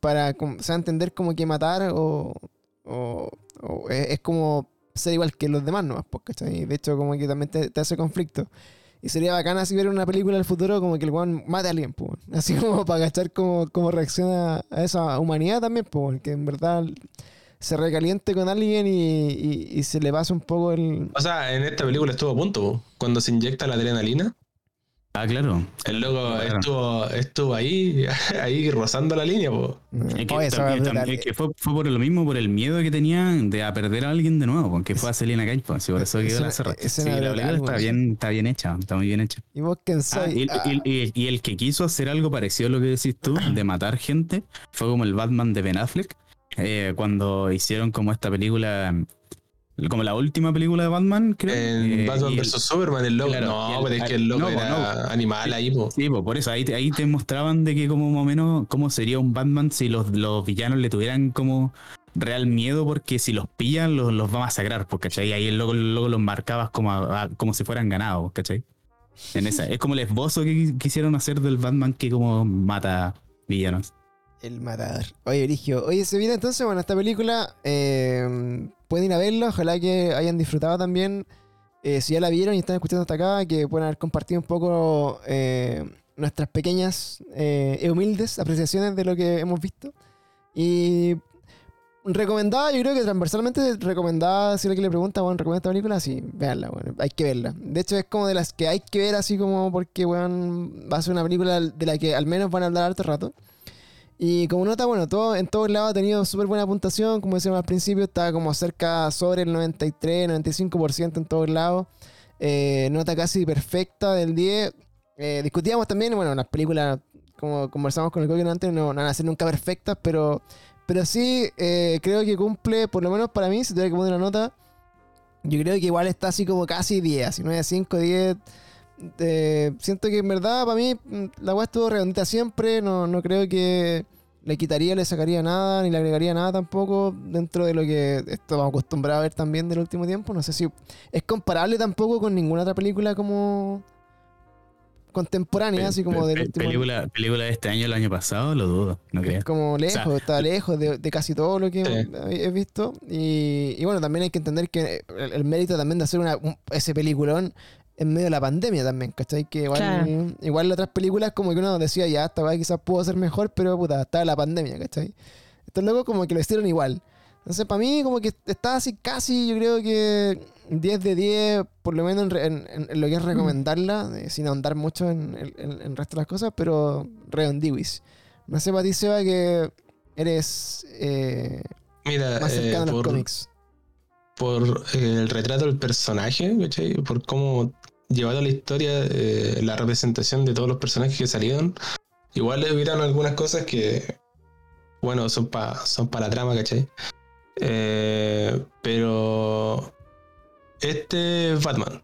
para como, se va a entender como que matar o, o- o es, es como ser igual que los demás nomás, pues, ¿cachai? De hecho, como que también te, te hace conflicto. Y sería bacán así ver una película del futuro como que el weón mate a alguien, pues. Así como para cachar cómo, cómo reacciona a esa humanidad también, pues, que en verdad se recaliente con alguien y, y- se le pasa un poco el... O sea, en esta película estuvo a punto, cuando se inyecta la adrenalina. Ah, claro. El loco Claro. estuvo, estuvo ahí, ahí rozando la línea, po. Es que, Oye, esa también- weá es brutal. también- es que fue, fue por lo mismo, por el miedo que tenía de a perder a alguien de nuevo, porque fue a Selena Kyle, pues, sí, por eso quedó la cerra. Sí, la película está bien, está bien hecha, está muy bien hecha. ¿Y vos quién Ah, soy? y, Ah. y- y- y el que quiso hacer algo parecido a lo que decís tú, de matar gente, fue como el Batman de Ben Affleck, eh, cuando hicieron como esta película, como la última película de Batman, creo. En eh, Batman el- vs Superman, el loco. claro, no, el- pero es que el loco no, era no. animal ahí, po. Sí, por eso ahí te, ahí te mostraban de que como más o menos cómo sería un Batman si los, los villanos le tuvieran como real miedo porque si los pillan los, los va a masacrar, pues, ¿cachai? Ahí luego, luego los marcabas como, a- a- como si fueran ganados, ¿cachai? En esa, es como el esbozo que quisieron hacer del Batman que como mata villanos. El matador. Oye, Brigio. Oye, se viene entonces, bueno, esta película. eh, pueden ir a verla. Ojalá que hayan disfrutado también. Eh, si ya la vieron y están escuchando hasta acá, que puedan haber compartido un poco eh, nuestras pequeñas y humildes apreciaciones de lo que hemos visto. Y recomendada, yo creo que transversalmente recomendada, si alguien le pregunta, bueno, ¿recomienda esta película? Sí, véanla, bueno, hay que verla. De hecho, es como de las que hay que ver así como porque, bueno, va a ser una película de la que al menos van a hablar harto rato. Y como nota, bueno, todo, en todos lados ha tenido súper buena puntuación. Como decíamos al principio, está como cerca sobre el 93, 95% en todos lados. Eh, nota casi perfecta del 10. Eh, discutíamos también, bueno, las películas, como conversamos con el Coquino antes, no, no van a ser nunca perfectas, pero, pero sí eh, creo que cumple, por lo menos para mí, si tuviera que poner una nota, yo creo que igual está así como casi 10, así 9, 5, 10. Eh, siento que en verdad para mí mm, la weá estuvo redondita siempre. No, no creo que le quitaría, le sacaría nada, ni le agregaría nada tampoco dentro de lo que estamos acostumbrados a ver también del último tiempo. No sé si es comparable tampoco con ninguna otra película como contemporánea, así como del último película, película de este año, el año pasado, lo dudo, no creo. es como lejos, O sea, está lejos de, de casi todo lo que Sí. he he visto. Y, y bueno, también hay que entender que el, el mérito también de hacer una, un- ese peliculón en medio de la pandemia también, ¿cachai? Que igual, Claro. igual las otras películas como que uno decía, ya, esta weá quizás pudo ser mejor, pero puta, estaba la pandemia, ¿cachai? Estos locos como que lo hicieron igual. Entonces, para mí, como que está así casi, yo creo que 10 de 10, por lo menos en, re- en- en- en lo que es recomendarla, eh, sin ahondar mucho en el resto de las cosas, pero redondiwis. No sé para ti, Seba, que eres eh, Mira, más eh, cercano a los por, cómics. por el retrato del personaje, ¿cachai? Por cómo llevaron la historia, eh, la representación de todos los personajes que salieron. Igual le hubieran algunas cosas que, bueno, son para son pa la trama, ¿cachai? Eh, pero este es Batman.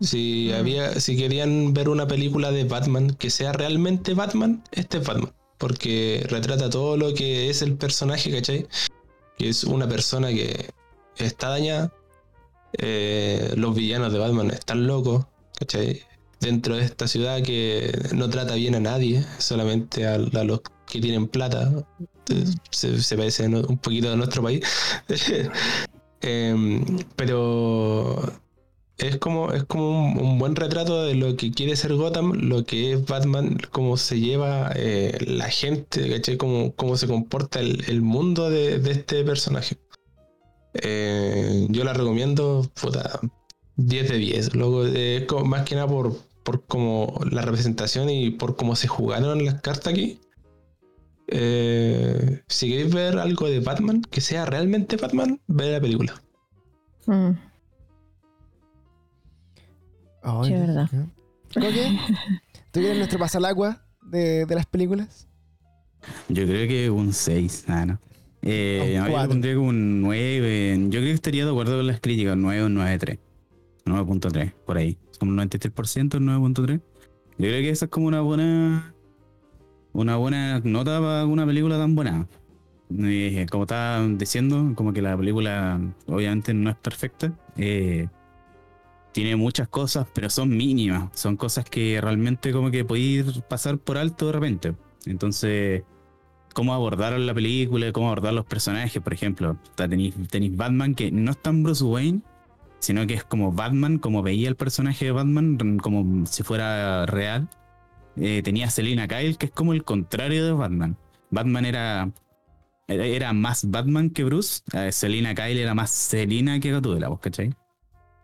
Si, Mm. había, si querían ver una película de Batman que sea realmente Batman, este es Batman. Porque retrata todo lo que es el personaje, ¿cachai? Que es una persona que está dañada. Eh, los villanos de Batman están locos, Dentro de esta ciudad que no trata bien a nadie, solamente a, los que tienen plata. Eh, Se, parece un poquito a nuestro país. Em, pero es como, es como un, buen retrato de lo que quiere ser Gotham, lo que es Batman, cómo se lleva eh, la gente, ¿cachai? Cómo, cómo se comporta el, mundo de, de este personaje. Eh, yo la recomiendo, puta, 10 de 10. Luego, eh, más que nada por, por como la representación y por cómo se jugaron las cartas aquí. Eh, si queréis ver algo de Batman, que sea realmente Batman, ve la película. Mm. Ay, Sí, verdad. Coque, ¿Tú eres nuestro pasalagua de, de las películas? Yo creo que un 6, nada, no. Eh, Un yo pondría como un 9. Yo creo que estaría de acuerdo con las críticas, un 9 o un 9.3. 9.3, por ahí. Como un 93%, un 9.3. Yo creo que esa es como una buena. Una buena nota para una película tan buena. Eh, como estaba diciendo, como que la película obviamente no es perfecta. eh, tiene muchas cosas, pero son mínimas. Son cosas que realmente como que podéis pasar por alto de repente. Entonces, cómo abordaron la película, cómo abordar los personajes, por ejemplo. Tenéis Batman que no es tan Bruce Wayne, sino que es como Batman, como veía el personaje de Batman, como si fuera real. Eh, tenía a Selina Kyle, que es como el contrario de Batman. Batman era, era, más Batman que Bruce. Eh, Selina Kyle era más Selina que Gatúbela, ¿vos cachai?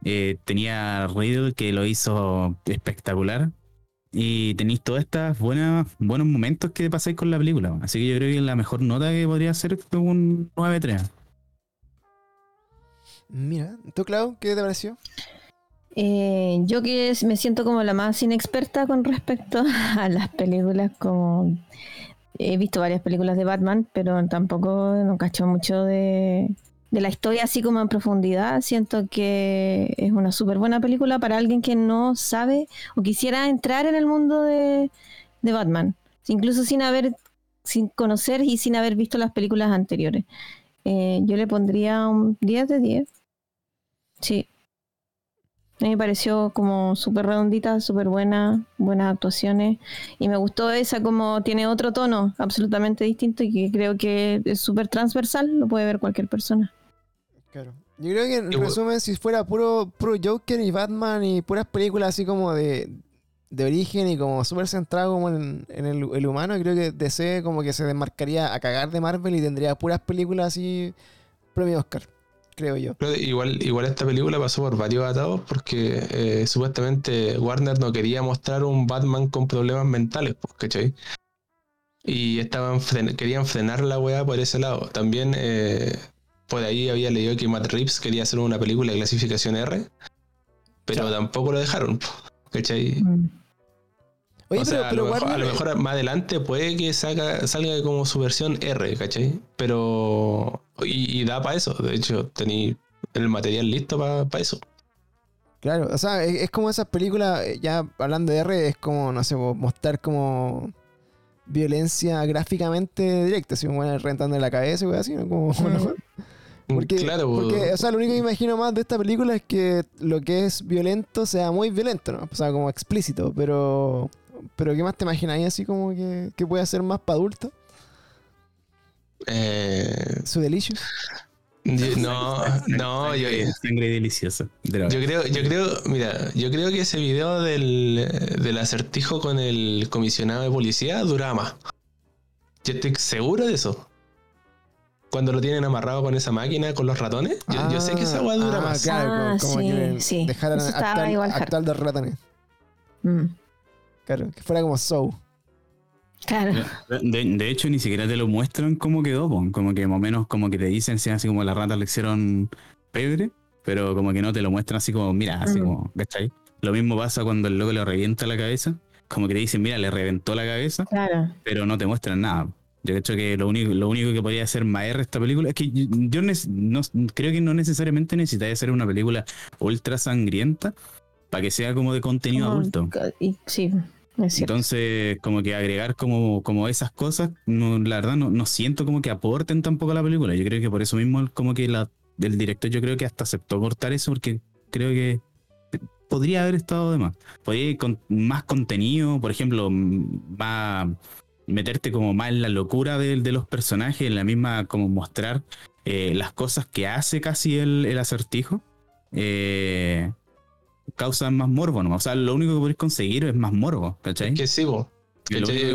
Eh, tenía Riddle que lo hizo espectacular. Y tenéis todos estos buenos momentos que pasáis con la película. Así que yo creo que la mejor nota que podría ser un 9-3. Mira, ¿tú, Clau, qué te pareció? Eh, yo que me siento como la más inexperta con respecto a las películas, como he visto varias películas de Batman, pero tampoco no cacho mucho de, la historia así como en profundidad. Siento que es una súper buena película para alguien que no sabe o quisiera entrar en el mundo de, de Batman, incluso sin haber, sin conocer y sin haber visto las películas anteriores. Eh, yo le pondría un 10 de 10. Sí. A mí me pareció como súper redondita, súper buena, buenas actuaciones. Y me gustó esa como tiene otro tono absolutamente distinto y que creo que es súper transversal, lo puede ver cualquier persona. Claro. Yo creo que en Igual- resumen, si fuera puro, puro Joker y Batman y puras películas así como de, de origen y como súper centrado como en, en el, el humano, creo que DC como que se desmarcaría a cagar de Marvel y tendría puras películas así premio Oscar, creo yo. Pero igual, igual esta película pasó por varios atados porque eh, supuestamente Warner no quería mostrar un Batman con problemas mentales, pues, ¿cachai? Y estaban fren- querían frenar la weá por ese lado. También eh, por ahí había leído que Matt Reeves quería hacer una película de clasificación R, pero Chao. tampoco lo dejaron, pues, ¿cachai? Oye, o pero, sea, pero a, lo mejor, Warner- a lo mejor más adelante puede que saca, salga como su versión R, ¿cachai? Pero. Y, y da para eso. De hecho, tení el material listo para eso. Claro, o sea, es, es como esas películas, eh, ya hablando de R, es como, no sé, mostrar como violencia gráficamente directa, así como bueno, rentando la cabeza y así, ¿no? Como. Porque, claro, porque, o sea, lo único que imagino más de esta película es que lo que es violento sea muy violento, ¿no? O sea, como explícito, pero. Pero ¿qué más te imagináis así como que, que puede ser más para adultos? eh, Su Delicious. yo- no, no, yo, Sangre, sangre deliciosa. Yo creo, yo creo, mira, yo creo que ese video del, del acertijo con el comisionado de policía duraba más. Yo estoy seguro de eso. Cuando lo tienen amarrado con esa máquina, con los ratones, yo, yo sé que esa agua dura ah, más. Claro, Ah, como, como sí, que sí. dejaran actual, igual actual de ratones. Mm, Claro, que fuera como Soul. Claro. De, de hecho, ni siquiera te lo muestran cómo quedó, po. como que más o menos como que te dicen, sí, así como las ratas le hicieron pebre, pero como que no te lo muestran así como, mira, así Mm. como, ¿cachai? Lo mismo pasa cuando el loco le revienta la cabeza, como que te dicen, mira, le reventó la cabeza, Claro. pero no te muestran nada. Yo creo que lo único, lo único que podría hacer más R esta película es que yo, no, creo que no necesariamente necesitaría hacer una película ultra sangrienta para que sea como de contenido Como- adulto. y- sí. Entonces, como que agregar como, como esas cosas, la verdad no, no siento como que aporten tampoco a la película. Yo creo que por eso mismo como que la, el director yo creo que hasta aceptó cortar eso porque creo que podría haber estado de más. Podría ir con más contenido, por ejemplo, más meterte como más en la locura de, de los personajes, en la misma como mostrar eh, las cosas que hace casi el, el acertijo. Eh, causan más morbo, ¿no? O sea, lo único que podéis conseguir es más morbo, ¿cachai? Que sí,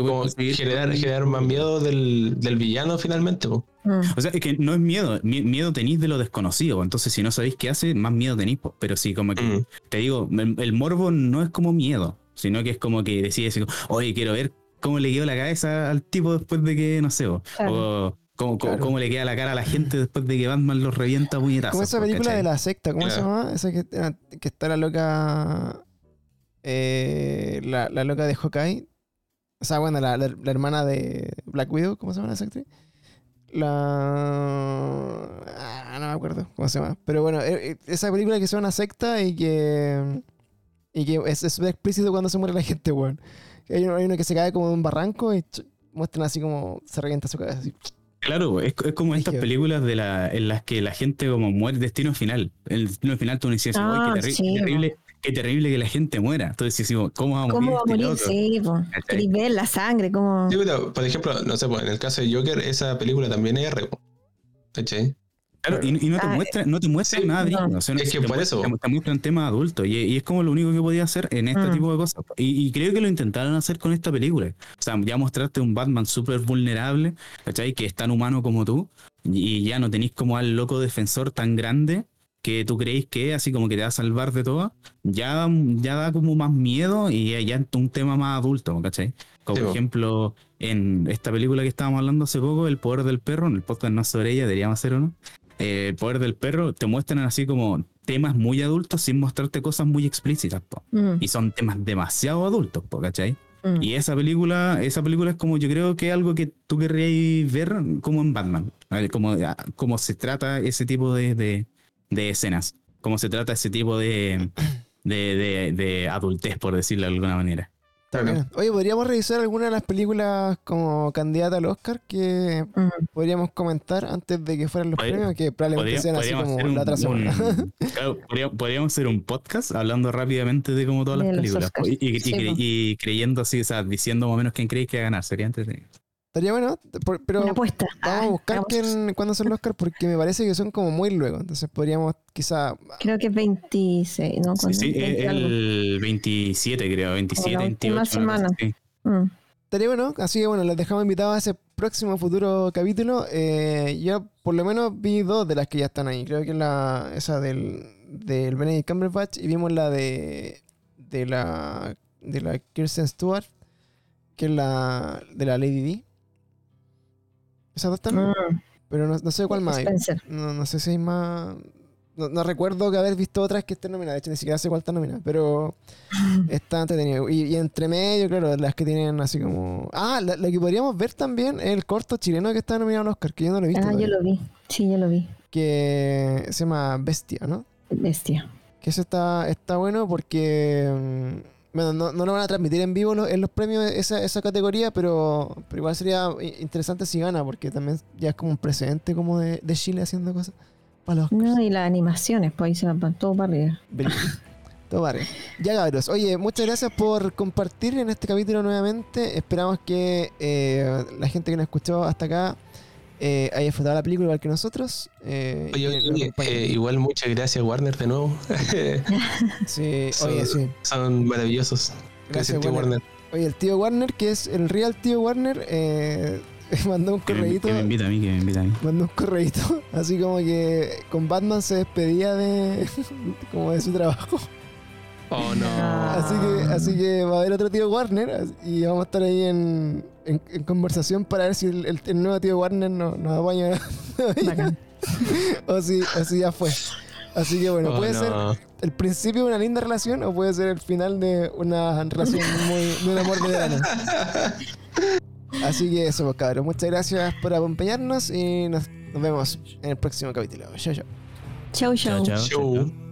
conseguir generar, generar más miedo del, del villano finalmente, po. Mm, O sea, es que no es miedo, mi- miedo tenéis de lo desconocido, entonces si no sabéis qué hace, más miedo tenéis, po. pero sí, como que Mm. te digo, el, el morbo no es como miedo, sino que es como que decides, oye, quiero ver cómo le quedó la cabeza al tipo después de que, no sé, po, Claro. o cómo, cómo- Claro. cómo le queda la cara a la gente después de que Batman los revienta puñetazos. Como esa po, película ¿cachai? de la secta, ¿cómo se llama? Esa que, que está la loca. eh, la, la loca de Hawkeye. O sea, bueno, la, la- la hermana de Black Widow, ¿cómo se llama esa actriz? La. Ah, no me acuerdo cómo se llama. Pero bueno, eh, eh, esa película que es una secta y que. Y que es es súper explícito cuando se muere la gente, weón. Hay uno, hay uno que se cae como de un barranco y muestran así como se revienta su cabeza. Así. Claro, es, es como estas películas de la, en las que la gente como muere destino final. El destino final tú dices, Ah, "Uy, qué, terri- sí, qué terrible, qué terrible que la gente muera. Entonces decimos, ¿cómo va a morir? ¿Cómo va a este morir? loco? Sí. Queréis ver la sangre, como. Sí, pero, por ejemplo, no sé, pues en el caso de Joker, esa película también es R. ¿cachai? Claro, y, y no te Ah, muestra, no te muestra sí, nada no. o sea, no Es que por eso. Te, te muestran temas adultos y, y es como lo único que podía hacer en este Mm. tipo de cosas. Y, y creo que lo intentaron hacer con esta película. O sea, ya mostraste un Batman súper vulnerable, ¿cachai? Que es tan humano como tú y ya no tenéis como al loco defensor tan grande que tú creéis que así como que te va a salvar de todo, ya, ya da como más miedo y ya, ya es un tema más adulto, ¿cachai? Como Sí, por po. ejemplo, en esta película que estábamos hablando hace poco, El Poder del Perro, en el podcast no es sobre ella, deberíamos hacer uno. Eh, el Poder del Perro te muestran así como temas muy adultos sin mostrarte cosas muy explícitas. Mm, Y son temas demasiado adultos, po, ¿cachai? mm. Y esa película, esa película es como yo creo que algo que tú querrías ver como en Batman. Como, ah, como se trata ese tipo de, de, de escenas. Cómo se trata ese tipo de, de adultez, por decirlo de alguna manera. Está bien. Oye, podríamos revisar alguna de las películas como candidata al Oscar que podríamos comentar antes de que fueran los Podría- premios, que probablemente Podría- sean así podríamos como la otra semana. un- claro, podría- podríamos hacer un podcast hablando rápidamente de como todas De las películas. Sí, y creyendo así, o sea, diciendo más o menos quién creéis que va a ganar. Sería entretenido. Estaría bueno, pero Una apuesta. vamos a Ah, buscar quién, cuándo son los Oscar porque me parece que son como muy luego. Entonces podríamos quizá... Creo que es 26, ¿no? Sí, sí, 20 es algo. el 27, creo, 27, la última 28. una cosa semana. así. Mm. Estaría bueno, así que bueno, les dejamos invitados a ese próximo futuro capítulo. Eh, yo por lo menos vi dos de las que ya están ahí. Creo que la esa del, del Benedict Cumberbatch y vimos la de de la de la Kirsten Stewart, que es la de la Lady D. Esas dos están, Mm. pero no, no sé cuál más hay. Spencer. No, no sé si hay más. No, no recuerdo que haber visto otras que estén nominadas. De hecho, ni siquiera sé cuál está nominada. Pero está entretenido. Y, y entre medio, claro, las que tienen así como. Ah, la, la que podríamos ver también es el corto chileno que está nominado al Oscar, que yo no lo he visto. Ah, yo lo vi. Sí, yo lo vi. Que se llama Bestia, ¿no? Bestia. Que eso está, está bueno porque. Bueno, no, no lo van a transmitir en vivo los- en los premios esa, esa categoría, pero, pero igual sería interesante si gana, porque también ya es como un precedente como de, de Chile haciendo cosas para los No, y las animaciones, pues ahí se van todo para arriba. Todo vale. Ya cabros, oye, muchas gracias por compartir en este capítulo nuevamente. Esperamos que eh, la gente que nos escuchó hasta acá eh, haya disfrutado la película igual que nosotros. eh, Oye, oye, eh, igual muchas gracias Warner de nuevo. sí, son- oye, sí. Son maravillosos. Gracias, Gracias, tío Warner. Warner. Oye, el tío Warner, que es el real tío Warner, eh, mandó un correíto. que me invita a mí, que me invita a mí. Mandó un correíto, así como que con Batman se despedía de como de su trabajo. Oh, no. Así que, así que va a haber otro tío Warner y vamos a estar ahí en, en- en conversación para ver si el, el- el nuevo tío Warner no- nos apaña o, si, o si ya fue. Así que bueno, Oh, puede ser el principio de una linda relación o puede ser el final de una relación muy de un amor verano. Así que eso, pues cabros. Muchas gracias por acompañarnos y nos, nos vemos en el próximo capítulo. Chao, chao. Chau, chau. Chao, chao.